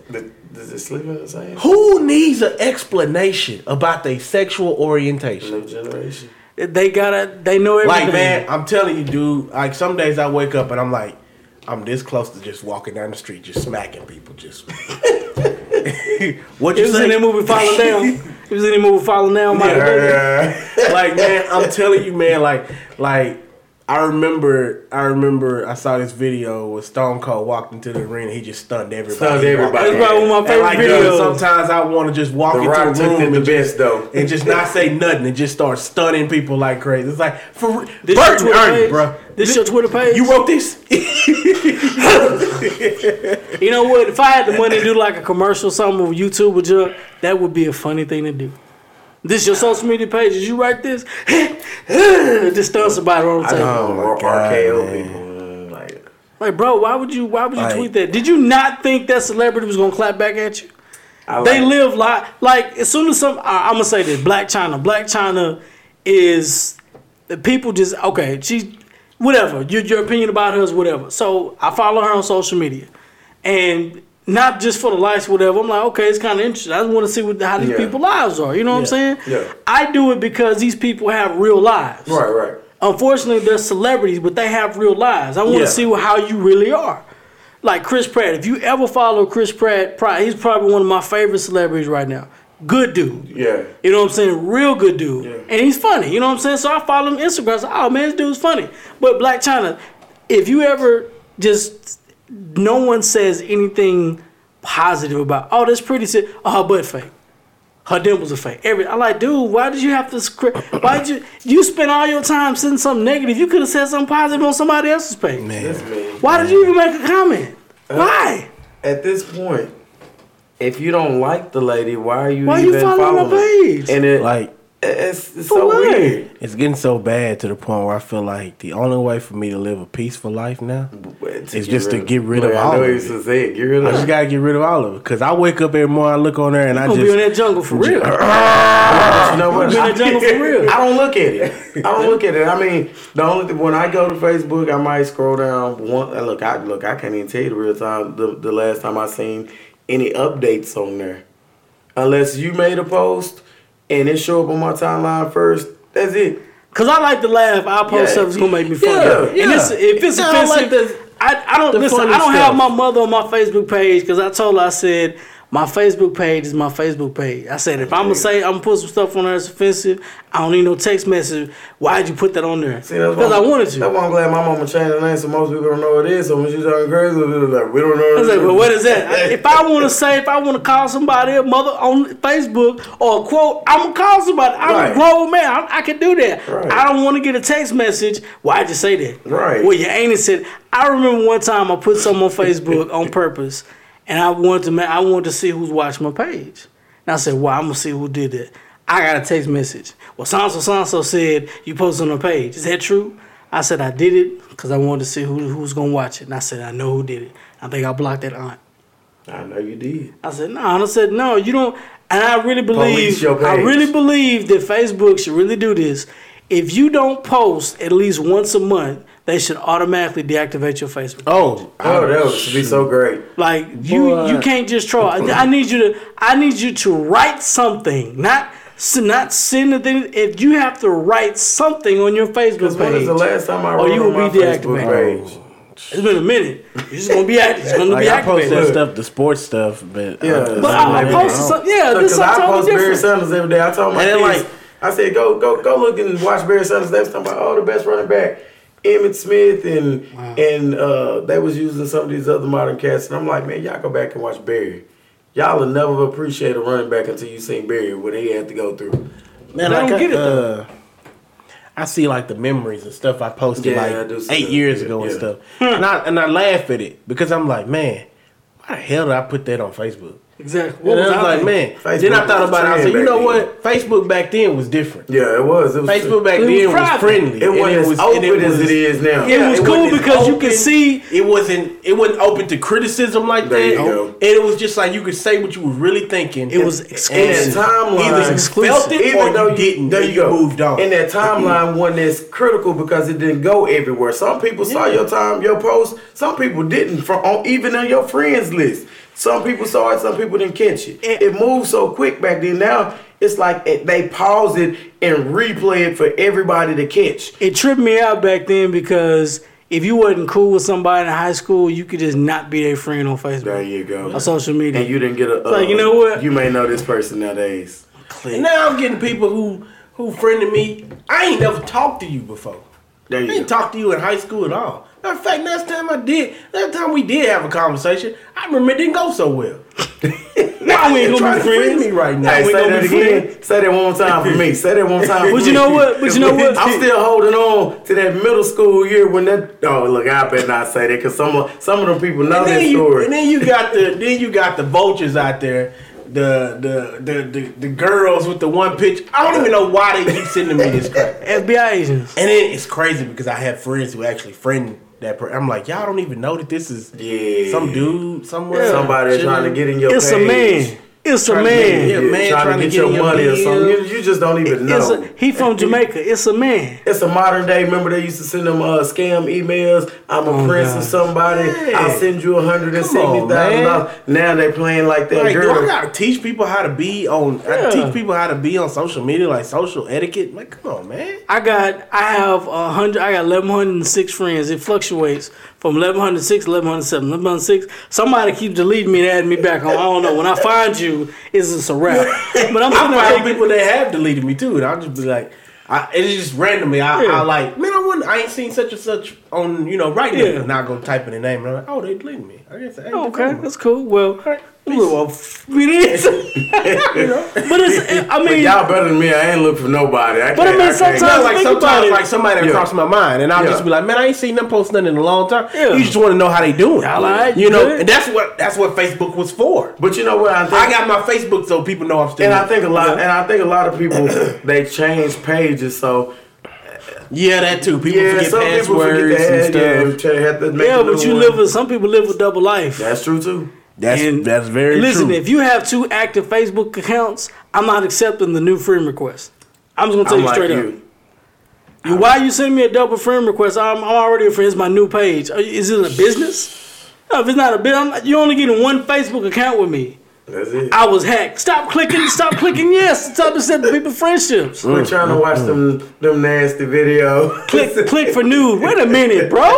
Th- Does it sleep in the same? Who needs an explanation about their sexual orientation? New generation. They gotta. They know everything. Like, man, I'm telling you, dude. Like, some days I wake up and I'm like, I'm this close to just walking down the street, just smacking people. Just what It you was say? in that movie Falling Down. It was in that movie Falling Down. Michael Bay. like, man, I'm telling you, man. Like, like I remember, I remember, I saw this video where Stone Cold walked into the arena. He just stunned everybody. Stunned everybody. That's probably one of my And like, favorite dude, videos. sometimes I want to just walk The into Rock a room and the just, best though. and just not say nothing and just start stunning people like crazy. It's like for This Bert your Twitter Ernie, page, bro. This your Twitter page. You wrote this? You know what? If I had the money to do like a commercial, something with YouTube with you, that would be a funny thing to do. This your social media page. Did you write this? Just stun somebody on the table. know my or God, RKO man. people. mm, Like, Like, bro, why would you? Why would you Like- tweet that? Did you not think that celebrity was gonna clap back at you? I They live like like as soon as some. I, I'm gonna say this: Blac Chyna. Blac Chyna is the people just okay. She whatever your your opinion about her is whatever. So I follow her on social media, and not just for the likes, whatever. I'm like, okay, it's kind of interesting. I just want to see what how these Yeah. people's lives are. You know what I'm saying? Yeah. I do it because these people have real lives. Right, right. Unfortunately, they're celebrities, but they have real lives. I want to Yeah. see how you really are. Like Chris Pratt. If you ever follow Chris Pratt, he's probably one of my favorite celebrities right now. Good dude. Yeah. You know what I'm saying? Real good dude. Yeah. And he's funny. You know what I'm saying? So I follow him on Instagram. I say, oh man, this dude's funny. But Blac Chyna, if you ever just no one says anything positive about, oh, that's pretty sick. Oh, her butt fake. Her dimples are fake. Every I'm like, dude, why did you have to script? Why did you you spend all your time saying something negative? You could have said something positive on somebody else's page. That's me. Why did you even make a comment? Uh, why? At this point, if you don't like the lady, why are you Why are you even following her page? And it, like, it's, it's so what? weird. it's getting so bad to the point where I feel like the only way for me to live a peaceful life now It's It's just to get rid of Look, all I know of you it. used to say it. Get rid I of just gotta get rid of all of it. Cause I wake up every morning, I look on there, and I I'm just be in that jungle for real. You know what? I'm in that jungle for real. I don't look at it. I don't look at it. I mean, the only thing, when I go to Facebook, I might scroll down. One look, I look. I can't even tell you the real time. The, the last time I seen any updates on there, unless you made a post and it show up on my timeline first. That's it. Cause I like to laugh. I post Yeah. stuff that's gonna make me funny. Yeah, and yeah. it's, if it's Yeah, I like offensive, I, I don't the listen. I don't stuff. have my mother on my Facebook page because I told her I said my Facebook page is my Facebook page. I said if I'm gonna say I'm gonna put some stuff on there that's offensive, I don't need no text message. Why'd you put that on there? Because I wanted That's to. why I'm glad my mama changed the name so most people don't know what it is. So when she's talking crazy, like, we don't know. I was like, well, what is that? If I want to say, if I want to call somebody a mother on Facebook or a quote, I'm gonna call somebody. I'm Right. a grown man. I, I can do that. Right. I don't want to get a text message. Why'd you say that? Right. Well, your ain't said. I remember one time I put something on Facebook on purpose, and I wanted to. I wanted to see who's watching my page. And I said, "Well, I'm gonna see who did that." I got a text message. Well, Sanso Sanso said you posted on the page. Is that true? I said I did it because I wanted to see who who's gonna watch it. And I said I know who did it. I think I blocked that aunt. I know you did. I said, no. And I said, no, you don't. And I really believe, I really believe that Facebook should really do this. If you don't post at least once a month, they should automatically deactivate your Facebook. oh, Oh, that would be so great. Like you, Boy. you can't just troll. I, I need you to, I need you to write something, not, s- not send the thing. If you have to write something on your Facebook Because when is page, the last time I or wrote you on will my be Facebook deactivated. page? it's been a minute. You're just gonna be act, it's gonna like be I post that stuff, the sports stuff, but Yeah. uh, But I, I posted something. Yeah, this is Because I post totally Barry. Sanders every day. I told my And kids, like- I said, go go go look and watch Barry Sanders. They was talking about oh the best running back, Emmitt Smith, and and uh, they was using some of these other modern cats. And I'm like, man, y'all go back and watch Barry. Y'all will never appreciate a running back until you seen Barry what he had to go through. man, I don't I, get it, uh, I see like the memories and stuff I posted Yeah, like see eight that. years Yeah, ago and stuff, and I and I laugh at it because I'm like, man, why the hell did I put that on Facebook? Exactly. What And was I was like, man. Facebook then I thought about it. I said, you know then. what? Facebook back then was different. Yeah, it was. It was Facebook back It then was private. friendly. It wasn't as open as it is now. It was cool because you could see- It wasn't. It wasn't open to criticism like There that. And it was just like you could say what you were really thinking. It was And- exclusive. And timeline. Either exclusive. felt it or you didn't. There you go. moved on. And that mm-hmm. timeline wasn't as critical because it didn't go everywhere. Some people saw your time, your post. Some people didn't. From even on your friends list. Some people saw it. Some people didn't catch it. It- It, moved so quick back then. Now it's like it, they pause it and replay it for everybody to catch. it tripped me out back then because if you wasn't cool with somebody in high school, you could just not be their friend on Facebook There you go. On social media. And you didn't get a. Uh, Like, you know what? You may know this person nowadays. And now I'm getting people who who friended me. I ain't never talked to you before. There I you ain't go. talked to you in high school at all. Matter of fact, last time I did, last time we did have a conversation, I remember it didn't go so well. Now we ain't gonna be friend friends. me right now. Hey, say that again. friends. Say that one time for me. Say that one time. But you know what? But you know what? I'm still holding on to that middle school year when that. Oh, look, I better not say that because some of some of them people know that you, story. and then you got the then you got the vultures out there, the the the the, the girls with the one pitch. I don't even know why they keep sending me this crap. FBI agents. And then it's crazy because I have friends who actually friend that person. I'm like, y'all don't even know that this is Yeah. some dude somewhere. Somebody trying to get in your It's a man. It's a Trying to get- man. yeah, man trying, trying to get your money or something. You, you just don't even know. It's a, he from Jamaica. It's a man. It's a modern day. Remember they used to send them uh, scam emails. I'm a Oh, prince God. of somebody. Yeah. I'll send you a hundred and seventy thousand dollars. Now they playing like that Like, girl. I gotta teach people how to be on? I Yeah. teach people how to be on social media, like social etiquette. Like, come on, man. I got I have a hundred I got eleven hundred and six friends. It fluctuates from 1106, 1107, 1106. Somebody keeps deleting me and adding me back on. I don't know. When I find you, it's just a wrap. But I'm sitting there people that have deleted me too, and I'll just be like, I, it's just randomly. I, Yeah. I like, man, I wouldn't. I ain't seen such and such on, you know, right now. Yeah. Not gonna type in the name. And I'm like, oh, they deleted me. I guess I okay, that's cool. Well, right, well, f- it is. but it's, I mean. But mean, y'all better than me. I ain't look for nobody. I But I can't- mean, can't- sometimes- Yeah, like think sometimes, like somebody that Yeah. crossed my mind, and I'll Yeah. just be like, "Man, I ain't seen them post nothing in a long time." Yeah. You just want to know how they doing, Y'all alright? you You know? good? And that's what that's what Facebook was for. But you know what I think? I got my Facebook so people know I'm still. and I think a lot. And I think a lot of people they change pages. So yeah, that too. People yeah, forget some people passwords forget to and add, yeah, stuff. to make yeah, but you one. live with some people live with double life. That's true too. That's And that's very Listen, true. if you have two active Facebook accounts, I'm not accepting the new friend request. I'm just gonna tell I'm you like straight up. you. You, why you send me a double friend request? I'm, I'm already a friend. It's my new page. Is it a business? No, if it's not a business, you're only getting one Facebook account with me. That's it. I was hacked. Stop clicking. Stop clicking. Yes. Stop accepting people friendships. Mm, We're trying to mm, watch mm. them them nasty videos. Click click for nude. Wait a minute, bro.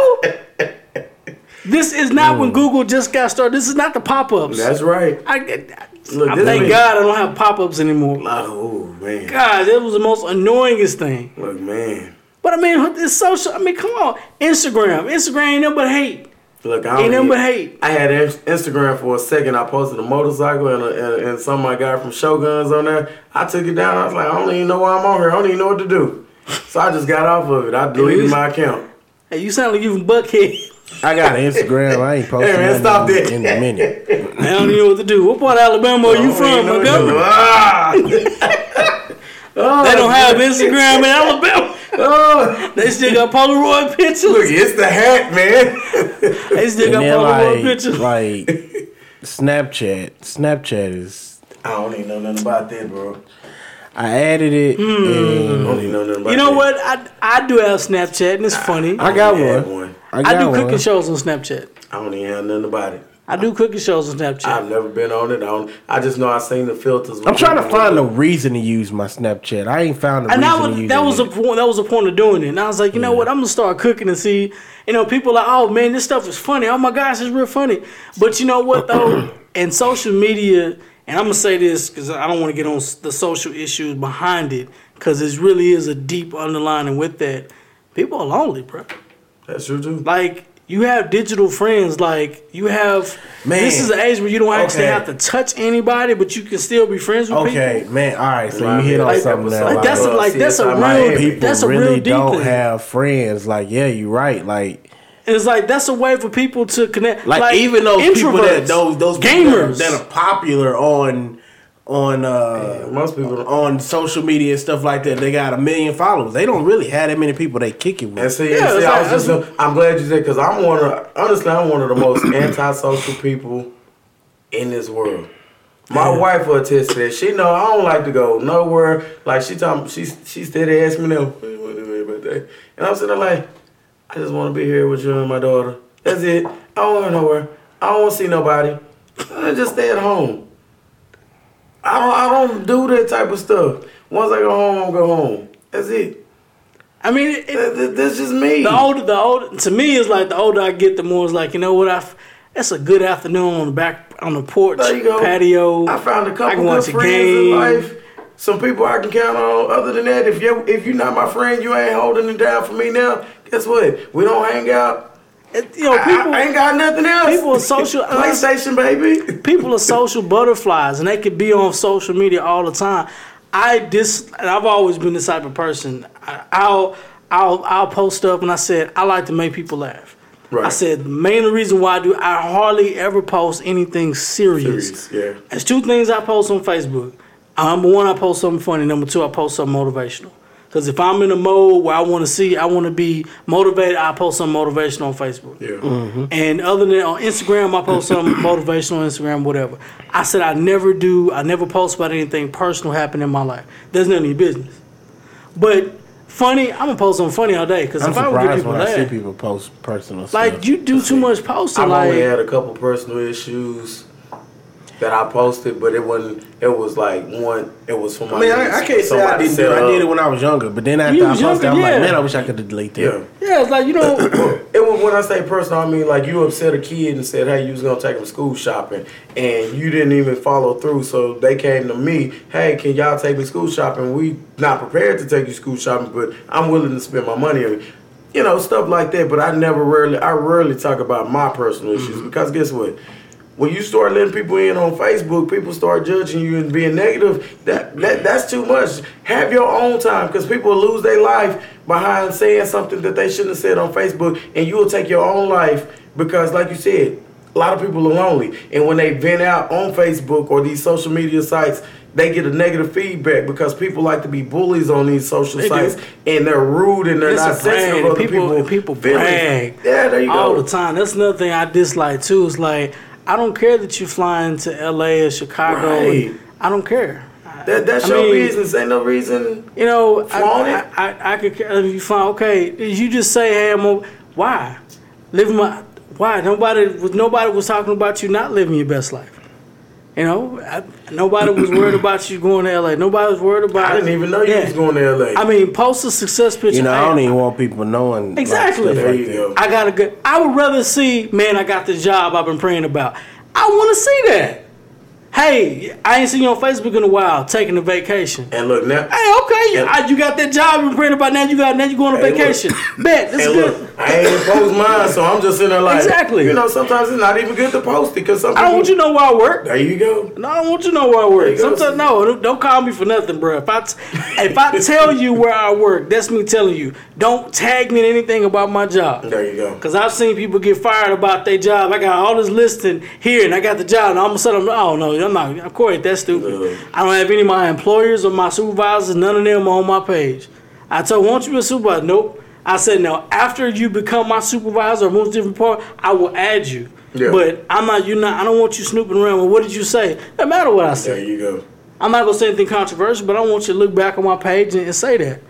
This is not when mm. Google just got started. This is not the pop ups. That's right. I, I, Look, I thank man- God I don't have pop ups anymore. Oh man. God, that was the most annoyingest thing. Look, man. But I mean, it's social. I mean, come on, Instagram. Instagram ain't nothing but hate. Look, I Ain't nothing but hate. I had Instagram for a second. I posted a motorcycle and, a, and, and some of my guy from Shoguns on there. I took it down. I was like, I don't even know why I'm on here. I don't even know what to do. So I just got off of it. I deleted my account. Hey, you sound like you from Buckhead. I got an Instagram. I ain't posting Hey, man, stop in, that. in a minute. I don't even know what to do. What part of Alabama are you I from, don't know what to do. Montgomery? Ah! They don't have Instagram in Alabama. Oh, They still got Polaroid pictures. look, it's the hat, man. They still And got then Polaroid like, pictures. like Snapchat. Snapchat is. I don't even know nothing about that, bro. I added it. I and don't even know nothing about You know that. what? I, I do have Snapchat, and it's funny. I got I one. one. I got I do one. cooking shows on Snapchat. I don't even have nothing about it. I do cooking shows on Snapchat. I've never been on it. I, don't, I just know I seen the filters. I'm trying to find a reason to use my Snapchat. I ain't found a And reason that to was use that it was a point. That was a point of doing it. And I was like, you know what? I'm gonna start cooking and see. You know, people are like, oh man, this stuff is funny. Oh my gosh, it's real funny. But you know what though? and social media, and I'm gonna say this because I don't want to get on the social issues behind it, because it really is a deep underlining with that. People are lonely, bro. That's true too. Like you have digital friends. Like you have. Man. This is the age where you don't actually Okay. have to touch anybody, but you can still be friends with Okay, people. Okay, man. All right, so Like, you hit on like, something there. Like Like, that's a, like that's a CSI real Miami. people that's a really real deep don't thing. have friends. Like, yeah, you're right. Like, And it's like that's a way for people to connect. like, even those people that introverts, those those people that are- gamers that are popular on on uh Most people don't. on social media and stuff like that, they got a million followers. They don't really have that many people they kick it And with. see, Yeah, and see I like- was just, I'm glad you said because I'm one of honestly I'm one of the most antisocial people in this world. My wife will attest to that. She know I don't like to go nowhere. Like she told me, she she steady asking me now, you mean and I'm sitting there like, I just want to be here with you and my daughter. That's it. I don't want to go nowhere. I don't want to see nobody. I just stay at home. I don't I don't do that type of stuff. Once I go home, I'm go home. That's it. I mean, it, That- that- That's just me. the older the older to me is like the older I get, the more it's like you know what I. That's a good afternoon on the back on the porch There you go. patio. I found a couple can watch good friends game. in life. Some people I can count on. Other than that, if you if you're not my friend, you ain't holding it down for me now. Guess what? We don't hang out. You know, people I, ain't got nothing else. people are social- PlayStation, baby. people are social butterflies and they could be on social media all the time. I dis and I've always been this type of person. I, I'll I'll I'll post up and I said I like to make people laugh. Right. I said the main reason why I do I hardly ever post anything serious. Serious, yeah. There's two things I post on Facebook. Uh, Number one, I post something funny. Number two, I post something motivational. Because if I'm in a mode where I want to see, I want to be motivated, I post some motivational on Facebook. Yeah. Mm-hmm. And other than on Instagram, I post some motivational on Instagram, whatever. I said I never do, I never post about anything personal happening in my life. There's none of your business. But funny, I'm gonna post something funny all day because I'm if I would get people when I see people post personal like stuff. you do too much posting, I've like only had a couple personal issues that I posted, but it wasn't. It was like one. It was for my. I mean, I, I can't say I didn't do it. I did it when I was younger, but then after You I posted, younger, I'm like, man, I wish I could delete that. Yeah. yeah, it's like you know, It was when I say personal, I mean like you upset a kid and said, "Hey, you was gonna take him school shopping," and you didn't even follow through. So they came to me, "Hey, can y'all take me school shopping? We not prepared to take you school shopping, but I'm willing to spend my money on you." You know, stuff like that. But I never rarely, I rarely talk about my personal issues mm-hmm. because guess what? When you start letting people in on Facebook, people start judging you and being negative. That, that that's too much. Have your own time because people lose their life behind saying something that they shouldn't have said on Facebook, and you will take your own life because, like you said, a lot of people are lonely, and when they vent out on Facebook or these social media sites. They get a negative feedback because people like to be bullies on these social They do. sites, and they're rude and they're It's not sensitive People, people. people brag Yeah, there you go. all the time. That's another thing I dislike too. Is like I don't care that you're flying to L.A. or Chicago. Right. I don't care. That, that's I your mean, business. Ain't no reason. You know, I. I, I, I could care if you find okay. You just say, "Hey, I'm a, why living my why nobody was nobody was talking about you not living your best life." You know, I, nobody was worried about you going to LA. Nobody was worried about. I didn't even know you Yeah. was going to LA. I mean, post a success picture. You know, I don't even want people knowing. Exactly. stuff there like you that. go. I got a good. I would rather see, man, I got the job I've been praying about. I want to see that. Hey, I ain't seen you on Facebook in a while, taking a vacation. and look now. Hey, okay, And- I, you got that job praying about. Now you got, now you going on Hey, look. vacation. Bet that's good. look, I ain't imposed mine, so I'm just sitting there like, Exactly. You know, sometimes it's not even good to post it because I don't want you to know where I work. There you go. No, I don't want you to know where I work. you. Sometimes no, don't- don't call me for nothing, bro. If I t- if I tell you where I work, that's me telling you. Don't tag me in anything about my job. There you go. Cause I've seen people get fired about their job. I got all this listing here, and I got the job, and all of a sudden, I'm, oh no, I'm not. Of course, that's stupid. I don't have any of my employers or my supervisors. None of them are on my page. I told, won't you be a supervisor? Nope. I said, no. After you become my supervisor or a different part, I will add you. Yeah. But I'm not. You not. I don't want you snooping around. Well, what did you say? No matter what I said. There you go. I'm not gonna say anything controversial, but I want you to look back on my page and, and say that.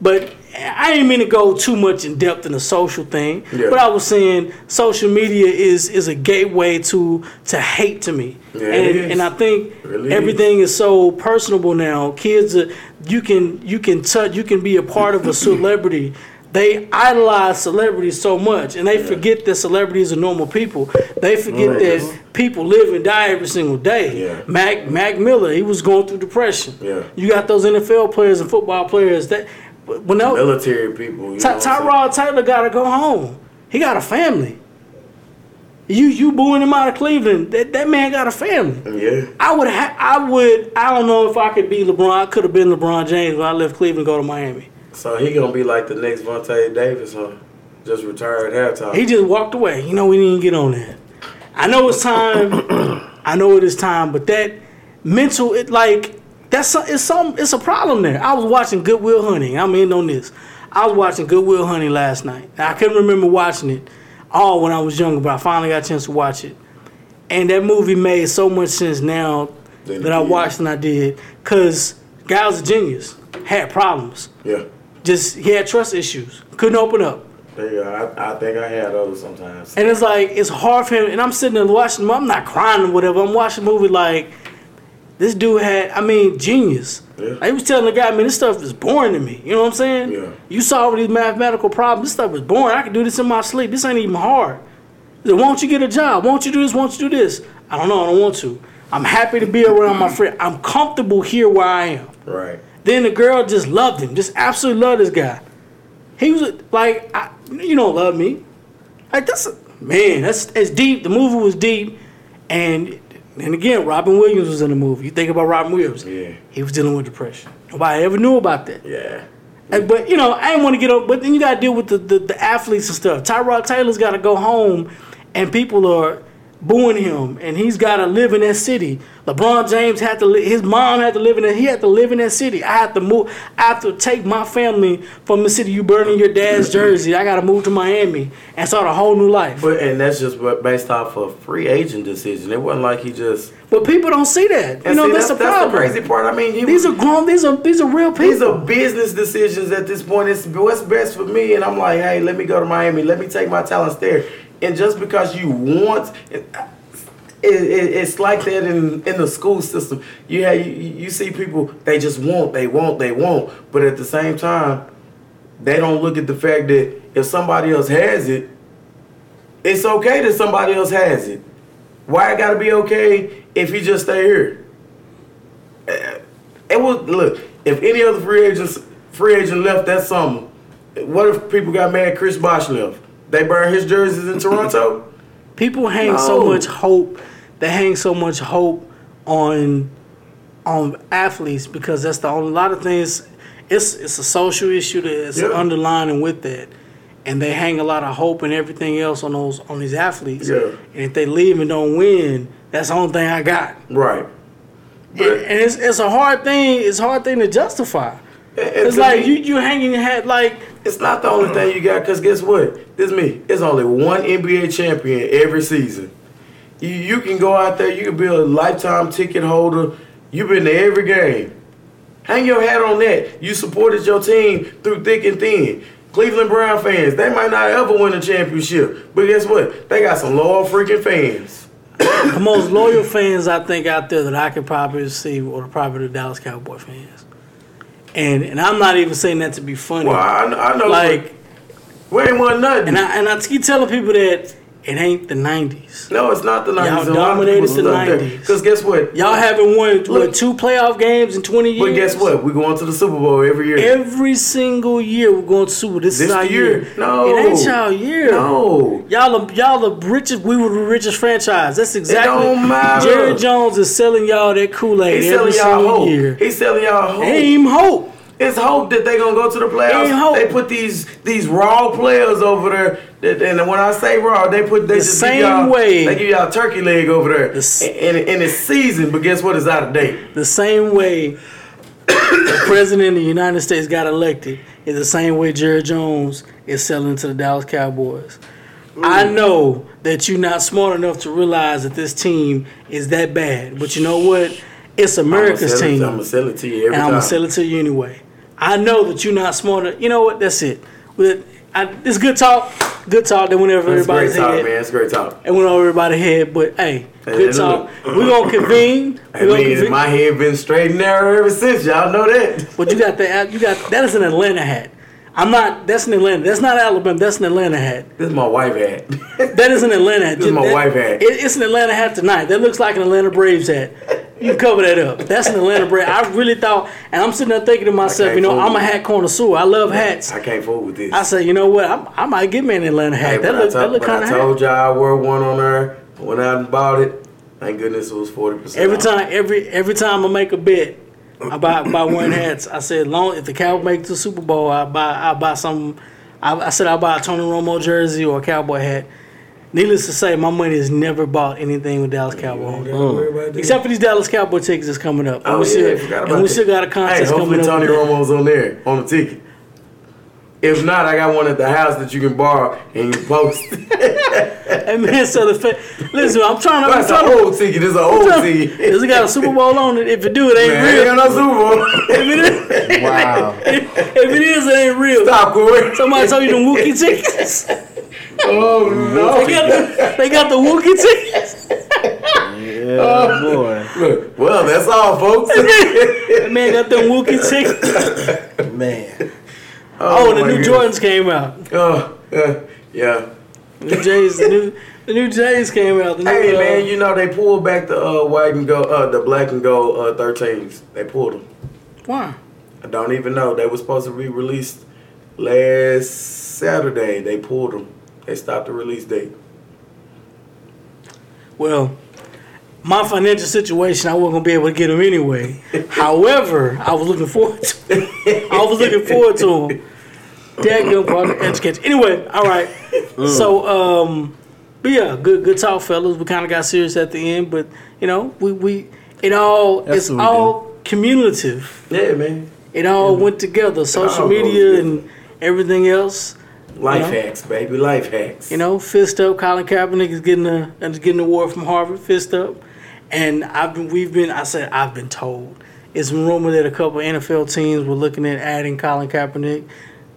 But I didn't mean to go too much in depth in the social thing. Yeah. But I was saying social media is is a gateway to to hate to me. Yeah, and and I think really everything is. so personable now. Kids are you can you can touch you can be a part of a celebrity. They idolize celebrities so much, and they forget that celebrities are normal people. They forget Right. that people live and die every single day. Yeah. Mac Mac Miller, he was going through depression. Yeah. You got those NFL players and football players that when they, Military people. You Ty- know what I'm saying? Tyrod Taylor got to go home. He got a family. You you booing him out of Cleveland. That that man got a family. Uh, yeah. I would ha- I would I don't know if I could be LeBron. I could have been LeBron James when I left Cleveland go to Miami. So he gonna be like the next Vontae Davis, huh? Just retired halftime. He just walked away. You know we didn't get on that. I know it's time. I know it is time, but that mental it like that's a, it's some it's a problem there. I was watching Good Will Hunting. I'm in on this. I was watching Good Will Hunting last night. I couldn't remember watching it all when I was younger, but I finally got a chance to watch it. And that movie made so much sense now that I did. watched and I did. Cause guy was a genius. Had problems. yeah. Just he had trust issues. Couldn't open up. There you go. I, I think I had those sometimes. And it's like it's hard for him. And I'm sitting there watching. I'm not crying or whatever. I'm watching the movie like this dude had. I mean, genius. Yeah. Like, he was telling the guy, man, this stuff is boring to me. You know what I'm saying? Yeah. You solve these mathematical problems. This stuff is boring. I can do this in my sleep. This ain't even hard. He said, Won't you get a job? Won't you do this? Won't you do this? I don't know. I don't want to. I'm happy to be around my friend. I'm comfortable here where I am. Right. Then the girl just loved him, just absolutely loved this guy. He was like, I, you don't love me. Like that's man, that's it's deep. The movie was deep, and and again, Robin Williams was in the movie. You think about Robin Williams, Yeah. he was dealing with depression. Nobody ever knew about that. Yeah. And- but you know, I didn't want to get up. But then you got to deal with the, the the athletes and stuff. Tyrod Taylor's got to go home, and people are booing him, and he's got to live in that city. LeBron James had to. Li- his mom had to live in that. He had to live in that city. I have to move. I have to take my family from the city. You burning your dad's jersey. I got to move to Miami and start a whole new life. But, and that's just what- based off of free agent decision. It wasn't like he just. But people don't see that. You know see, that's, the problem. the crazy part. I mean, he These are grown. These are these are real people. These are business decisions at this point. It's what's best for me, and I'm like, hey, let me go to Miami. Let me take my talents there. And just because you want, it, it, it, it's like that in, in the school system. You have you, you see people they just want, they want, they want, but at the same time, they don't look at the fact that if somebody else has it, it's okay that somebody else has it. Why it gotta be okay if he just stay here? Eh, it was look. If any other free agents free agent left that summer, what if people got mad? Chris Bosh left. They burn his jerseys in Toronto. People hang so much hope. They hang so much hope on on athletes because that's the only a lot of things. It's it's a social issue that is Yeah. underlining with that, and they hang a lot of hope and everything else on those on these athletes. Yeah. And if they leave and don't win, that's the only thing I got. Right. And, and it's it's a hard thing. It's a hard thing to justify. It's like me- you you hanging your head like It's not the only thing you got, because guess what? This me. It's only one NBA champion every season. You, you can go out there, you can be a lifetime ticket holder. You've been to every game. Hang your hat on that. You supported your team through thick and thin. Cleveland Brown fans, they might not ever win a championship, but guess what? They got some loyal freaking fans. the most loyal fans I think out there that I could probably see are probably the Dallas Cowboy fans. And and I'm not even saying that to be funny. Well, I, I know. like we ain't won nothing. and I and I keep telling people that it ain't the nineties. no, it's not the 90s. Y'all dominated the 90s. Because guess what? Y'all haven't won what, Look. two playoff games in twenty years. But guess what? We going to the Super Bowl every year. Every single year we're going to Super. Bowl. This, This is our year. year. No. it ain't y'all year. No. Y'all, are, y'all the richest. We were the richest franchise. That's exactly. It don't matter. Jerry Jones is selling y'all that Kool Aid He's every selling y'all single hope. year. He's selling y'all hope. Aim hope. It's hope that they gonna go to the playoffs. They put these these raw players over there. that- And when I say raw, they put they The just same give y'all, way- they give y'all turkey leg over there. The s- And, it's season, but guess what? It's out of date. The same way the president of the United States got elected is the same way Jerry Jones is selling to the Dallas Cowboys. Mm. I know that you're not smart enough to realize that this team is that bad, but you know what? It's America's I'm team, gonna sell it to you and I'm gonna sell it to you anyway. I know that you're not smarter. You know what? That's it. I, it's good talk. Good talk. That went over It's great everybody's talk, head. man. It's great talk. It went over everybody's head. But hey, Hey, good talk. We're gonna convene. I We're gonna mean, convene. my head been straight and narrow ever since. Y'all know that. But you got that. You got that is an Atlanta hat. I'm not. That's an Atlanta. That's not Alabama. That's an Atlanta hat. This is my wife hat. That is an Atlanta hat. This is my That- wife hat. It, it's an Atlanta hat tonight. That looks like an Atlanta Braves hat. You cover that up. That's an Atlanta brand. I really thought, and I'm sitting there thinking to myself, you know, I'm a hat connoisseur. I love hats. I can't fool with this. I said, you know what? I'm, I might get me an Atlanta Hey, hat. that when I look, that look I told y'all I wore one on there, I went out and bought it. Thank goodness it was forty percent. Every time, every every time I make a bet about buy one hats, I said, long if the Cowboys make the Super Bowl, I buy I buy some. I, I said I buy a Tony Romo jersey or a cowboy hat. Needless to say, my money has never bought anything with Dallas Cowboys. Except for these Dallas Cowboy tickets that's coming up. And Oh we yeah, still, I and we still got a Hey, contest hopefully coming Tony. Romo's on there on the ticket. If not, I got one at the house that you can borrow and you post. Hey man, so the fa- listen, I'm trying to. I'm That's an trying to old ticket. It's an old ticket. Does it got a Super Bowl on it? If it do, it ain't Man, real. ain't no Super Bowl. If it is, Wow. if it is, it ain't real. Stop, Corey. Somebody told you the Wookie tickets. Oh no. They got the, they got the Wookiee tickets. Yeah, boy. Well, that's all, folks. Man got them Wookiee tickets. Man. Oh, the new goodness. Jordans came out. Oh, uh, yeah. The J's, the new, the new J's came out. The new, Hey uh, man, you know they pulled back the uh, white and gold, uh, the black and gold uh, 13s. They pulled them. why? I don't even know. They were supposed to be released last Saturday. They pulled them. They stopped the release date. Well, my financial situation, I wasn't gonna be able to get them anyway. However, I was looking forward to. I was looking forward to them. Dad, good part of education. Anyway, all right. So, um, but yeah, good, good talk, fellas. We kind of got serious at the end, but you know, we we it all That's it's all cumulative. Yeah, man. It all went together. Social media and everything else. Life Yeah. hacks, baby. Life hacks. You know, fist up. Colin Kaepernick is getting a is getting an award from Harvard. Fist up. And I've been, we've been. I said I've been told. It's been rumored that a couple NFL teams were looking at adding Colin Kaepernick,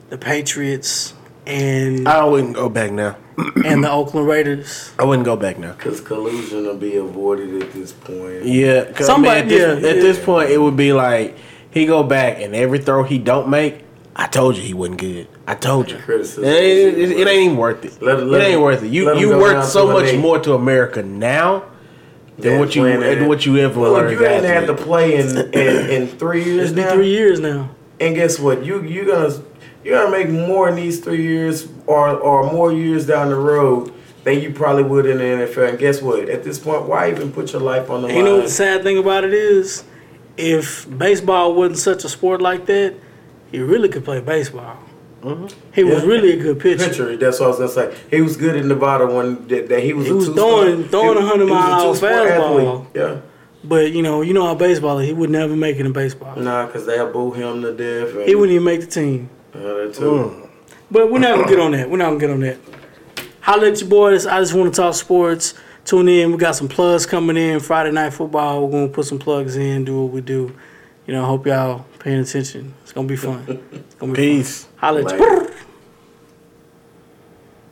the Patriots, and I wouldn't go back now. and the Oakland Raiders. I wouldn't go back now. Because collusion will be avoided at this point. Yeah, Somebody- I mean, at, this, yeah, at yeah. this point, it would be like he go back and every throw he don't make, I told you he wasn't good. I told you. Criticism. It, ain't- it- it ain't even worth it. Let it- let it ain't him- worth it. You you go worth so much more to America now than what you than that- what you ever Well, learned. you ain't had to play in, in, in three years It's been now. three years now. And guess what? You you gonna you gonna make more in these three years or or more years down the road than you probably would in the NFL. And guess what? At this point, why even put your life on the And you know line? what the sad thing about it is, if baseball wasn't such a sport like that, you really could play baseball. He was really a good pitcher. Pitcher, that's what I was gonna say. He was good in Nevada when that, that he was. He a was two-sport- throwing- throwing he- 100 he was a mile two-sport fastball. Yeah, But you know, you know how baseball is. He would never make it in baseball. nah, because they boo him to death. He wouldn't even make the team. Uh, that too. But we're not gonna get on that. We're not gonna get on that. Holla at your boys. I just want to talk sports. Tune in. We got some plugs coming in. Friday night football. We're gonna put some plugs in. Do what we do. You know. Hope y'all paying attention. It's gonna be fun. It's gonna be Peace. Fun. Holland. Like,